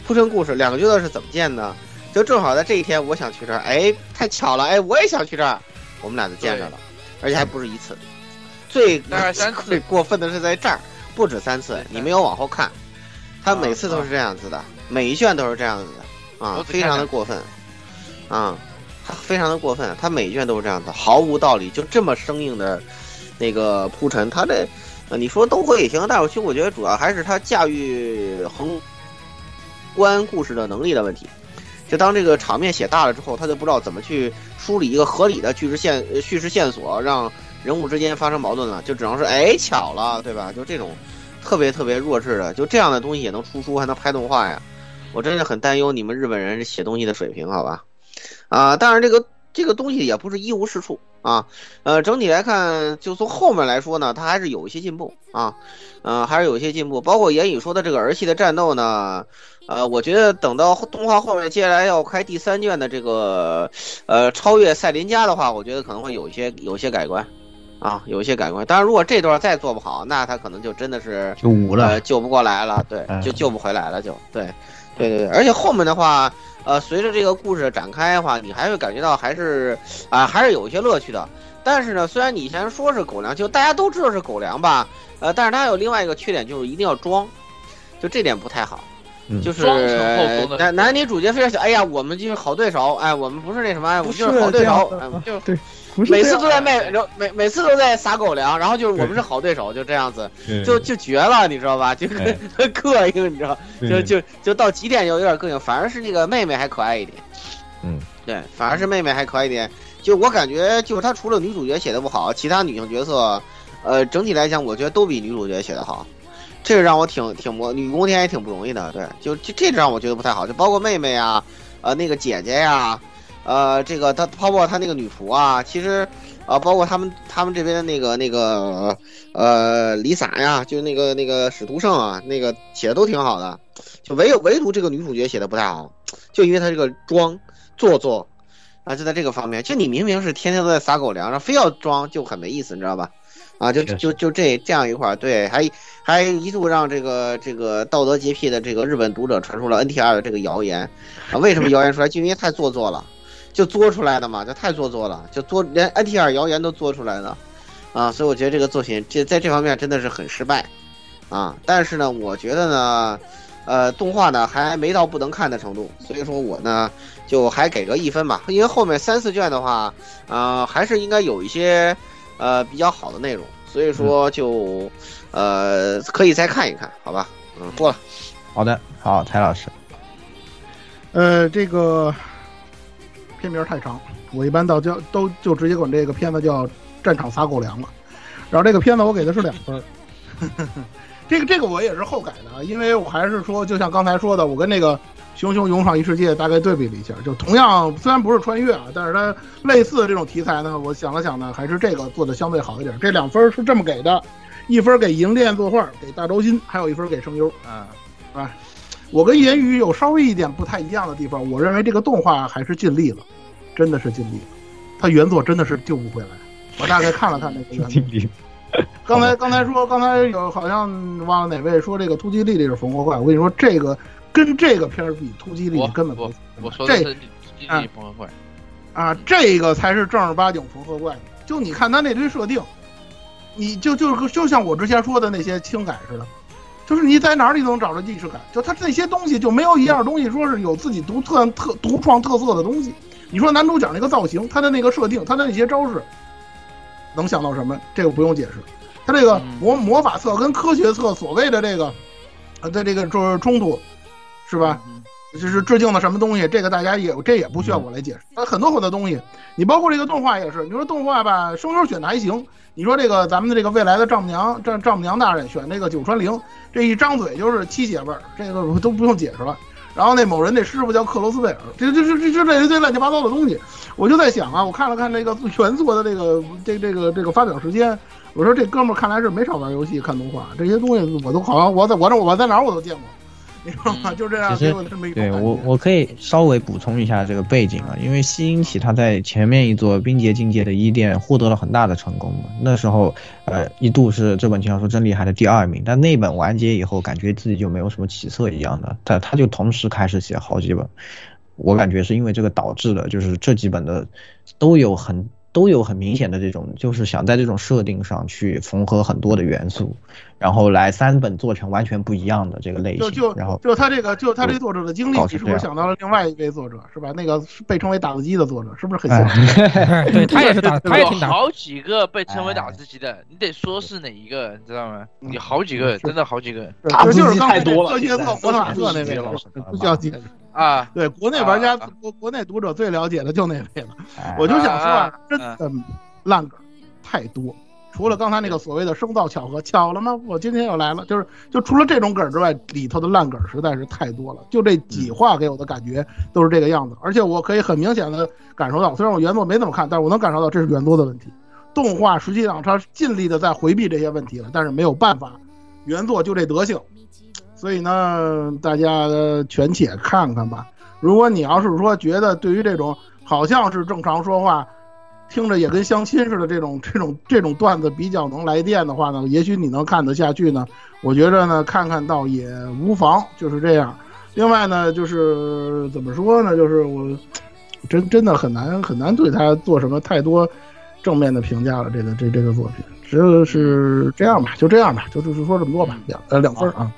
铺陈故事，两个角色是怎么建的？就正好在这一天，我想去这儿，哎，太巧了，哎，我也想去这儿，我们俩就见着了，而且还不是一次，最最过分的是在这儿，不止三次，你没有往后看，他每次都是这样子的，每一卷都是这样子的，啊非常的过分。啊，他非常的过分，他每一卷都是这样的，毫无道理，就这么生硬的那个铺陈，他这，呃，你说都会也行，但是其实我觉得主要还是他驾驭宏观故事的能力的问题。就当这个场面写大了之后，他就不知道怎么去梳理一个合理的叙事线叙事线索，让人物之间发生矛盾了，就只能是哎巧了，对吧？就这种特别特别弱智的，就这样的东西也能出书，还能拍动画呀？我真的很担忧你们日本人写东西的水平，好吧？啊，当然这个这个东西也不是一无是处啊。呃，整体来看，就从后面来说呢，它还是有一些进步啊，呃，还是有一些进步。包括言语说的这个儿戏的战斗呢，呃，我觉得等到动画后面接下来要开第三卷的这个呃超越赛琳加的话，我觉得可能会有一些有一些改观。啊，有一些改观。当然，如果这段再做不好，那他可能就真的是
就无了
呃，救不过来了，对，
嗯
就救不回来了，就对，对对对。而且后面的话，呃，随着这个故事的展开的话，你还会感觉到还是啊、还是有一些乐趣的。但是呢，虽然你以前说是狗粮，就大家都知道是狗粮吧，呃，但是它有另外一个缺点，就是一定要装，就这点不太好。
嗯
就是男男女主角非常想，哎呀，我们就是好对手，哎，我们不是那什么，哎，我们就是好对手哎，我们就
对，
每次都在卖，然后每每次都在撒狗粮，然后就是我们是好对手，就这样子，就就绝了，你知道吧？就很很膈应，你知道，就就就到极点就有点膈应，反而是那个妹妹还可爱一点。
嗯，
对，反而是妹妹还可爱一点。就我感觉，就是她除了女主角写的不好，其他女性角色，呃，整体来讲，我觉得都比女主角写的好。这个让我挺挺不女攻天也挺不容易的，对，就这这让我觉得不太好，就包括妹妹啊，呃，那个姐姐呀、呃，这个他包括他那个女仆啊，其实，啊，包括他们他们这边的那个那个呃李洒呀，就是那个那个使徒圣啊，那个写的都挺好的，就唯有唯独这个女主角写的不太好，就因为她这个装做作啊，就在这个方面，就你明明是天天都在撒狗粮，然后非要装就很没意思，你知道吧？啊，就就就这这样一块儿，对，还还一度让这个这个道德洁癖的这个日本读者传出了 NTR 的这个谣言啊，为什么谣言出来？就因为太做作了，就作出来的嘛，就太做作了，就作连 NTR 谣言都做出来了啊，所以我觉得这个作品这在这方面真的是很失败啊。但是呢，我觉得呢，呃，动画呢还没到不能看的程度，所以说我呢就还给个一分吧，因为后面三四卷的话，呃，还是应该有一些呃比较好的内容，所以说就呃可以再看一看，好吧？嗯，过了。
好的，好，蔡老师，
呃，这个片名太长，我一般到叫都就直接管这个片子叫《战场撒狗粮》了。然后这个片子我给的是两分儿，这个这个我也是后改的啊，因为我还是说，就像刚才说的，我跟那个《熊熊勇闯异世界》大概对比了一下，就同样虽然不是穿越啊，但是它类似的这种题材呢，我想了想呢，还是这个做的相对好一点。这两分儿是这么给的，一分给银链作画，给大周新，还有一分给声优。
嗯，
我跟言语有稍微一点不太一样的地方，我认为这个动画还是尽力了，真的是尽力了。它原作真的是救不回来。我大概看了看那个原作，刚才刚才说，刚才有好像忘了哪位说这个突击丽丽是缝合怪，我跟你说，这个跟这个片儿比，突击丽
我
丽根本不
我我说的
啊，这个才是正儿八经缝合怪。就你看他那堆设定，你就就就像我之前说的那些轻改似的，就是你在哪儿你都能找着既视感。就他那些东西就没有一样东西说是有自己独特特独创特色的东西。你说男主角那个造型，他的那个设定，他的那些招式，能想到什么？这个不用解释。他这个
嗯
魔魔法册跟科学册所谓的这个，呃，在这个就是冲突，是吧？就？是致敬的什么东西？这个大家也这也不需要我来解释。它很多很多东西，你包括这个动画也是。你说动画吧，声优选的还行。你说这个咱们的这个未来的丈母娘丈丈母娘大人选这个九川绫，这一张嘴就是七姐味儿，这个我都不用解释了。然后那某人那师傅叫克罗斯贝尔，这这这这这这乱七八糟的东西，我就在想啊，我看了看这个原作的这个这这个这个发表时间，我说这哥们儿看来是没少玩游戏看动画，这些东西我都好像我在我这我在哪儿我都见过，你知道吗？就这样
其实
给我这么一种感觉
对我，我可以稍微补充一下这个背景啊，因为西英起他在前面一座冰结境界的伊甸获得了很大的成功嘛，那时候呃一度是这本轻小说真厉害的第二名，但那本完结以后，感觉自己就没有什么起色一样的，他他就同时开始写好几本，我感觉是因为这个导致的，就是这几本的都有很。都有很明显的这种，就是想在这种设定上去缝合很多的元素，然后来三本做成完全不一样的这个类型，
就就
然后
就他这个就他这作者的经历
搞，成这样
其实我想到了另外一位作者，是吧？那个被称为打字机的作者，是不是很
哎
像？
对他也是打，他也打。
好几个被称为打字机的，你得说是哪一个，你知道吗？有好几个，真的好几个
打字机
就是
太多了
科学
现在
特活马特那位
都
了
是，
不需要记。
啊！
对，国内玩家
啊
国国内读者最了解的就那位了。
哎
我就想说
啊
啊，真的烂梗太多，除了刚才那个所谓的生造巧合，巧了吗？我今天又来了，就是就除了这种梗之外，里头的烂梗实在是太多了。就这几话给我的感觉都是这个样子，而且我可以很明显的感受到，虽然我原作没怎么看，但是我能感受到这是原作的问题。动画实际上它尽力的在回避这些问题了，但是没有办法，原作就这德行。所以呢，大家全且看看吧。如果你要是说觉得对于这种好像是正常说话，听着也跟相亲似的这种 这种这种段子比较能来电的话呢，也许你能看得下去呢。我觉着呢，看看倒也无妨，就是这样。另外呢，就是怎么说呢，就是我真真的很难很难对他做什么太多正面的评价了。这个这这个作品，只有是这样吧，就这样吧，就就是说这么多吧，两呃两分啊。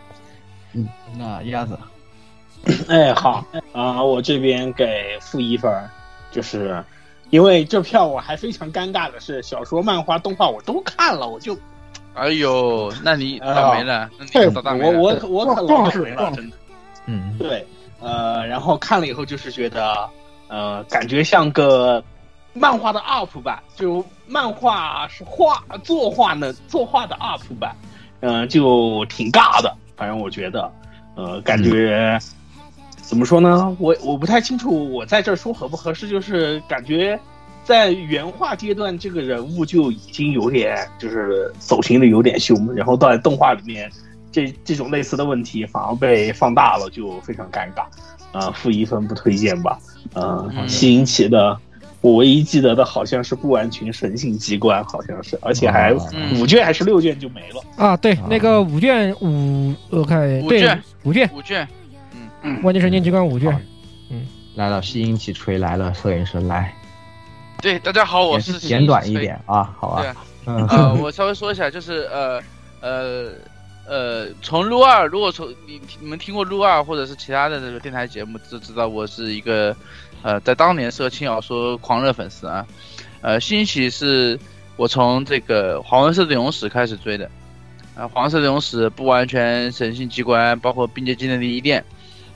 那鸭子，
哎，好啊、我这边给负一分儿，就是因为这票我还非常尴尬的是，小说、漫画、动画我都看了，我就
哎呦，那你
啊
倒霉了，那
佩服
你倒倒霉
我
了。
我我可老
壮
倒霉了，真的。
嗯，
对，呃，然后看了以后就是觉得，呃，感觉像个漫画的 UP 版，就漫画是画作画呢，作画的 UP 版，嗯、就挺尬的，反正我觉得，呃，感觉、怎么说呢？我我不太清楚，我在这儿说合不合适，就是感觉。在原画阶段，这个人物就已经有点就是走形的有点凶，然后到了动画里面，这这种类似的问题反而被放大了，就非常尴尬。啊、负一分不推荐吧。呃，
嗯
西引起的，我唯一记得的好像是不完全神性机关，好像是，而且还
嗯。
五卷还是六卷就没了。
啊，对，那个五卷五，我看对
五卷
五卷，
五卷，嗯。
万界神经机关五卷
嗯，来了，吸音起吹来了，摄影师来，
对，大家好，我是
简短一点啊，好
对。
吧，嗯，
呃，我稍微说一下，就是呃呃呃，从撸二，如果从你你们听过撸二或者是其他的这个电台节目，就知道我是一个呃，在当年是个轻小说狂热粉丝啊。呃，新奇是我从这个黄色的勇士开始追的，啊，黄色的勇士、不完全神性机关，包括并界技能的一店，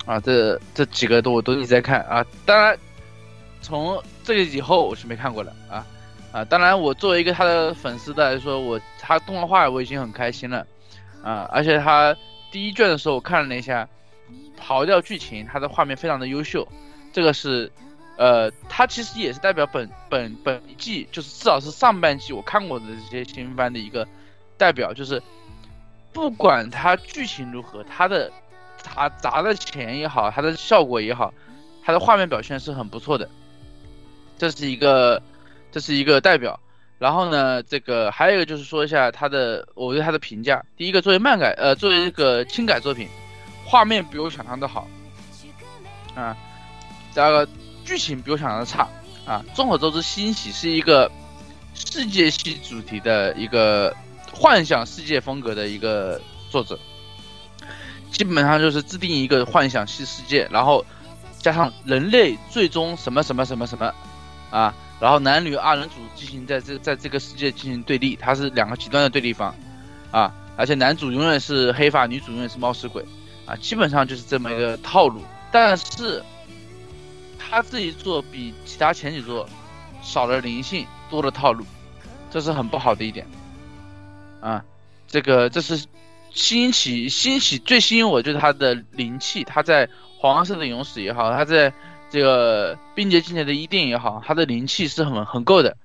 啊，这这几个都我都一直在看啊。当然，从这个以后我是没看过了啊。啊，当然，我作为一个他的粉丝的来说，我他动画我已经很开心了，啊，而且他第一卷的时候我看了一下，刨掉剧情，他的画面非常的优秀，这个是，呃，他其实也是代表本本本季，就是至少是上半季我看过的这些新番的一个代表，就是不管它剧情如何，它的它砸的钱也好，它的效果也好，它的画面表现是很不错的，这是一个。这是一个代表。然后呢，这个还有一个就是说一下他的我对他的评价。第一个，作为漫改，呃，作为这个轻改作品，画面比我想象的好，啊，第二个剧情比我想象的差，啊。众所周知，新喜是一个世界系主题的一个幻想世界风格的一个作者，基本上就是制定一个幻想系世界，然后加上人类最终什么什么什么什么，啊。然后男女二人组进行在这在这个世界进行对立，它是两个极端的对立方，啊，而且男主永远是黑发，女主永远是冒失鬼，啊，基本上就是这么一个套路。但是他这一作比其他前几作少了灵性，多了套路，这是很不好的一点，啊，这个这是兴起兴起最吸引我就是他的灵气，他在黄色的勇士也好，他在。这个冰结境界的一定也好，他的灵气是很很够的，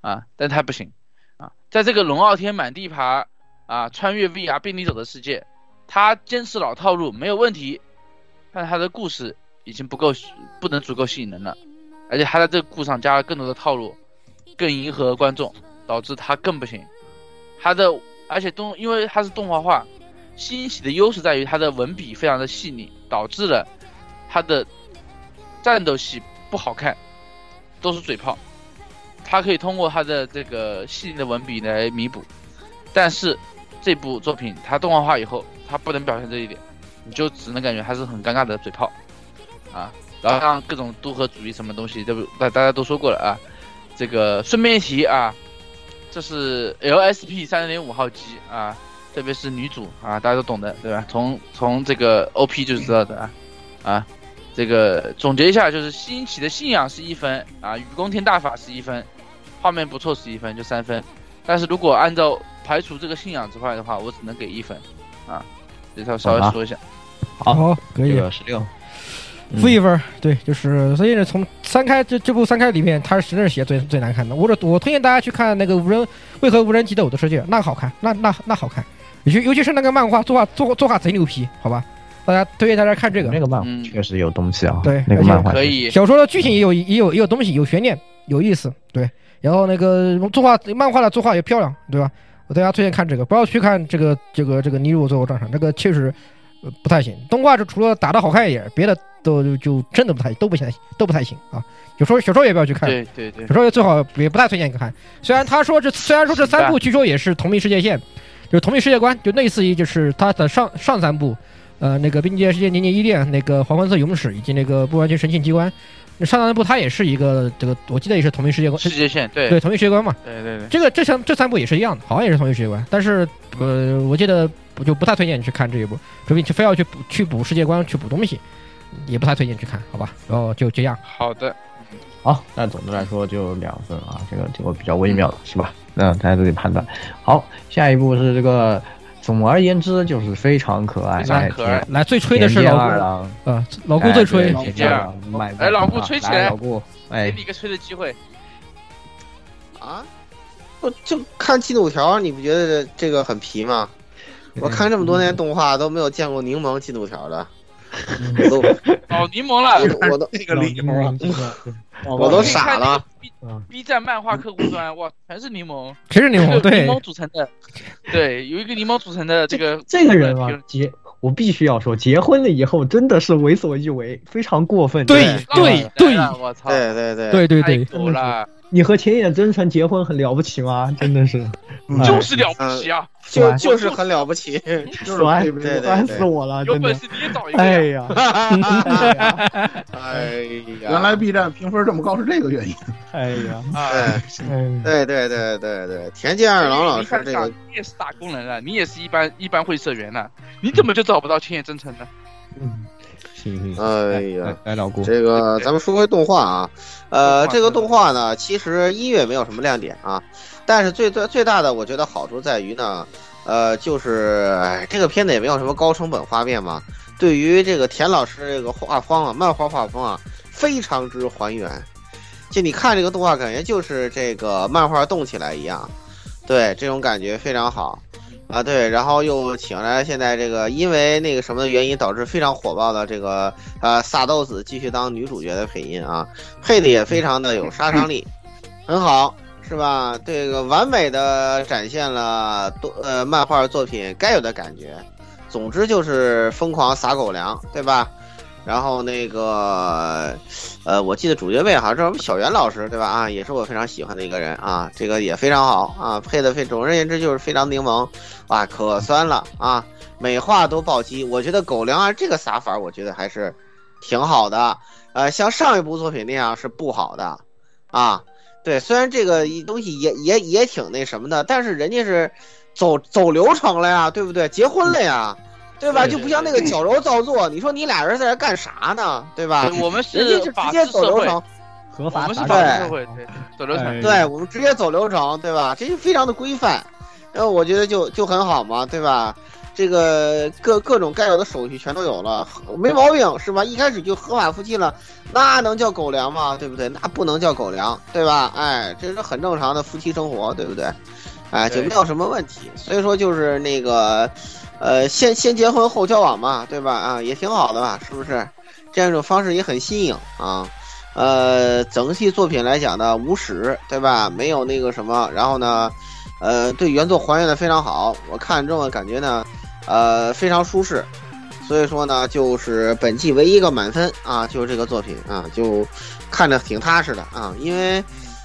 啊，但他不行，啊，在这个龙傲天满地爬，啊，穿越 VR 便利走的世界，他坚持老套路没有问题，但他的故事已经不够，不能足够吸引人了，而且他在这个故事上加了更多的套路，更迎合观众，导致他更不行，他的而且动因为他是动画化，新喜的优势在于他的文笔非常的细腻，导致了他的。战斗戏不好看，都是嘴炮。他可以通过他的这个细腻的文笔来弥补，但是这部作品它动画化以后，它不能表现这一点，你就只能感觉它是很尴尬的嘴炮啊。然后让各种都合主义什么东西，这不大大家都说过了啊。这个顺便一提啊，这是 LSP 三点五号机啊，特别是女主啊，大家都懂的对吧？从从这个 OP 就知道的啊啊。这个总结一下，就是新起的信仰是一分啊，雨宫天大法是一分，画面不错是一分，就三分，但是如果按照排除这个信仰之外的话，我只能给一分啊，这条稍微说一下。
好，
好，可以
这。个十六，嗯
负一分，对，就是所以呢，从三开这这部三开里面，它是真是写最最难看的。我这我推荐大家去看那个无人为何无人机的我的世界，那个好看，那那那好看，尤其尤其是那个漫画作画作作画贼牛批，好吧？大家推荐大家看这个
那个漫画
嗯
确实有东西啊，
对
那个漫画
可以，
小说的剧情也有也有也有东西，有悬念，有意思，对。然后那个作画漫画的作画也漂亮，对吧？我大家推荐看这个，不要去看这个这个这个尼禄最后战场，这个确实、呃、不太行。动画是除了打的好看一点，别的都就就真的不太都不行，都不太行啊。有时候小说也不要去看，
对对对
小说也最好也不太推荐看。虽然他说这虽然说这三部据说也是同一世界线，就是同一世界观，就类似于就是他的上上三部，呃，那个《冰界世界年年依恋》、那个《黄昏色勇士》以及那个《不完全神性机关》，那上三部它也是一个这个，我记得也是同一世界观，
世界线，对
对同一世界观嘛。
对对对，
这个这三这三部也是一样的，好像也是同一世界观，但是呃，我记得我就不太推荐你去看这一部，除非你去非要去补去补世界观去补东西，也不太推荐去看，好吧？然后就这样。
好的，
好，那总的来说就两分啊，这个这个比较微妙了是吧？那大家自己判断。好，下一步是这个，总而言之就是非常可爱，
非常可爱
来最吹的是老顾，
二郎，
呃，老顾最吹
哎，
老顾
对田间二郎卖
哎老顾吹起来
老顾，哎。
给你，一个吹的机会，
啊，我就看进度条，你不觉得这个很皮吗？我看这么多年动画都没有见过柠檬进度条的，我 都
哦，柠檬了，
我我都
这个柠檬啊，
我都傻了。
B B 站漫画客户端，哇，全是柠檬，
全是柠檬？对
柠，檬组成的，对，有一个柠檬组成的这个
这个人啊
评，
结我必须要说，结婚了以后真的是为所欲为，非常过分。
对
对
对
我操，
对对对，
太
对对对，
狗了，
你和前野真诚结婚很了不起吗？真的是，
嗯。
就是了不起啊！
就就是很了不起。
就是
酸
配不
对对
酸死我了，
有本事你也找一个
哎
呀！
哎呀，
原来 B 站评分这么高是这个原因。
哎呀，
啊，
哎，
对对对对对，田健二郎老师这个
你也是打工人啊，你也是一般一般会社员呐，你怎么就找不到千叶真诚呢？
嗯，
哎呀。
来来老顾，
这个咱们说回动画啊，呃，这个动画呢，其实音乐没有什么亮点啊，但是最最最大的我觉得好处在于呢，呃，就是哎，这个片子也没有什么高成本画面嘛，对于这个田老师这个画风啊，漫画画风啊，非常之还原。就你看这个动画，感觉就是这个漫画动起来一样，对，这种感觉非常好。啊，对，然后又请来现在这个因为那个什么的原因导致非常火爆的这个呃萨豆子继续当女主角的配音啊，配的也非常的有杀伤力，很好，是吧？这个完美的展现了多呃漫画作品该有的感觉。总之就是疯狂撒狗粮，对吧？然后那个，呃，我记得主角位好像是我们小袁老师，对吧？啊，也是我非常喜欢的一个人啊，这个也非常好啊，配的非，总而言之就是非常柠檬，啊，可酸了啊，美化都暴击。我觉得狗粮啊这个撒法，我觉得还是挺好的。呃，像上一部作品那样是不好的啊。对，虽然这个东西也也也挺那什么的，但是人家是走走流程了呀，对不对？结婚了呀。对吧？就不像那个矫揉造作，你说你俩人在这干啥呢？对吧？
我们
人家
是
直接走流程，
合法打
们是法治
对
社会，对，走流程。
哎
对我们直接走流程，对吧？这就非常的规范，然后我觉得就就很好嘛，对吧？这个各各种该有的手续全都有了，没毛病是吧？一开始就合法夫妻了，那能叫狗粮吗？对不对？那不能叫狗粮，对吧？哎，这是很正常的夫妻生活，对不对？哎，就没有什么问题。所以说就是那个，呃，先先结婚后交往嘛，对吧？啊，也挺好的吧，是不是？这样一种方式也很新颖啊。呃，整体作品来讲呢，无史，对吧？没有那个什么，然后呢，呃，对原作还原的非常好。我看中的感觉呢，呃，非常舒适。所以说呢，就是本季唯一一个满分啊，就是这个作品啊，就看着挺踏实的啊。因为，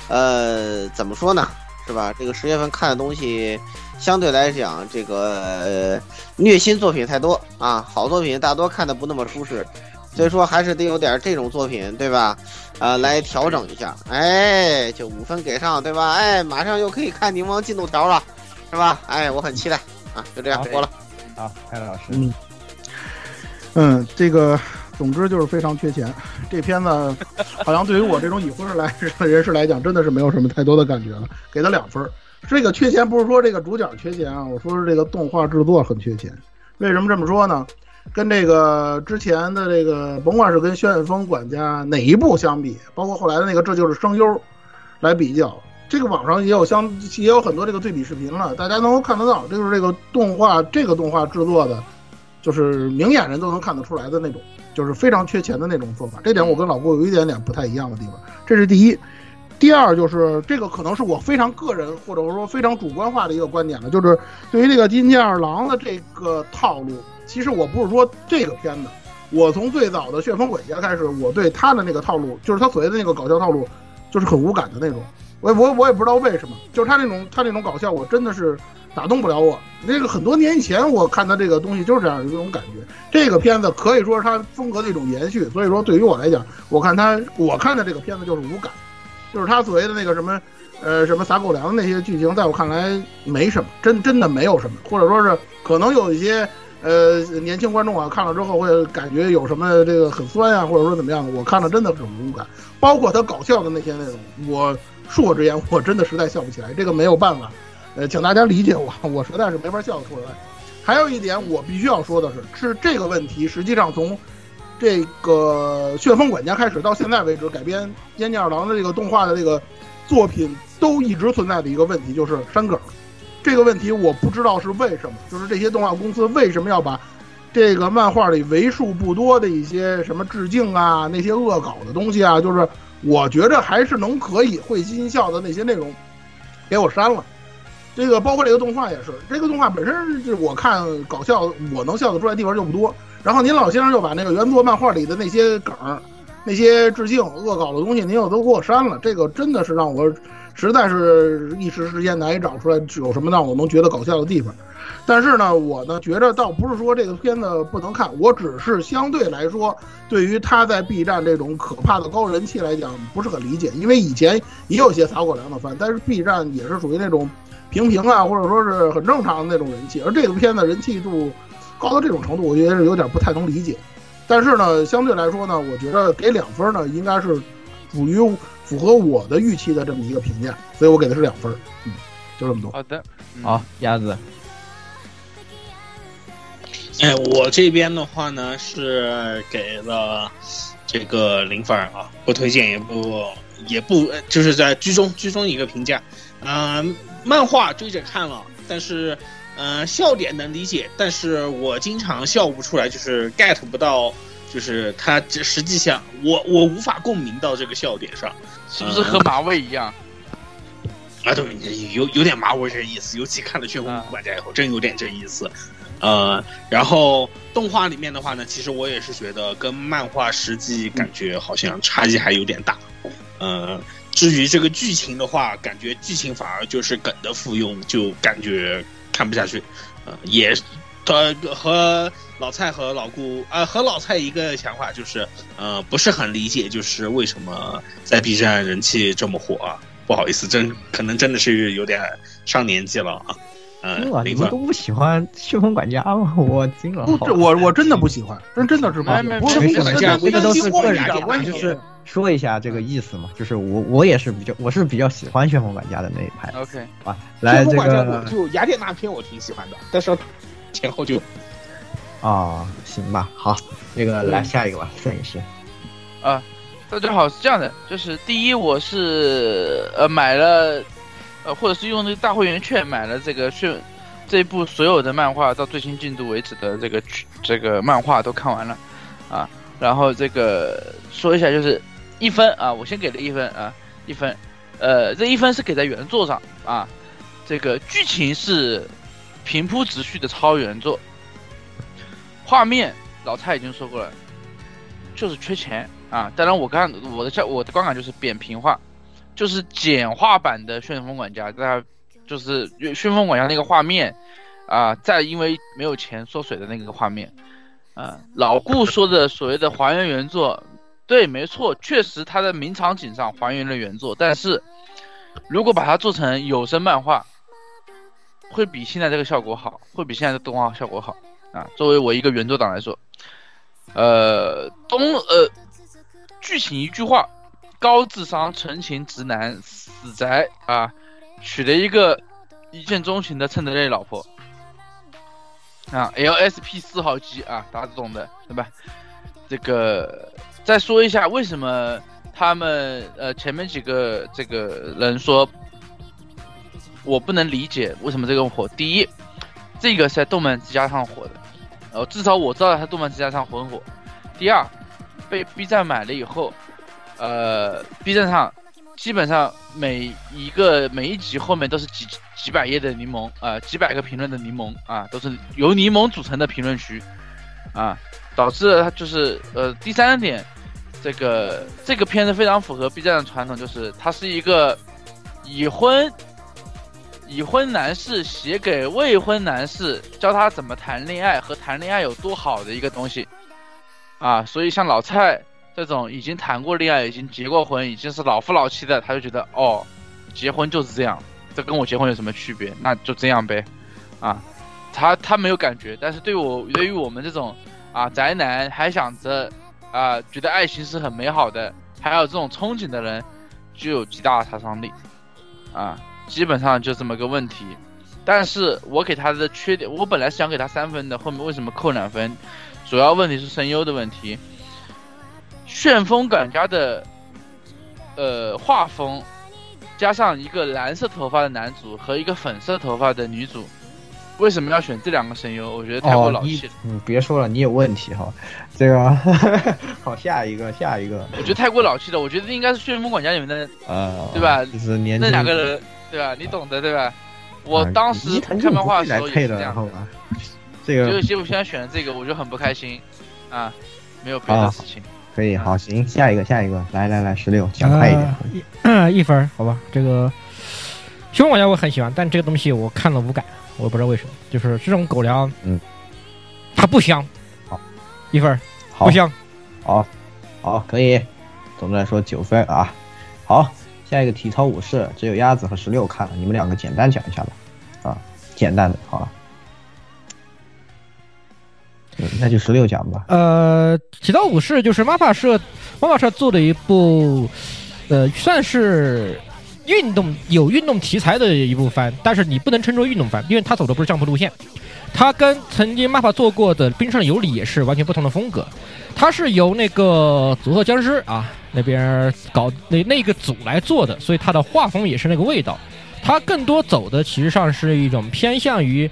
呃，怎么说呢，是吧？这个十月份看的东西，相对来讲，这个、呃、虐心作品太多啊，好作品大多看的不那么舒适。所以说还是得有点这种作品，对吧？呃，来调整一下，哎，就五分给上，对吧？哎，马上又可以看柠檬进度条了，是吧？哎，我很期待啊！就这样
好
过了。
好，凯老师，
嗯嗯，这个总之就是非常缺钱。这片子好像对于我这种已婚人来人士来讲，真的是没有什么太多的感觉了，给他两分儿。这个缺钱不是说这个主角缺钱啊，我说是这个动画制作很缺钱。为什么这么说呢？跟这个之前的这个，甭管是跟《旋风管家》哪一部相比，包括后来的那个《这就是声优》来比较，这个网上也有相也有很多这个对比视频了，大家能够看得到，这就是这个动画这个动画制作的，就是明眼人都能看得出来的那种，就是非常缺钱的那种做法。这点我跟老郭有一点点不太一样的地方，这是第一。第二就是这个可能是我非常个人或者说非常主观化的一个观点了，就是对于这个金剑二郎的这个套路，其实我不是说这个片子，我从最早的旋风管家开始，我对他的那个套路，就是他所谓的那个搞笑套路，就是很无感的那种。我我我也不知道为什么，就是他那种他那种搞笑，我真的是打动不了我。那个很多年以前我看他这个东西就是这样一种感觉。这个片子可以说是他风格的一种延续，所以说对于我来讲，我看他我看的这个片子就是无感。就是他所谓的那个什么，呃，什么撒狗粮的那些剧情，在我看来没什么，真真的没有什么，或者说是可能有一些呃年轻观众啊看了之后会感觉有什么这个很酸啊，或者说怎么样，我看了真的很无感。包括他搞笑的那些内容，我恕我直言，我真的实在笑不起来，这个没有办法，呃，请大家理解我，我实在是没法笑得出来。还有一点我必须要说的是，是这个问题实际上从。这个《旋风管家》开始到现在为止，改编《烟剑二郎》的这个动画的这个作品，都一直存在的一个问题，就是删梗。这个问题我不知道是为什么，就是这些动画公司为什么要把这个漫画里为数不多的一些什么致敬啊、那些恶搞的东西啊，就是我觉着还是能可以会心一笑的那些内容，给我删了。这个包括这个动画也是，这个动画本身是我看搞笑，我能笑得出来地方就不多。然后您老先生又把那个原作漫画里的那些梗、那些致敬、恶搞的东西，您又都给我删了。这个真的是让我实在是一时之间难以找出来有什么让我能觉得搞笑的地方。但是呢，我呢觉着倒不是说这个片子不能看，我只是相对来说，对于他在 B 站这种可怕的高人气来讲不是很理解。因为以前也有些撒狗粮的番，但是 B 站也是属于那种平平啊，或者说是很正常的那种人气，而这个片子人气度。高到这种程度，我觉得是有点不太能理解。但是呢，相对来说呢，我觉得给两分呢，应该是属于符合我的预期的这么一个评价，所以我给的是两分。嗯，就这么多。
好的，
好，鸭子。
哎，我这边的话呢是给了这个零分啊，不推荐也不也不就是在居中居中一个评价。嗯，漫画追着看了，但是。嗯，笑点能理解，但是我经常笑不出来，就是 get 不到，就是他实际上我我无法共鸣到这个笑点上，
是不是和马尾一样？
啊，对，有有点马尾这意思，尤其看了《旋风管家》以后，真有点这意思。呃，然后动画里面的话呢，其实我也是觉得跟漫画实际感觉好像差异还有点大。呃，至于这个剧情的话，感觉剧情反而就是梗的复用，就感觉。看不下去，呃，也，呃，和老蔡和老顾，呃，和老蔡一个想法就是，呃，不是很理解，就是为什么在 B 站人气这么火啊？不好意思，真可能真的是有点上年纪了啊。呃，
你们都不喜欢旋风管家吗？我惊了。
不，我我真的不喜欢，真真的是不喜欢。不是
这个都是个人的，就是。说一下这个意思嘛，就是我我也是比较我是比较喜欢旋风管家的那一派。
OK，
啊，来这个
就雅典娜篇我挺喜欢的，但是前后就
啊，行吧，好，那个来下一个吧，摄影师。
啊，大家好，是这样的，就是第一我是呃买了呃或者是用那个大会员券买了这个炫这一部所有的漫画到最新进度为止的这个这个漫画都看完了啊，然后这个说一下就是。一分啊，我先给了一分啊，一分，呃，这一分是给在原作上啊，这个剧情是平铺直叙的超原作，画面老蔡已经说过了，就是缺钱啊。当然我看我的效我的观感就是扁平化，就是简化版的旋风管家，大家就是旋风管家那个画面啊，再因为没有钱缩水的那个画面啊，老顾说的所谓的还原原作。对，没错，确实它的名场景上还原了原作，但是如果把它做成有声漫画，会比现在这个效果好，会比现在的动画效果好啊。作为我一个原作党来说，呃，东呃，剧情一句话，高智商纯情直男死宅啊，娶了一个一见钟情的趁德雷老婆啊，LSP 四号机啊，大家懂的对吧？这个再说一下为什么他们呃前面几个这个人说，我不能理解为什么这个火。第一，这个是在动漫之家上火的，呃，至少我知道它动漫之家上很火。第二，被 B 站买了以后，呃，B 站上基本上每一个每一集后面都是几几百页的柠檬啊、几百个评论的柠檬啊，都是由柠檬组成的评论区啊，导致了它就是呃第三点，这个这个片子非常符合 B 站的传统，就是它是一个已婚已婚男士写给未婚男士，教他怎么谈恋爱和谈恋爱有多好的一个东西啊，所以像老蔡这种已经谈过恋爱、已经结过婚、已经是老夫老妻的，他就觉得哦，结婚就是这样，这跟我结婚有什么区别？那就这样呗，啊，他他没有感觉，但是对我对于我们这种啊宅男还想着啊觉得爱情是很美好的，还有这种憧憬的人，就有极大的杀伤力，啊，基本上就这么个问题。但是我给他的缺点，我本来是想给他三分的，后面为什么扣两分？主要问题是声优的问题。旋风管家的呃画风，加上一个蓝色头发的男主和一个粉色头发的女主，为什么要选这两个声优？我觉得太过老气了。
你别说了，你有问题哈。这个 好，下一个，下一个。
我觉得太过老气了。我觉得应该是旋风管家里面的，
呃，
对吧？
就是年
那两个人，对吧？你懂的，对吧？我当时看漫画的时候也是这样。
这个
就是这部片选的这个，我就很不开心啊，没有别的事情。
可以，好，行，下一个，下一个，来来来，十六，讲快一点。
呃、一 分，好吧，这个旋风管家我很喜欢，但这个东西我看了无感，我不知道为什么，就是这种狗粮，
嗯，
它不香。
好，
一分，
好
不香。
好，好，可以。总的来说九分啊。好，下一个体操武士，只有鸭子和十六看了，你们两个简单讲一下吧。啊，简单的，好了。那就十六讲吧。
呃，体操武士就是 MAPPA 社漫画社做的一部，呃，算是运动有运动题材的一部番，但是你不能称之为运动番，因为它走的不是上坡路线。它跟曾经漫画做过的《冰上有理》也是完全不同的风格。它是由那个组合僵尸啊那边搞那那个组来做的，所以它的画风也是那个味道。它更多走的其实上是一种偏向于。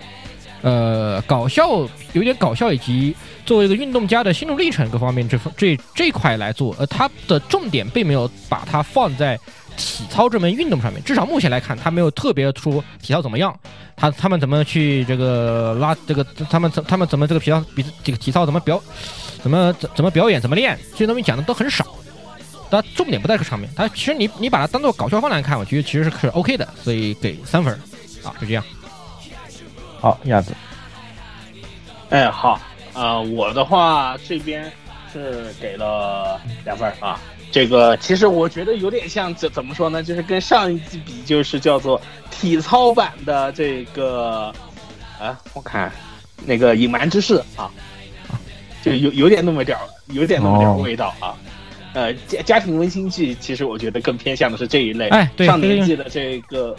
呃，搞笑有点搞笑，以及作为一个运动家的心路历程各方面这这这块来做，呃，它的重点并没有把它放在体操这门运动上面，至少目前来看，它没有特别说体操怎么样，他他们怎么去这个拉这个，他们怎他们怎么这个体操比这个体操怎么表，怎么怎怎么表演怎么练，这些东西讲的都很少，它重点不在这上面，它其实你你把它当做搞笑方来看，我觉得其实是是 OK 的，所以给三分，啊，就这样。
好，鸭子。
哎，好，啊、我的话这边是给了两分啊。这个其实我觉得有点像怎怎么说呢？就是跟上一季比，就是叫做体操版的这个，啊，我看那个隐瞒之事啊，就有有点那么点儿，有点那么点儿味道啊。呃，家家庭温馨剧，其实我觉得更偏向的是这一类，
哎对
上年纪的这个。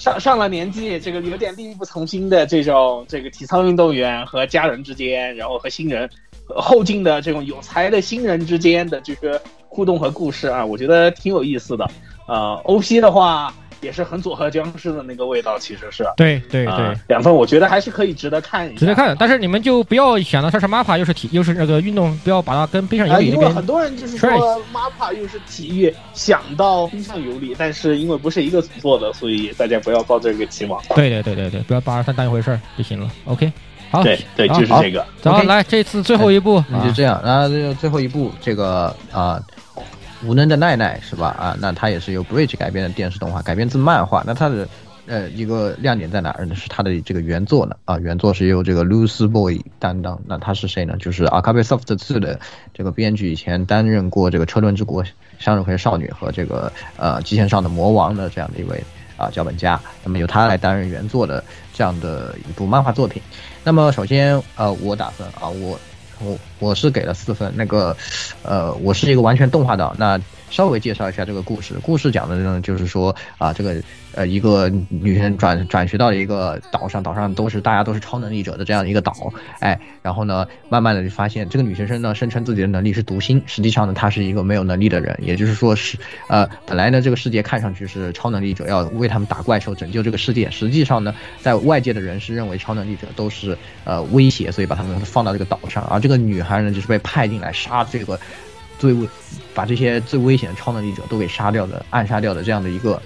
上上了年纪，这个有点力不从心的这种这个体操运动员和家人之间，然后和新人后进的这种有才的新人之间的这个互动和故事啊，我觉得挺有意思的。呃，OP 的话也是很佐贺僵尸的那个味道，其实是。
对对对。
呃，两份我觉得还是可以值得看一下，
值得看，但是你们就不要想到它是 MAPPA 又是体又是那个运动，不要把它跟冰上有
啊，
理那边
因为很多人就是说 MAPPA 又是体育，想到冰上有理，但是因为不是一个组做的，所以大家不要抱这个期望。
对对对对对，不要把它当一回事儿就行了。OK，好，
对对，就是这个。
走
OK
来这次最后一步，
那就这样，然后这个最后一步这个啊，无能的奈奈是吧？啊，那它也是由 Bridge 改编的电视动画，改编自漫画。那它的呃一个亮点在哪儿呢？是它的这个原作呢？啊，原作是由这个 Lose Boy 担当。那他是谁呢？就是 Akabe Soft 四的这个编剧，以前担任过这个《车轮之国》《向日葵少女》和这个呃《极限上的魔王》的这样的一位啊脚本家。那么由他来担任原作的这样的一部漫画作品。那么首先呃我打分啊我。我我是给了四分，那个，呃，我是一个完全动画党。那稍微介绍一下这个故事。故事讲的呢，就是说啊，这个呃一个女生转转学到了一个岛上，岛上都是大家都是超能力者的这样一个岛，哎，然后呢，慢慢的就发现这个女学生呢声称自己的能力是读心，实际上呢她是一个没有能力的人，也就是说是呃本来呢这个世界看上去是超能力者要为他们打怪兽拯救这个世界，实际上呢在外界的人是认为超能力者都是呃威胁，所以把他们放到这个岛上，而这个女孩呢就是被派进来杀这个。最危，把这些最危险的超能力者都给杀掉的、暗杀掉的这样的一个，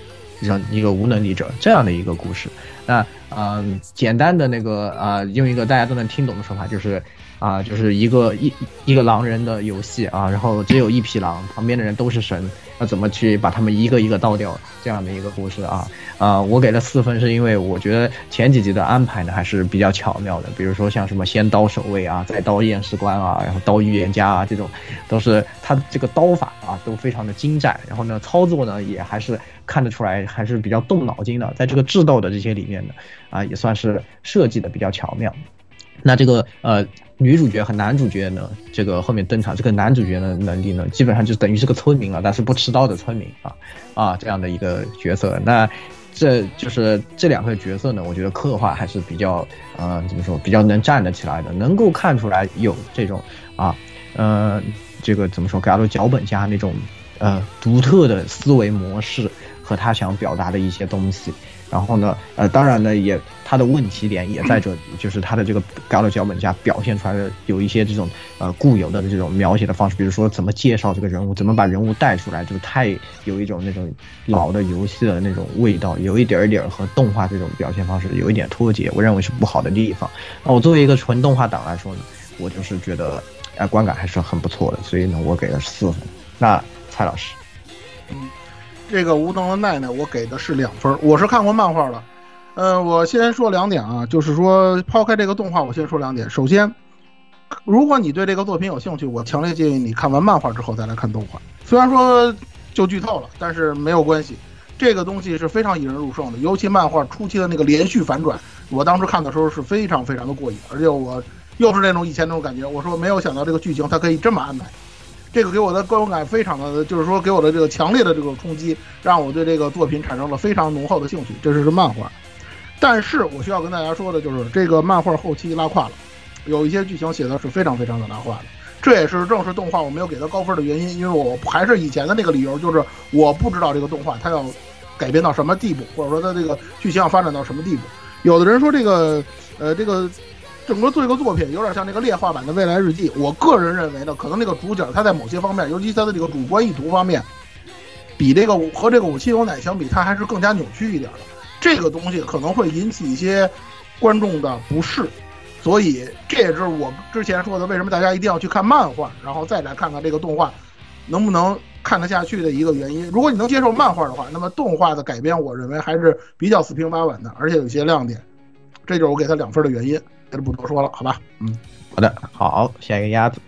让一个无能力者这样的一个故事。那嗯，简单的那个啊，用一个大家都能听懂的说法，就是啊，就是一个一一个狼人的游戏啊，然后只有一匹狼，旁边的人都是神，那怎么去把他们一个一个刀掉？这样的一个故事啊啊，我给了四分，是因为我觉得前几集的安排呢还是比较巧妙的，比如说像什么先刀守卫啊，再刀验尸官啊，然后刀预言家啊，这种都是他这个刀法啊都非常的精湛，然后呢操作呢也还是看得出来还是比较动脑筋的，在这个智斗的这些里面呢。啊，也算是设计的比较巧妙。那这个呃，女主角和男主角呢，这个后面登场，这个男主角的能力呢，基本上就等于是个村民了，但是不持刀的村民啊啊，这样的一个角色。那这就是这两个角色呢，我觉得刻画还是比较呃，怎么说，比较能站得起来的，能够看出来有这种啊，呃，这个怎么说，给到脚本家那种呃独特的思维模式和他想表达的一些东西。然后呢，呃，当然呢，也他的问题点也在这里，就是他的这个高的脚本家表现出来的有一些这种呃固有的这种描写的方式，比如说怎么介绍这个人物，怎么把人物带出来，就是太有一种那种老的游戏的那种味道，有一点点和动画这种表现方式有一点脱节，我认为是不好的地方。那我作为一个纯动画党来说呢，我就是觉得，哎，观感还是很不错的，所以呢，我给了四分。那蔡老师，
这个无能的奈奈，我给的是两分。我是看过漫画的，呃，我先说两点啊，就是说抛开这个动画，我先说两点。首先，如果你对这个作品有兴趣，我强烈建议你看完漫画之后再来看动画。虽然说就剧透了，但是没有关系，这个东西是非常引人入胜的。尤其漫画初期的那个连续反转，我当时看的时候是非常非常的过瘾，而且我又是那种以前那种感觉，我说没有想到这个剧情它可以这么安排。这个给我的观感非常的，就是说给我的这个强烈的这个冲击，让我对这个作品产生了非常浓厚的兴趣。这是漫画，但是我需要跟大家说的就是，这个漫画后期拉胯了，有一些剧情写的是非常非常的拉胯的。这也是正是动画我没有给它高分的原因，因为我还是以前的那个理由，就是我不知道这个动画它要改编到什么地步，或者说它这个剧情要发展到什么地步。有的人说这个，呃，这个。整个做一个作品有点像那个劣化版的《未来日记》，我个人认为呢，可能那个主角他在某些方面，尤其他的这个主观意图方面，比这个和这个武器有奶相比，他还是更加扭曲一点的。这个东西可能会引起一些观众的不适，所以这也是我之前说的，为什么大家一定要去看漫画，然后再来看看这个动画能不能看得下去的一个原因。如果你能接受漫画的话，那么动画的改编，我认为还是比较四平八稳的，而且有些亮点。这就是我给他两分的原因。就不多说了，好吧？嗯，
好的，好，下一个鸭子。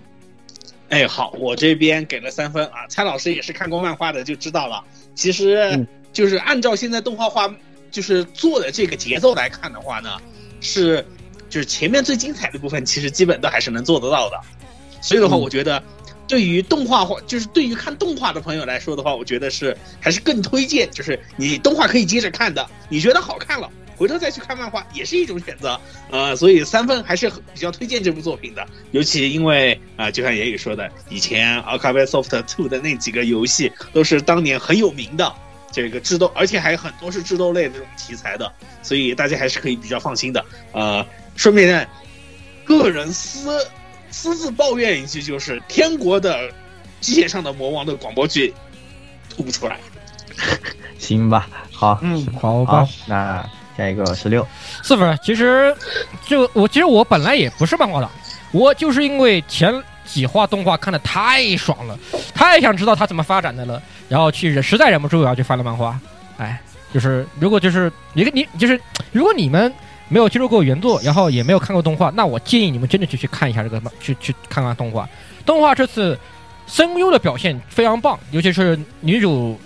哎，好，我这边给了三分啊。蔡老师也是看过漫画的，就知道了。其实就是按照现在动画画就是做的这个节奏来看的话呢，是就是前面最精彩的部分，其实基本都还是能做得到的。所以的话，我觉得对于动画化，就是对于看动画的朋友来说的话，我觉得是还是更推荐，就是你动画可以接着看的，你觉得好看了。回头再去看漫画也是一种选择，呃，所以三分还是比较推荐这部作品的。尤其因为啊，就像言语说的，以前 Archive Soft Two 的那几个游戏都是当年很有名的这个智斗，而且还有很多是智斗类这种题材的，所以大家还是可以比较放心的。呃，顺便个人私私自抱怨一句，就是天国的机械上的魔王的广播剧吐不出来。
行吧，好，
嗯，好吧，
那。下一个十六
四分，其实就我其实我本来也不是漫画党，我就是因为前几话动画看的太爽了，太想知道它怎么发展的了，然后去忍实在忍不住要去翻了漫画。哎，就是如果就是你你就是如果你们没有接触过原作，然后也没有看过动画，那我建议你们真的去去看一下这个漫，去去看看动画。动画这次声优的表现非常棒，尤其是女主。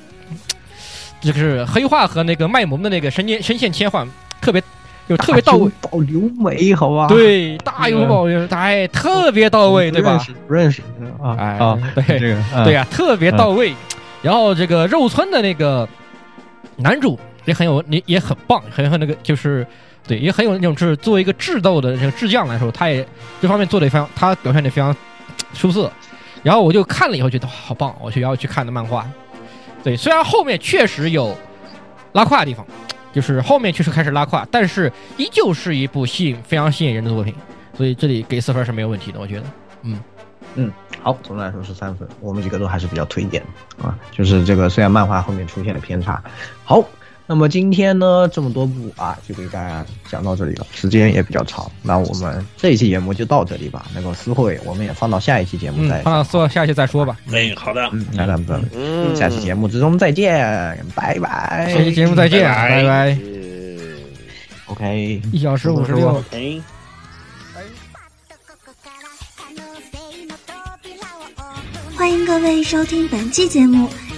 就是黑化和那个卖萌的那个声线声线切换特别，就特别到位。
保留美，好吧？
对，大有保留，哎，特别到位，对吧？
不认识，啊，
哎，对，对呀，特别到位。然后这个肉村的那个男主也很有，也也很棒，很很那个就是对，也很有那种就是作为一个智斗的这个智将来说，他也这方面做的非常，他表现的非常出色。然后我就看了以后觉得好棒，我就要去看的漫画。对，虽然后面确实有拉胯的地方，就是后面确实开始拉胯，但是依旧是一部吸引非常吸引人的作品，所以这里给四分是没有问题的，我觉得。嗯
嗯，好，总的来说是三分，我们几个都还是比较推荐的啊。就是这个虽然漫画后面出现了偏差，好。那么今天呢，这么多部啊，就给大家讲到这里了，时间也比较长。那我们这一期节目就到这里吧。那个私会我们也放到下一期节目再
放到做下一期再说吧。
哎，好的，
嗯，那咱们下期节目之中再见，拜拜。
下期节目再见，拜拜。
OK，
一小时五十六。
欢迎各位收听本期节目。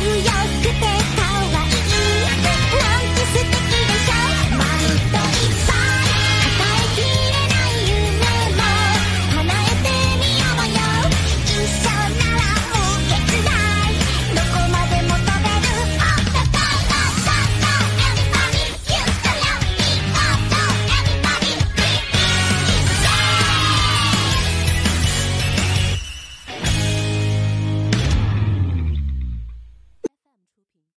強くて